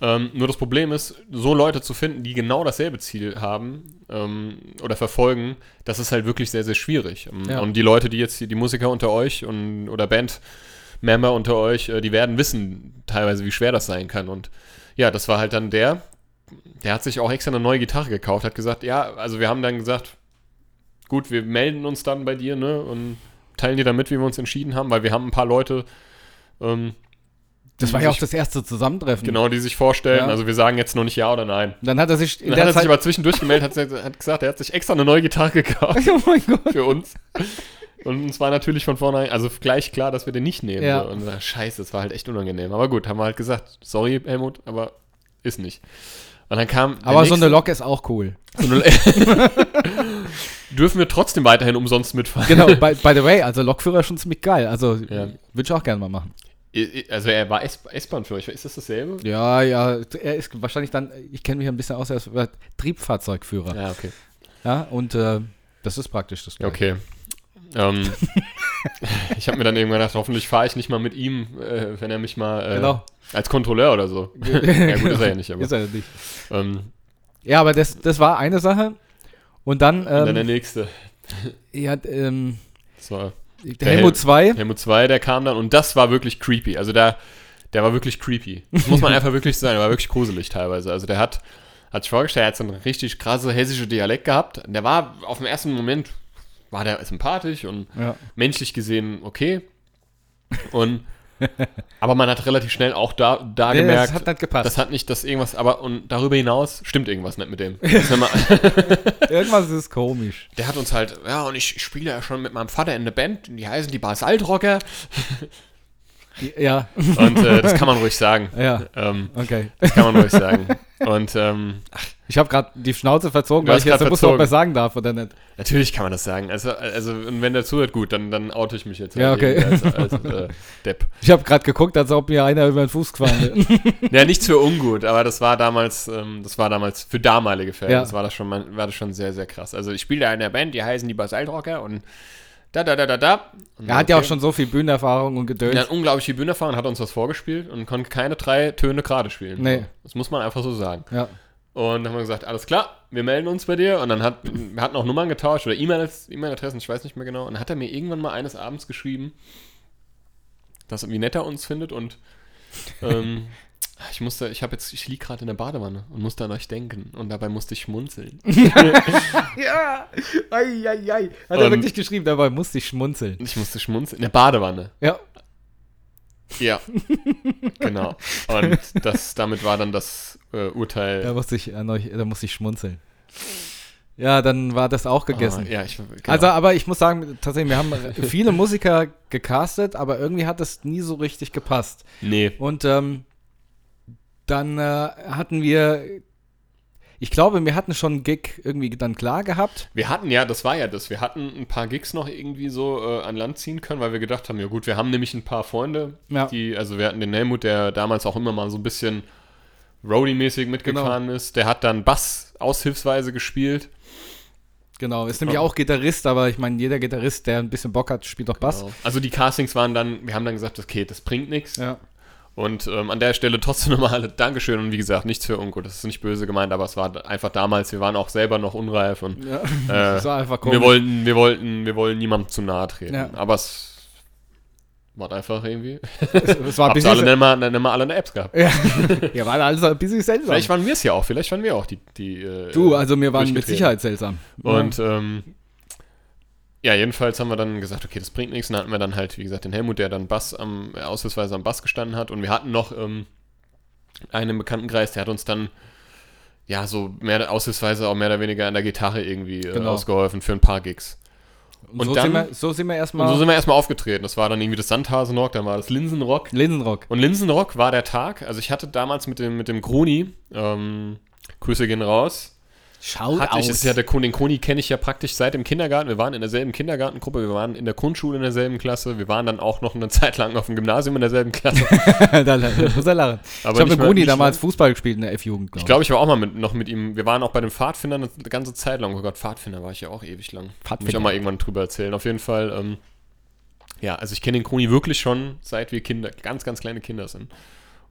Speaker 4: Ähm, nur das Problem ist, so Leute zu finden, die genau dasselbe Ziel haben ähm, oder verfolgen, das ist halt wirklich sehr, sehr schwierig. Ähm,
Speaker 3: Ja.
Speaker 4: Und die Leute, die jetzt, die, die Musiker unter euch und, oder Bandmember unter euch, äh, die werden wissen teilweise, wie schwer das sein kann. Und ja, das war halt dann der, der hat sich auch extra eine neue Gitarre gekauft, hat gesagt, ja, also wir haben dann gesagt, gut, wir melden uns dann bei dir, ne, und teilen dir dann mit, wie wir uns entschieden haben, weil wir haben ein paar Leute, ähm,
Speaker 3: Das war ja auch das erste Zusammentreffen.
Speaker 4: genau, die sich vorstellen,
Speaker 3: Ja.
Speaker 4: also wir sagen jetzt noch nicht ja oder nein.
Speaker 3: Dann hat er sich in
Speaker 4: Dann
Speaker 3: der
Speaker 4: hat er sich
Speaker 3: Zeit.
Speaker 4: aber zwischendurch gemeldet, hat, hat gesagt, er hat sich extra eine neue Gitarre gekauft (laughs)
Speaker 3: oh mein Gott.
Speaker 4: für uns. Und uns war natürlich von vornherein, also gleich klar, dass wir den nicht nehmen.
Speaker 3: Ja.
Speaker 4: So. Und äh, scheiße, das war halt echt unangenehm. Aber gut, haben wir halt gesagt, sorry Helmut, aber ist nicht. Und dann kam.
Speaker 3: Aber so eine
Speaker 4: nächste-
Speaker 3: Lok ist auch cool.
Speaker 4: so (laughs) dürfen wir trotzdem weiterhin umsonst mitfahren.
Speaker 3: Genau, (laughs) by, by the way, also Lokführer schon ziemlich geil. Also
Speaker 4: Ja.
Speaker 3: würde ich auch gerne mal machen.
Speaker 4: Also er war S- S-Bahn-Führer, ist das dasselbe?
Speaker 3: Ja, ja, er ist wahrscheinlich dann, ich kenne mich ein bisschen aus, er ist Triebfahrzeugführer. Ja,
Speaker 4: Ja, okay.
Speaker 3: und äh, das ist praktisch das
Speaker 4: Ja,
Speaker 3: Gleiche.
Speaker 4: Okay. ähm, (laughs) ich habe mir dann irgendwann gedacht, hoffentlich fahre ich nicht mal mit ihm, äh, wenn er mich mal äh,
Speaker 3: Genau.
Speaker 4: als Kontrolleur oder so. (laughs) ja gut, ist er ja nicht, aber
Speaker 3: Ist er nicht.
Speaker 4: ähm,
Speaker 3: Ja, aber das, das war eine Sache. Und dann,
Speaker 4: dann der
Speaker 3: ähm,
Speaker 4: nächste.
Speaker 3: ja, ähm,
Speaker 4: Das war
Speaker 3: der
Speaker 4: Der
Speaker 3: Helmut 2,
Speaker 4: Helmut 2, der kam dann und das war wirklich creepy. Also der, der war wirklich creepy. Das muss man (laughs) einfach wirklich sagen, der war wirklich gruselig teilweise. Also der hat, hat sich vorgestellt, er hat so einen richtig krasse hessische Dialekt gehabt. Der war auf den ersten Moment, war der sympathisch und
Speaker 3: ja,
Speaker 4: menschlich gesehen okay. Und (laughs) aber man hat relativ schnell auch da, da
Speaker 3: Nee,
Speaker 4: gemerkt,
Speaker 3: das hat nicht gepasst.
Speaker 4: das hat nicht das irgendwas, aber und darüber hinaus stimmt irgendwas nicht mit dem. (laughs) (laughs)
Speaker 3: Irgendwas ist komisch.
Speaker 4: der hat uns halt, ja, und ich spiele ja schon mit meinem Vater in der Band, die heißen die Basaltrocker.
Speaker 3: Ja,
Speaker 4: Und äh, das kann man ruhig sagen. (laughs)
Speaker 3: ja,
Speaker 4: Ähm,
Speaker 3: okay.
Speaker 4: das kann man ruhig sagen. Und ähm,
Speaker 3: Ich habe gerade die Schnauze verzogen, weil ich jetzt noch
Speaker 4: verzogen.
Speaker 3: mehr sagen darf, oder nicht?
Speaker 4: natürlich kann man das sagen. Also, also und wenn der zuhört, gut, dann, dann oute ich mich jetzt.
Speaker 3: Ja,
Speaker 4: halt
Speaker 3: okay.
Speaker 4: irgendwie Als, als äh, (laughs) Depp.
Speaker 3: Ich habe gerade geguckt, als ob mir einer über den Fuß gefahren wäre. (laughs)
Speaker 4: Ja, nichts für ungut, aber das war damals, ähm, das war damals für damalige Fälle.
Speaker 3: Ja.
Speaker 4: Das war das schon, war das schon sehr, sehr krass. Also ich spiele da in der Band, die heißen die Basaltrocker und da, da, da, da, da. Und
Speaker 3: er hat ja
Speaker 4: okay.
Speaker 3: auch schon so viel Bühnenerfahrung und Gedöns.
Speaker 4: Er hat unglaubliche Bühnenerfahrung, hat uns was vorgespielt und konnte keine drei Töne gerade spielen.
Speaker 3: Nee.
Speaker 4: Das muss man einfach so sagen.
Speaker 3: Ja.
Speaker 4: Und dann haben wir gesagt, alles klar, wir melden uns bei dir. Und dann hat, wir hatten auch Nummern getauscht oder E-Mail- E-Mail-Adressen, ich weiß nicht mehr genau. Und dann hat er mir irgendwann mal eines Abends geschrieben, dass wie nett er uns findet. Und ähm, (laughs) ich musste, ich habe jetzt, ich liege gerade in der Badewanne und musste an euch denken. Und dabei musste ich schmunzeln. (laughs)
Speaker 3: Ja, ei, ei, ei. Hat
Speaker 4: Ähm,
Speaker 3: er wirklich geschrieben, dabei musste ich schmunzeln.
Speaker 4: Ich musste schmunzeln. In der Badewanne.
Speaker 3: Ja,
Speaker 4: Ja. genau. Und das, damit war dann das äh, Urteil.
Speaker 3: da musste ich an euch, da musste ich schmunzeln. Ja, dann war das auch gegessen.
Speaker 4: Ah, ja, ich, genau.
Speaker 3: Also, aber ich muss sagen, tatsächlich, wir haben (laughs) viele Musiker gecastet, aber irgendwie hat das nie so richtig gepasst.
Speaker 4: nee.
Speaker 3: Und ähm, dann äh, hatten wir, ich glaube, wir hatten schon einen Gig irgendwie dann klar gehabt.
Speaker 4: Wir hatten ja, das war ja das, wir hatten ein paar Gigs noch irgendwie so äh, an Land ziehen können, weil wir gedacht haben, ja gut, wir haben nämlich ein paar Freunde,
Speaker 3: Ja.
Speaker 4: die, also wir hatten den Helmut, der damals auch immer mal so ein bisschen Roadie-mäßig mitgefahren
Speaker 3: Genau.
Speaker 4: ist, der hat dann Bass aushilfsweise gespielt.
Speaker 3: Genau, ist nämlich
Speaker 4: Ja.
Speaker 3: auch Gitarrist, aber ich meine, jeder Gitarrist, der ein bisschen Bock hat, spielt auch Bass.
Speaker 4: Genau. Also die Castings waren dann, wir haben dann gesagt, okay, das bringt nichts.
Speaker 3: Ja.
Speaker 4: Und ähm, an der Stelle trotzdem (laughs) nochmal alle Dankeschön und wie gesagt, nichts für ungut, das ist nicht böse gemeint, aber es war einfach damals, wir waren auch selber noch unreif und
Speaker 3: ja.
Speaker 4: äh, (laughs)
Speaker 3: war
Speaker 4: wir wollten, wir wollten, wir wollen niemandem zu nahe treten.
Speaker 3: Ja.
Speaker 4: Aber es War einfach irgendwie.
Speaker 3: Es war ein
Speaker 4: Habt ihr alle
Speaker 3: bisschen,
Speaker 4: nicht mal, nicht mal alle eine Apps gehabt.
Speaker 3: ja, (laughs) ja, war alles ein bisschen seltsam.
Speaker 4: Vielleicht waren wir es ja auch, vielleicht waren wir auch die. die äh,
Speaker 3: du, also wir waren mit. Sicherheit seltsam.
Speaker 4: Und ähm, ja, jedenfalls haben wir dann gesagt, okay, das bringt nichts. Und dann hatten wir dann halt, wie gesagt, den Helmut, der dann Bass am, äh, ausnahmsweise am Bass gestanden hat. Und wir hatten noch ähm, einen im Bekanntenkreis, der hat uns dann ja so mehr ausnahmsweise auch mehr oder weniger an der Gitarre irgendwie äh,
Speaker 3: Genau.
Speaker 4: ausgeholfen für ein paar Gigs.
Speaker 3: Und,
Speaker 4: und
Speaker 3: so,
Speaker 4: dann-
Speaker 3: sind wir, so sind wir
Speaker 4: Und
Speaker 3: erstmal.
Speaker 4: so sind wir erstmal aufgetreten. Das war dann irgendwie das Sandhasenrock, dann war das Linsenrock.
Speaker 3: Linsenrock.
Speaker 4: Und Linsenrock war der Tag. Also ich hatte damals mit dem, mit dem Kroni, ähm, Grüße gehen raus,
Speaker 3: Schaut
Speaker 4: hatte ich, ist ja der Koni, den Koni kenne ich ja praktisch seit dem Kindergarten. Wir waren in derselben Kindergartengruppe, wir waren in der Grundschule in derselben Klasse, wir waren dann auch noch eine (laughs) Zeit lang auf dem Gymnasium in derselben Klasse. (laughs)
Speaker 3: da, muss er lachen. (laughs)
Speaker 4: Aber
Speaker 3: ich habe mit
Speaker 4: nicht
Speaker 3: damals
Speaker 4: mal-
Speaker 3: Fußball gespielt in der F-Jugend,
Speaker 4: Ich
Speaker 3: glaube
Speaker 4: glaube, ich war auch mal mit, noch mit ihm, wir waren auch bei den Pfadfindern eine ganze Zeit lang. Oh Gott, Pfadfinder war ich ja auch ewig lang. Muss ich
Speaker 3: Pfadfinder.
Speaker 4: auch mal irgendwann drüber erzählen. Auf jeden Fall, ähm, ja, also ich kenne den Koni wirklich schon, seit wir Kinder, ganz, ganz kleine Kinder sind.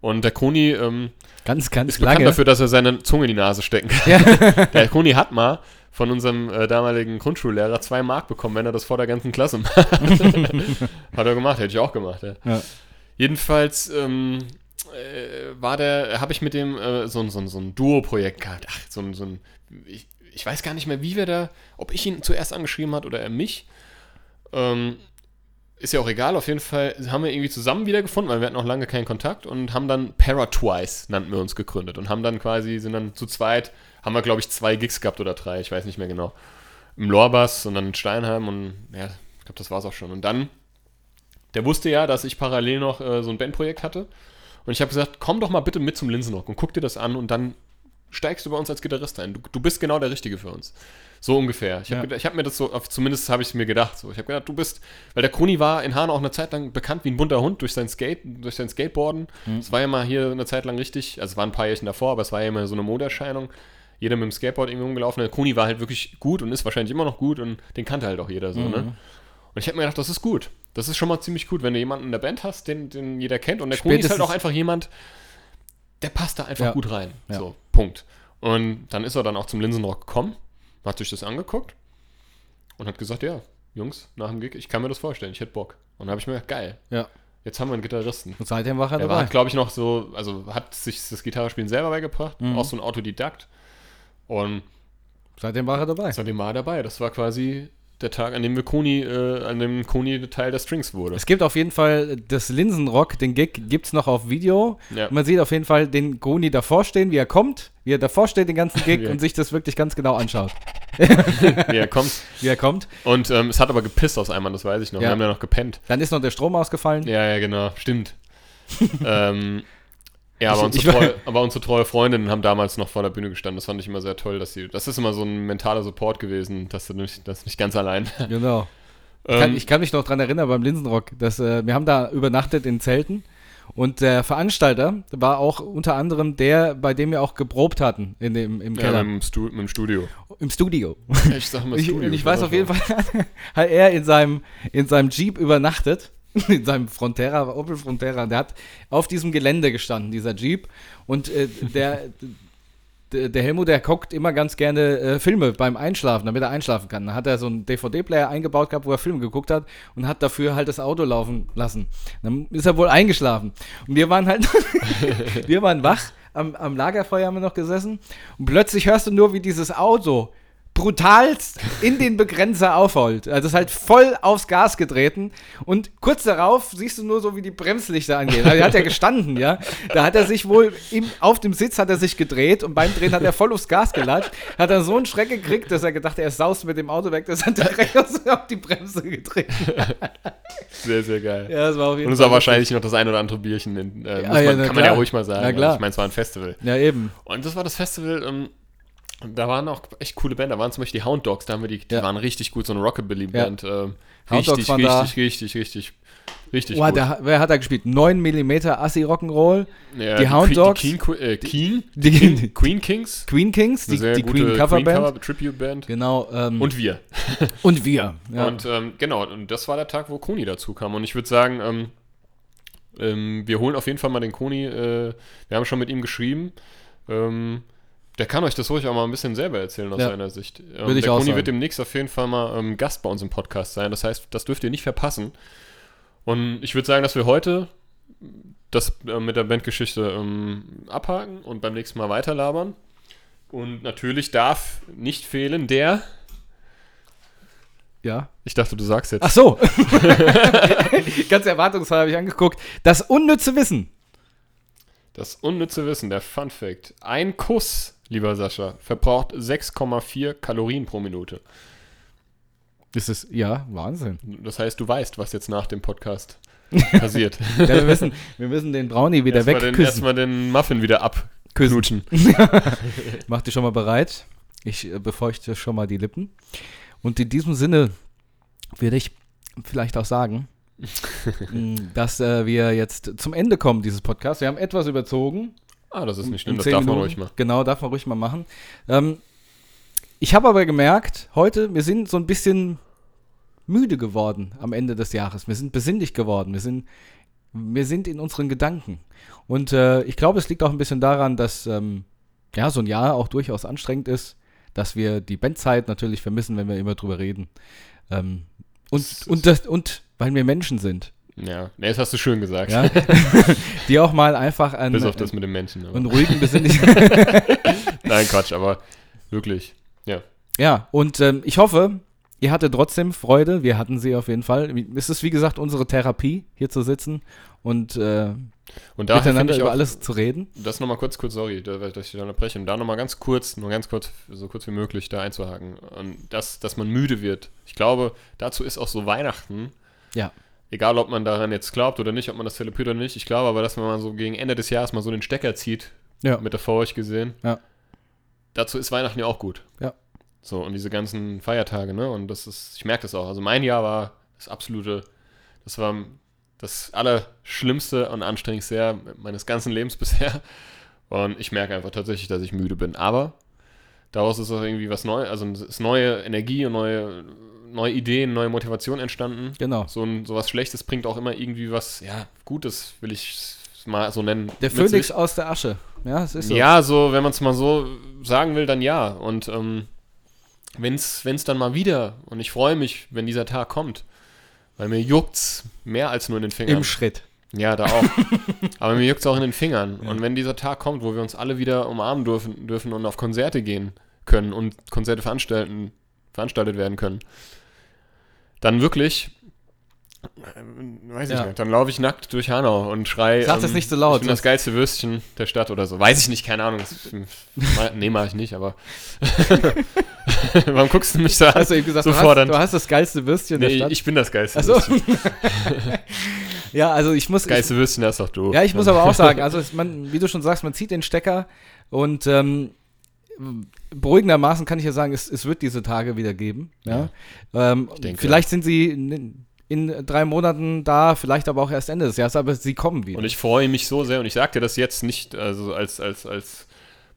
Speaker 4: Und der Koni ähm,
Speaker 3: Ganz, ganz
Speaker 4: ist bekannt
Speaker 3: lange.
Speaker 4: dafür, dass er seine Zunge in die Nase stecken kann.
Speaker 3: Ja. (laughs)
Speaker 4: Der Koni hat mal von unserem äh, damaligen Grundschullehrer zwei Mark bekommen, wenn er das vor der ganzen Klasse macht. (laughs) hat er gemacht, hätte ich auch gemacht. Ja.
Speaker 3: Ja.
Speaker 4: Jedenfalls ähm, äh, war der, habe ich mit dem äh, so, ein- so, ein- so ein Duo-Projekt gehabt. Ach, so ein, so ein ich, ich weiß gar nicht mehr, wie wir da, ob ich ihn zuerst angeschrieben hat oder er mich. Ähm, ist ja auch egal, auf jeden Fall haben wir irgendwie zusammen wiedergefunden, weil wir hatten noch lange keinen Kontakt und haben dann Paratwice, nannten wir uns, gegründet und haben dann quasi, sind dann zu zweit, haben wir glaube ich zwei Gigs gehabt oder drei, ich weiß nicht mehr genau. Im Lorbass und dann in Steinheim und ja, ich glaube, das war's auch schon. Und dann, der wusste ja, dass ich parallel noch äh, so ein Bandprojekt hatte und ich habe gesagt, komm doch mal bitte mit zum Linsenrock und guck dir das an und dann steigst du bei uns als Gitarrist ein. Du, du bist genau der Richtige für uns. So ungefähr. Ich habe
Speaker 3: Ja.
Speaker 4: hab mir das so, zumindest habe ich es mir gedacht. So. Ich habe gedacht, du bist, weil der Kuni war in Hanau auch eine Zeit lang bekannt wie ein bunter Hund durch sein Skate, durch sein Skateboarden. Es war ja mal hier eine Zeit lang richtig, also es war ein paar Jährchen davor, aber es war ja immer so eine Modeerscheinung. Jeder mit dem Skateboard irgendwie rumgelaufen. Der Kuni war halt wirklich gut und ist wahrscheinlich immer noch gut und den kannte halt auch jeder so, ne? Und ich habe mir gedacht, das ist gut. Das ist schon mal ziemlich gut, wenn du jemanden in der Band hast, den, den jeder kennt. Und der Kuni ist halt auch einfach jemand, der passt da einfach
Speaker 3: Ja.
Speaker 4: gut rein.
Speaker 3: Ja.
Speaker 4: So, Punkt. Und dann ist er dann auch zum Linsenrock gekommen, hat sich das angeguckt und hat gesagt, ja, Jungs, nach dem Gig, ich kann mir das vorstellen, ich hätte Bock. Und dann habe ich mir gedacht, geil,
Speaker 3: Ja.
Speaker 4: jetzt haben wir einen Gitarristen.
Speaker 3: Und seitdem war er
Speaker 4: Er war,
Speaker 3: dabei.
Speaker 4: glaube ich, noch so, also hat sich das Gitarrespielen selber beigebracht,
Speaker 3: Mhm.
Speaker 4: auch so ein Autodidakt. Und
Speaker 3: Seitdem war er dabei.
Speaker 4: seitdem war er dabei. Das war quasi der Tag, an dem wir Koni, äh, an dem Koni Teil der Strings wurde.
Speaker 3: Es gibt auf jeden Fall das Linsenrock, den Gig gibt es noch auf Video.
Speaker 4: Ja.
Speaker 3: Man sieht auf jeden Fall den Goni davor stehen, wie er kommt, wie er davor steht den ganzen Gig (laughs)
Speaker 4: Ja.
Speaker 3: und sich das wirklich ganz genau anschaut, (laughs)
Speaker 4: Wie er kommt. (laughs)
Speaker 3: wie er kommt.
Speaker 4: Und ähm, es hat aber gepisst aus einmal, das weiß ich noch.
Speaker 3: Ja.
Speaker 4: Wir haben ja noch gepennt.
Speaker 3: Dann ist noch der Strom ausgefallen.
Speaker 4: Ja, ja, genau, stimmt. ähm, ja, aber,
Speaker 3: Ich-
Speaker 4: unsere
Speaker 3: ich
Speaker 4: treue, aber unsere treue Freundinnen haben damals noch vor der Bühne gestanden. Das fand ich immer sehr toll, dass sie. Das ist immer so ein mentaler Support gewesen, dass du nicht, dass nicht ganz allein.
Speaker 3: Genau. Ich kann,
Speaker 4: Ähm,
Speaker 3: ich kann mich noch dran erinnern beim Linsenrock, dass äh, wir haben da übernachtet in Zelten und der Veranstalter war auch unter anderem der, bei dem wir auch geprobt hatten in dem, im
Speaker 4: ja,
Speaker 3: Keller,
Speaker 4: mit, dem Stu dem Studio.
Speaker 3: im Studio.
Speaker 4: Ich sag mal (laughs)
Speaker 3: Ich,
Speaker 4: Studio.
Speaker 3: und ich weiß auf jeden Fall, (laughs) hat er in seinem, in seinem Jeep übernachtet, (laughs) in seinem Frontera, Opel Frontera, der hat auf diesem Gelände gestanden, dieser Jeep. Und äh, der, (laughs) der, Helmut, der guckt immer ganz gerne äh, Filme beim Einschlafen, damit er einschlafen kann. Dann hat er so einen DVD-Player eingebaut gehabt, wo er Filme geguckt hat und hat dafür halt das Auto laufen lassen. Dann ist er wohl eingeschlafen. Und wir waren halt, (laughs) wir waren wach, am, am Lagerfeuer haben wir noch gesessen und plötzlich hörst du nur, wie dieses Auto brutalst in den Begrenzer aufholt. Also es ist halt voll aufs Gas getreten und kurz darauf siehst du nur so, wie die Bremslichter angehen. Also er hat ja gestanden, ja. Da hat er sich wohl im, auf dem Sitz hat er sich gedreht und beim Drehen hat er voll aufs Gas gelatscht. Hat er so einen Schreck gekriegt, dass er gedacht, er saust mit dem Auto weg, dass er direkt (laughs) auf die Bremse getreten.
Speaker 4: Sehr, sehr geil.
Speaker 3: Ja, das war auf jeden
Speaker 4: Und es war wahrscheinlich noch das ein oder andere Bierchen. In, äh,
Speaker 3: Ja, ja,
Speaker 4: man,
Speaker 3: na
Speaker 4: kann man ja
Speaker 3: klar.
Speaker 4: ruhig mal sagen.
Speaker 3: Klar.
Speaker 4: Also ich meine, es war ein Festival.
Speaker 3: Ja, eben.
Speaker 4: Und das war das Festival, ähm, da waren auch echt coole Bands. Da waren zum Beispiel die Hound Dogs, da haben wir die, die
Speaker 3: Ja.
Speaker 4: waren richtig gut, so eine Rockabilly-Band. Ähm,
Speaker 3: Hound Dogs
Speaker 4: richtig,
Speaker 3: waren
Speaker 4: richtig,
Speaker 3: da.
Speaker 4: richtig, richtig, richtig,
Speaker 3: Oh,
Speaker 4: gut.
Speaker 3: der, wer hat da gespielt? 9 mm Assi Rock'n'Roll,
Speaker 4: ja,
Speaker 3: die Hound
Speaker 4: Que-
Speaker 3: Dogs,
Speaker 4: Die Keen, (laughs) äh, Keen,
Speaker 3: die- (laughs)
Speaker 4: Queen, Queen Kings,
Speaker 3: Queen Kings, die, die Queen Coverband.
Speaker 4: Cover, Tribute-Band.
Speaker 3: Genau. Ähm,
Speaker 4: Und wir. (laughs)
Speaker 3: und wir. Ja.
Speaker 4: Und ähm, genau, und das war der Tag, wo Koni dazu kam. Und ich würde sagen, ähm, ähm, wir holen auf jeden Fall mal den Koni. Äh, wir haben schon mit ihm geschrieben. Ähm, der kann euch das ruhig auch mal ein bisschen selber erzählen aus
Speaker 3: Ja.
Speaker 4: seiner Sicht. Ähm,
Speaker 3: Würde ich
Speaker 4: der
Speaker 3: auch
Speaker 4: Koni
Speaker 3: sagen.
Speaker 4: wird demnächst auf jeden Fall mal ähm, Gast bei uns im Podcast sein. Das heißt, das dürft ihr nicht verpassen. Und ich würde sagen, dass wir heute das äh, mit der Bandgeschichte ähm, abhaken und beim nächsten Mal weiterlabern. Und natürlich darf nicht fehlen der.
Speaker 3: Ja.
Speaker 4: Ich dachte, du sagst jetzt.
Speaker 3: Ach so. (laughs) Ganz erwartungsvoll habe ich angeguckt. Das unnütze Wissen.
Speaker 4: Das unnütze Wissen, der Fun Fact. Ein Kuss, lieber Sascha, verbraucht 6,4 Kalorien pro Minute.
Speaker 3: Das ist, ja, Wahnsinn.
Speaker 4: Das heißt, du weißt, was jetzt nach dem Podcast (laughs) passiert.
Speaker 3: Ja, wir, müssen, wir müssen den Brownie wieder
Speaker 4: den,
Speaker 3: wegküssen.
Speaker 4: erstmal den Muffin wieder abknutschen. (laughs)
Speaker 3: Mach dich schon mal bereit. Ich äh, befeuchte schon mal die Lippen. Und in diesem Sinne würde ich vielleicht auch sagen, (laughs) mh, dass äh, wir jetzt zum Ende kommen dieses Podcasts. Wir haben etwas überzogen.
Speaker 4: Ah, das ist nicht schlimm, das darf man
Speaker 3: Minuten.
Speaker 4: ruhig mal.
Speaker 3: Genau, darf man ruhig mal machen. Ähm, ich habe aber gemerkt, heute, wir sind so ein bisschen müde geworden am Ende des Jahres. Wir sind besinnlich geworden. Wir sind, wir sind in unseren Gedanken. Und äh, ich glaube, es liegt auch ein bisschen daran, dass ähm, ja, so ein Jahr auch durchaus anstrengend ist, dass wir die Bandzeit natürlich vermissen, wenn wir immer drüber reden. Ähm, und, und, das, und weil wir Menschen sind,
Speaker 4: Ja, nee, das hast du schön gesagt.
Speaker 3: ja, (laughs) die auch mal einfach an,
Speaker 4: Bis auf das mit dem Menschen. Aber.
Speaker 3: ruhigen, besinnlichen (laughs) (laughs)
Speaker 4: Nein, Quatsch, aber wirklich. Ja.
Speaker 3: Ja, und ähm, ich hoffe, ihr hattet trotzdem Freude. Wir hatten sie auf jeden Fall. Es ist, wie gesagt, unsere Therapie, hier zu sitzen und äh,
Speaker 4: Und
Speaker 3: miteinander über
Speaker 4: auch,
Speaker 3: alles zu reden.
Speaker 4: das nochmal kurz, kurz, sorry, da- dass ich da unterbreche, um da nochmal ganz kurz, nur ganz kurz, so kurz wie möglich da einzuhaken. Und das, dass man müde wird. Ich glaube, dazu ist auch so Weihnachten,
Speaker 3: Ja.
Speaker 4: Egal ob man daran jetzt glaubt oder nicht, ob man das zelebriert oder nicht, ich glaube aber, dass man mal so gegen Ende des Jahres mal so den Stecker zieht,
Speaker 3: Ja.
Speaker 4: metaphorisch gesehen.
Speaker 3: Ja.
Speaker 4: Dazu ist Weihnachten ja auch gut.
Speaker 3: Ja.
Speaker 4: So, und diese ganzen Feiertage, ne? Und das ist, ich merke das auch. Also mein Jahr war das absolute, das war das Allerschlimmste und anstrengendste Jahr meines ganzen Lebens (laughs) bisher. Und ich merke einfach tatsächlich, dass ich müde bin. Aber daraus ist auch irgendwie was Neues, also es ist neue Energie und neue, neue Ideen, neue Motivation entstanden.
Speaker 3: Genau.
Speaker 4: So ein sowas Schlechtes bringt auch immer irgendwie was, ja, Gutes, will ich es mal so nennen.
Speaker 3: Der
Speaker 4: Nützlich.
Speaker 3: Phönix aus der Asche. Ja, es ist so.
Speaker 4: Ja, so, wenn man es mal so sagen will, dann ja. Und ähm, wenn es dann mal wieder, und ich freue mich, wenn dieser Tag kommt, weil mir juckt's mehr als nur in den Fingern.
Speaker 3: Im Schritt.
Speaker 4: Ja, da auch. (laughs) Aber mir juckt's auch in den Fingern. Und wenn dieser Tag kommt, wo wir uns alle wieder umarmen dürfen, dürfen und auf Konzerte gehen können und Konzerte veranstalten, veranstaltet werden können, dann wirklich, äh, weiß ich
Speaker 3: Ja.
Speaker 4: nicht, dann laufe ich nackt durch Hanau und schrei.
Speaker 3: Sag das nicht so laut,
Speaker 4: Ich bin das geilste Würstchen der Stadt oder so. Weiß ich nicht, keine Ahnung. (laughs) Nee, mache ich nicht, aber. (laughs) Warum guckst du mich da?
Speaker 3: Hast du eben gesagt,
Speaker 4: so
Speaker 3: du, hast, du hast das geilste Würstchen der
Speaker 4: Nee,
Speaker 3: Stadt.
Speaker 4: ich bin das geilste
Speaker 3: Achso.
Speaker 4: Würstchen.
Speaker 3: Ja, also ich muss.
Speaker 4: Das geilste Würstchen hast doch du.
Speaker 3: Ja, ich muss aber auch sagen, also man, wie du schon sagst, man zieht den Stecker und ähm, beruhigendermaßen kann ich ja sagen, es, es wird diese Tage wieder geben. Ja? Ähm,
Speaker 4: denke,
Speaker 3: vielleicht sind sie in, in drei Monaten da, vielleicht aber auch erst Ende des Jahres, aber sie kommen wieder.
Speaker 4: Und ich freue mich so sehr und ich sage dir das jetzt nicht also als, als, als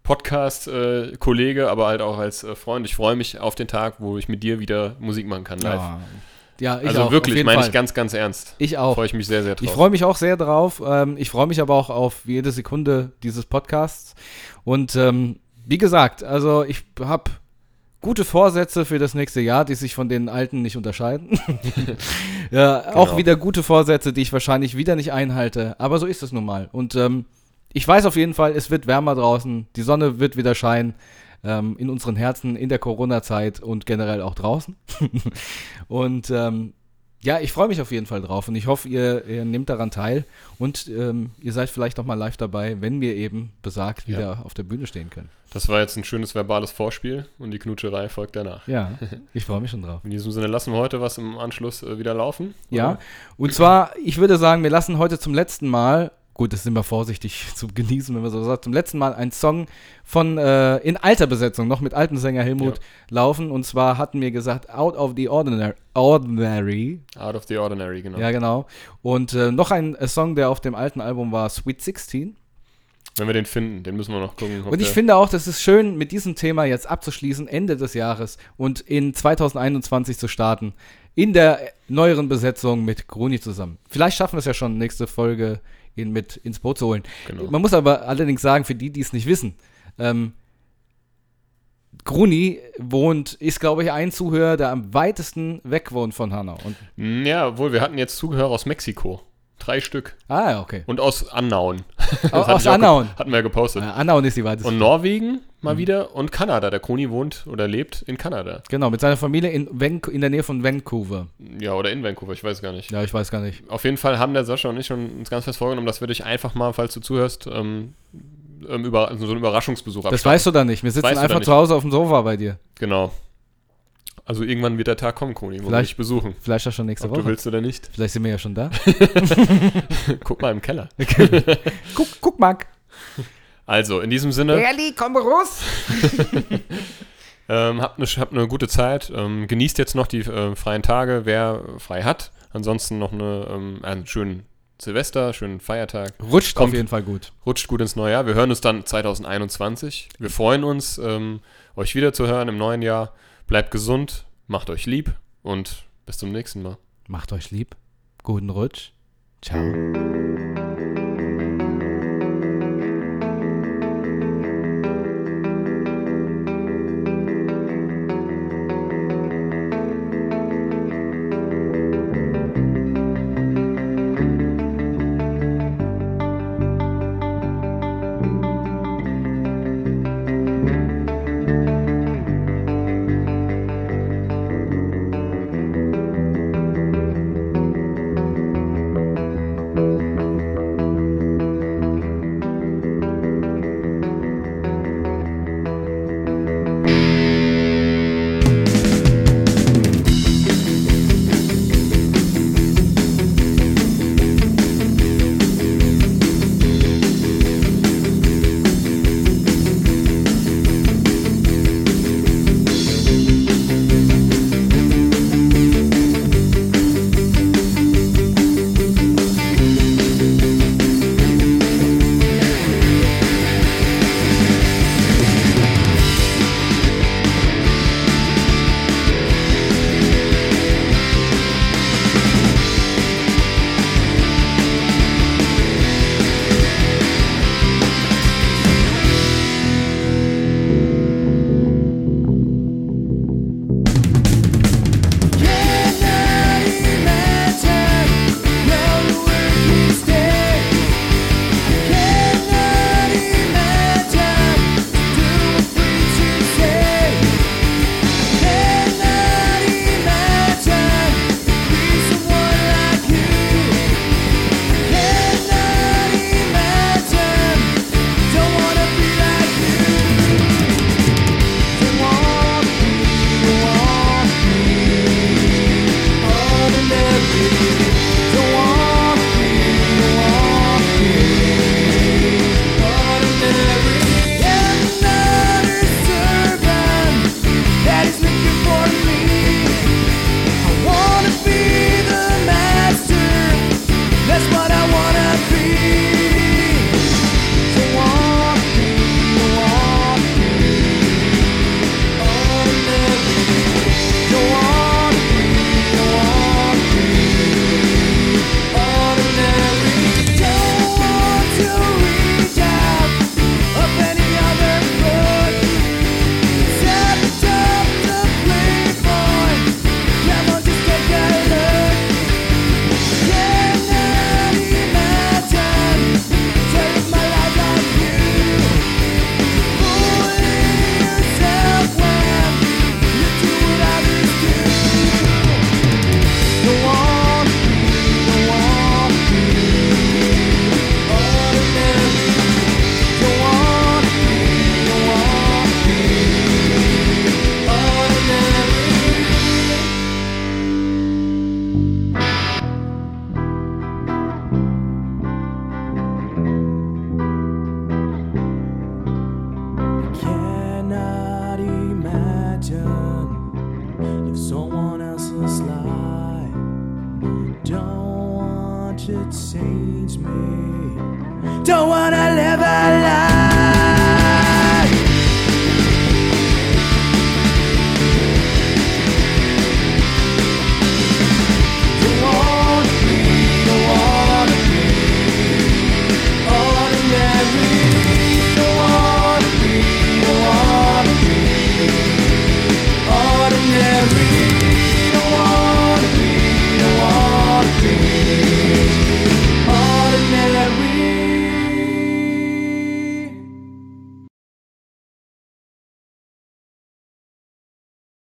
Speaker 4: Podcast-Kollege, aber halt auch als äh, Freund. Ich freue mich auf den Tag, wo ich mit dir wieder Musik machen kann live.
Speaker 3: ja. Ja, ich
Speaker 4: also
Speaker 3: auch,
Speaker 4: wirklich, meine
Speaker 3: Fall.
Speaker 4: ich ganz, ganz ernst.
Speaker 3: Ich auch.
Speaker 4: Freue ich mich sehr, sehr drauf.
Speaker 3: Ich freue mich auch sehr drauf. Ähm, ich freue mich aber auch auf jede Sekunde dieses Podcasts. Und ähm, wie gesagt, also ich habe gute Vorsätze für das nächste Jahr, die sich von den alten nicht unterscheiden. (laughs) (laughs) ja, auch
Speaker 4: Genau.
Speaker 3: wieder gute Vorsätze, die ich wahrscheinlich wieder nicht einhalte. Aber so ist es nun mal. Und ähm, ich weiß auf jeden Fall, es wird wärmer draußen. Die Sonne wird wieder scheinen. Ähm, in unseren Herzen, in der Corona-Zeit und generell auch draußen. (laughs) und ähm, ja, ich freue mich auf jeden Fall drauf und ich hoffe, ihr, ihr nehmt daran teil und ähm, ihr seid vielleicht noch mal live dabei, wenn wir eben besagt
Speaker 4: Ja.
Speaker 3: wieder auf der Bühne stehen können.
Speaker 4: Das war jetzt ein schönes verbales Vorspiel und die Knutscherei folgt danach.
Speaker 3: Ja, (laughs) ich freue mich schon drauf.
Speaker 4: In diesem Sinne lassen wir heute was im Anschluss äh, wieder laufen.
Speaker 3: Ja, und zwar, ich würde sagen, wir lassen heute zum letzten Mal, gut, das sind wir vorsichtig (laughs) zu genießen, wenn man so sagt, zum letzten Mal einen Song von, äh, in alter Besetzung, noch mit alten Sänger Helmut
Speaker 4: Ja.
Speaker 3: laufen und zwar hatten wir gesagt, Out of the Ordinary, ordinary
Speaker 4: Out of the Ordinary, genau.
Speaker 3: ja genau, und äh, noch ein äh, Song, der auf dem alten Album war, Sweet 16.
Speaker 4: Wenn wir den finden, den müssen wir noch gucken.
Speaker 3: Und ich finde auch, das ist schön, mit diesem Thema jetzt abzuschließen, Ende des Jahres und in 2021 zu starten. In der neueren Besetzung mit Gruni zusammen. Vielleicht schaffen wir es ja schon, nächste Folge ihn mit ins Boot zu holen.
Speaker 4: Genau.
Speaker 3: Man muss aber allerdings sagen, für die, die es nicht wissen, ähm,
Speaker 5: Gruni wohnt, ist, glaube ich, ein Zuhörer, der am weitesten weg wohnt von Hanau. Und,
Speaker 4: Ja, obwohl wir hatten jetzt Zuhörer aus Mexiko. Drei Stück.
Speaker 5: ah, ja, okay.
Speaker 4: Und aus Annauen. (laughs) Das
Speaker 5: Aus-
Speaker 4: hatte
Speaker 5: Annauen.
Speaker 4: Hatten wir gepostet.
Speaker 5: Ja, Annauen ist die weiteste.
Speaker 4: Und Norwegen mal wieder und Kanada. Der Koni wohnt oder lebt in Kanada.
Speaker 5: genau, mit seiner Familie in, Van in der Nähe von Vancouver.
Speaker 4: Ja, oder in Vancouver, ich weiß gar nicht.
Speaker 5: Ja, ich weiß gar nicht.
Speaker 4: Auf jeden Fall haben der Sascha und ich schon uns ganz fest vorgenommen, dass wir dich einfach mal, falls du zuhörst, ähm, ähm, über, so einen Überraschungsbesuch
Speaker 5: Das
Speaker 4: abstatten.
Speaker 5: weißt du dann nicht. Wir sitzen
Speaker 4: Weißt
Speaker 5: einfach zu Hause auf dem Sofa bei dir.
Speaker 4: Genau. Also irgendwann wird der Tag kommen, Koni, wo wir
Speaker 5: Vielleicht-
Speaker 4: dich besuchen.
Speaker 5: Vielleicht auch schon nächste
Speaker 4: Ob du
Speaker 5: Woche.
Speaker 4: willst oder nicht.
Speaker 5: Vielleicht sind wir ja schon da. (laughs)
Speaker 4: Guck mal im Keller. (laughs)
Speaker 5: guck, guck, Marc.
Speaker 4: Also, in diesem Sinne,
Speaker 5: Ehrlich, komm raus. (laughs)
Speaker 4: ähm, habt eine habt ne gute Zeit. Ähm, genießt jetzt noch die äh, freien Tage, wer frei hat. Ansonsten noch eine, ähm, einen schönen Silvester, schönen Feiertag.
Speaker 5: Rutscht
Speaker 4: Kommt.
Speaker 5: auf jeden Fall gut.
Speaker 4: Rutscht gut ins neue Jahr. Wir hören uns dann 2021. Wir freuen uns, ähm, euch wieder zu hören im neuen Jahr. Bleibt gesund, macht euch lieb und bis zum nächsten Mal.
Speaker 5: Macht euch lieb. Guten Rutsch. Ciao.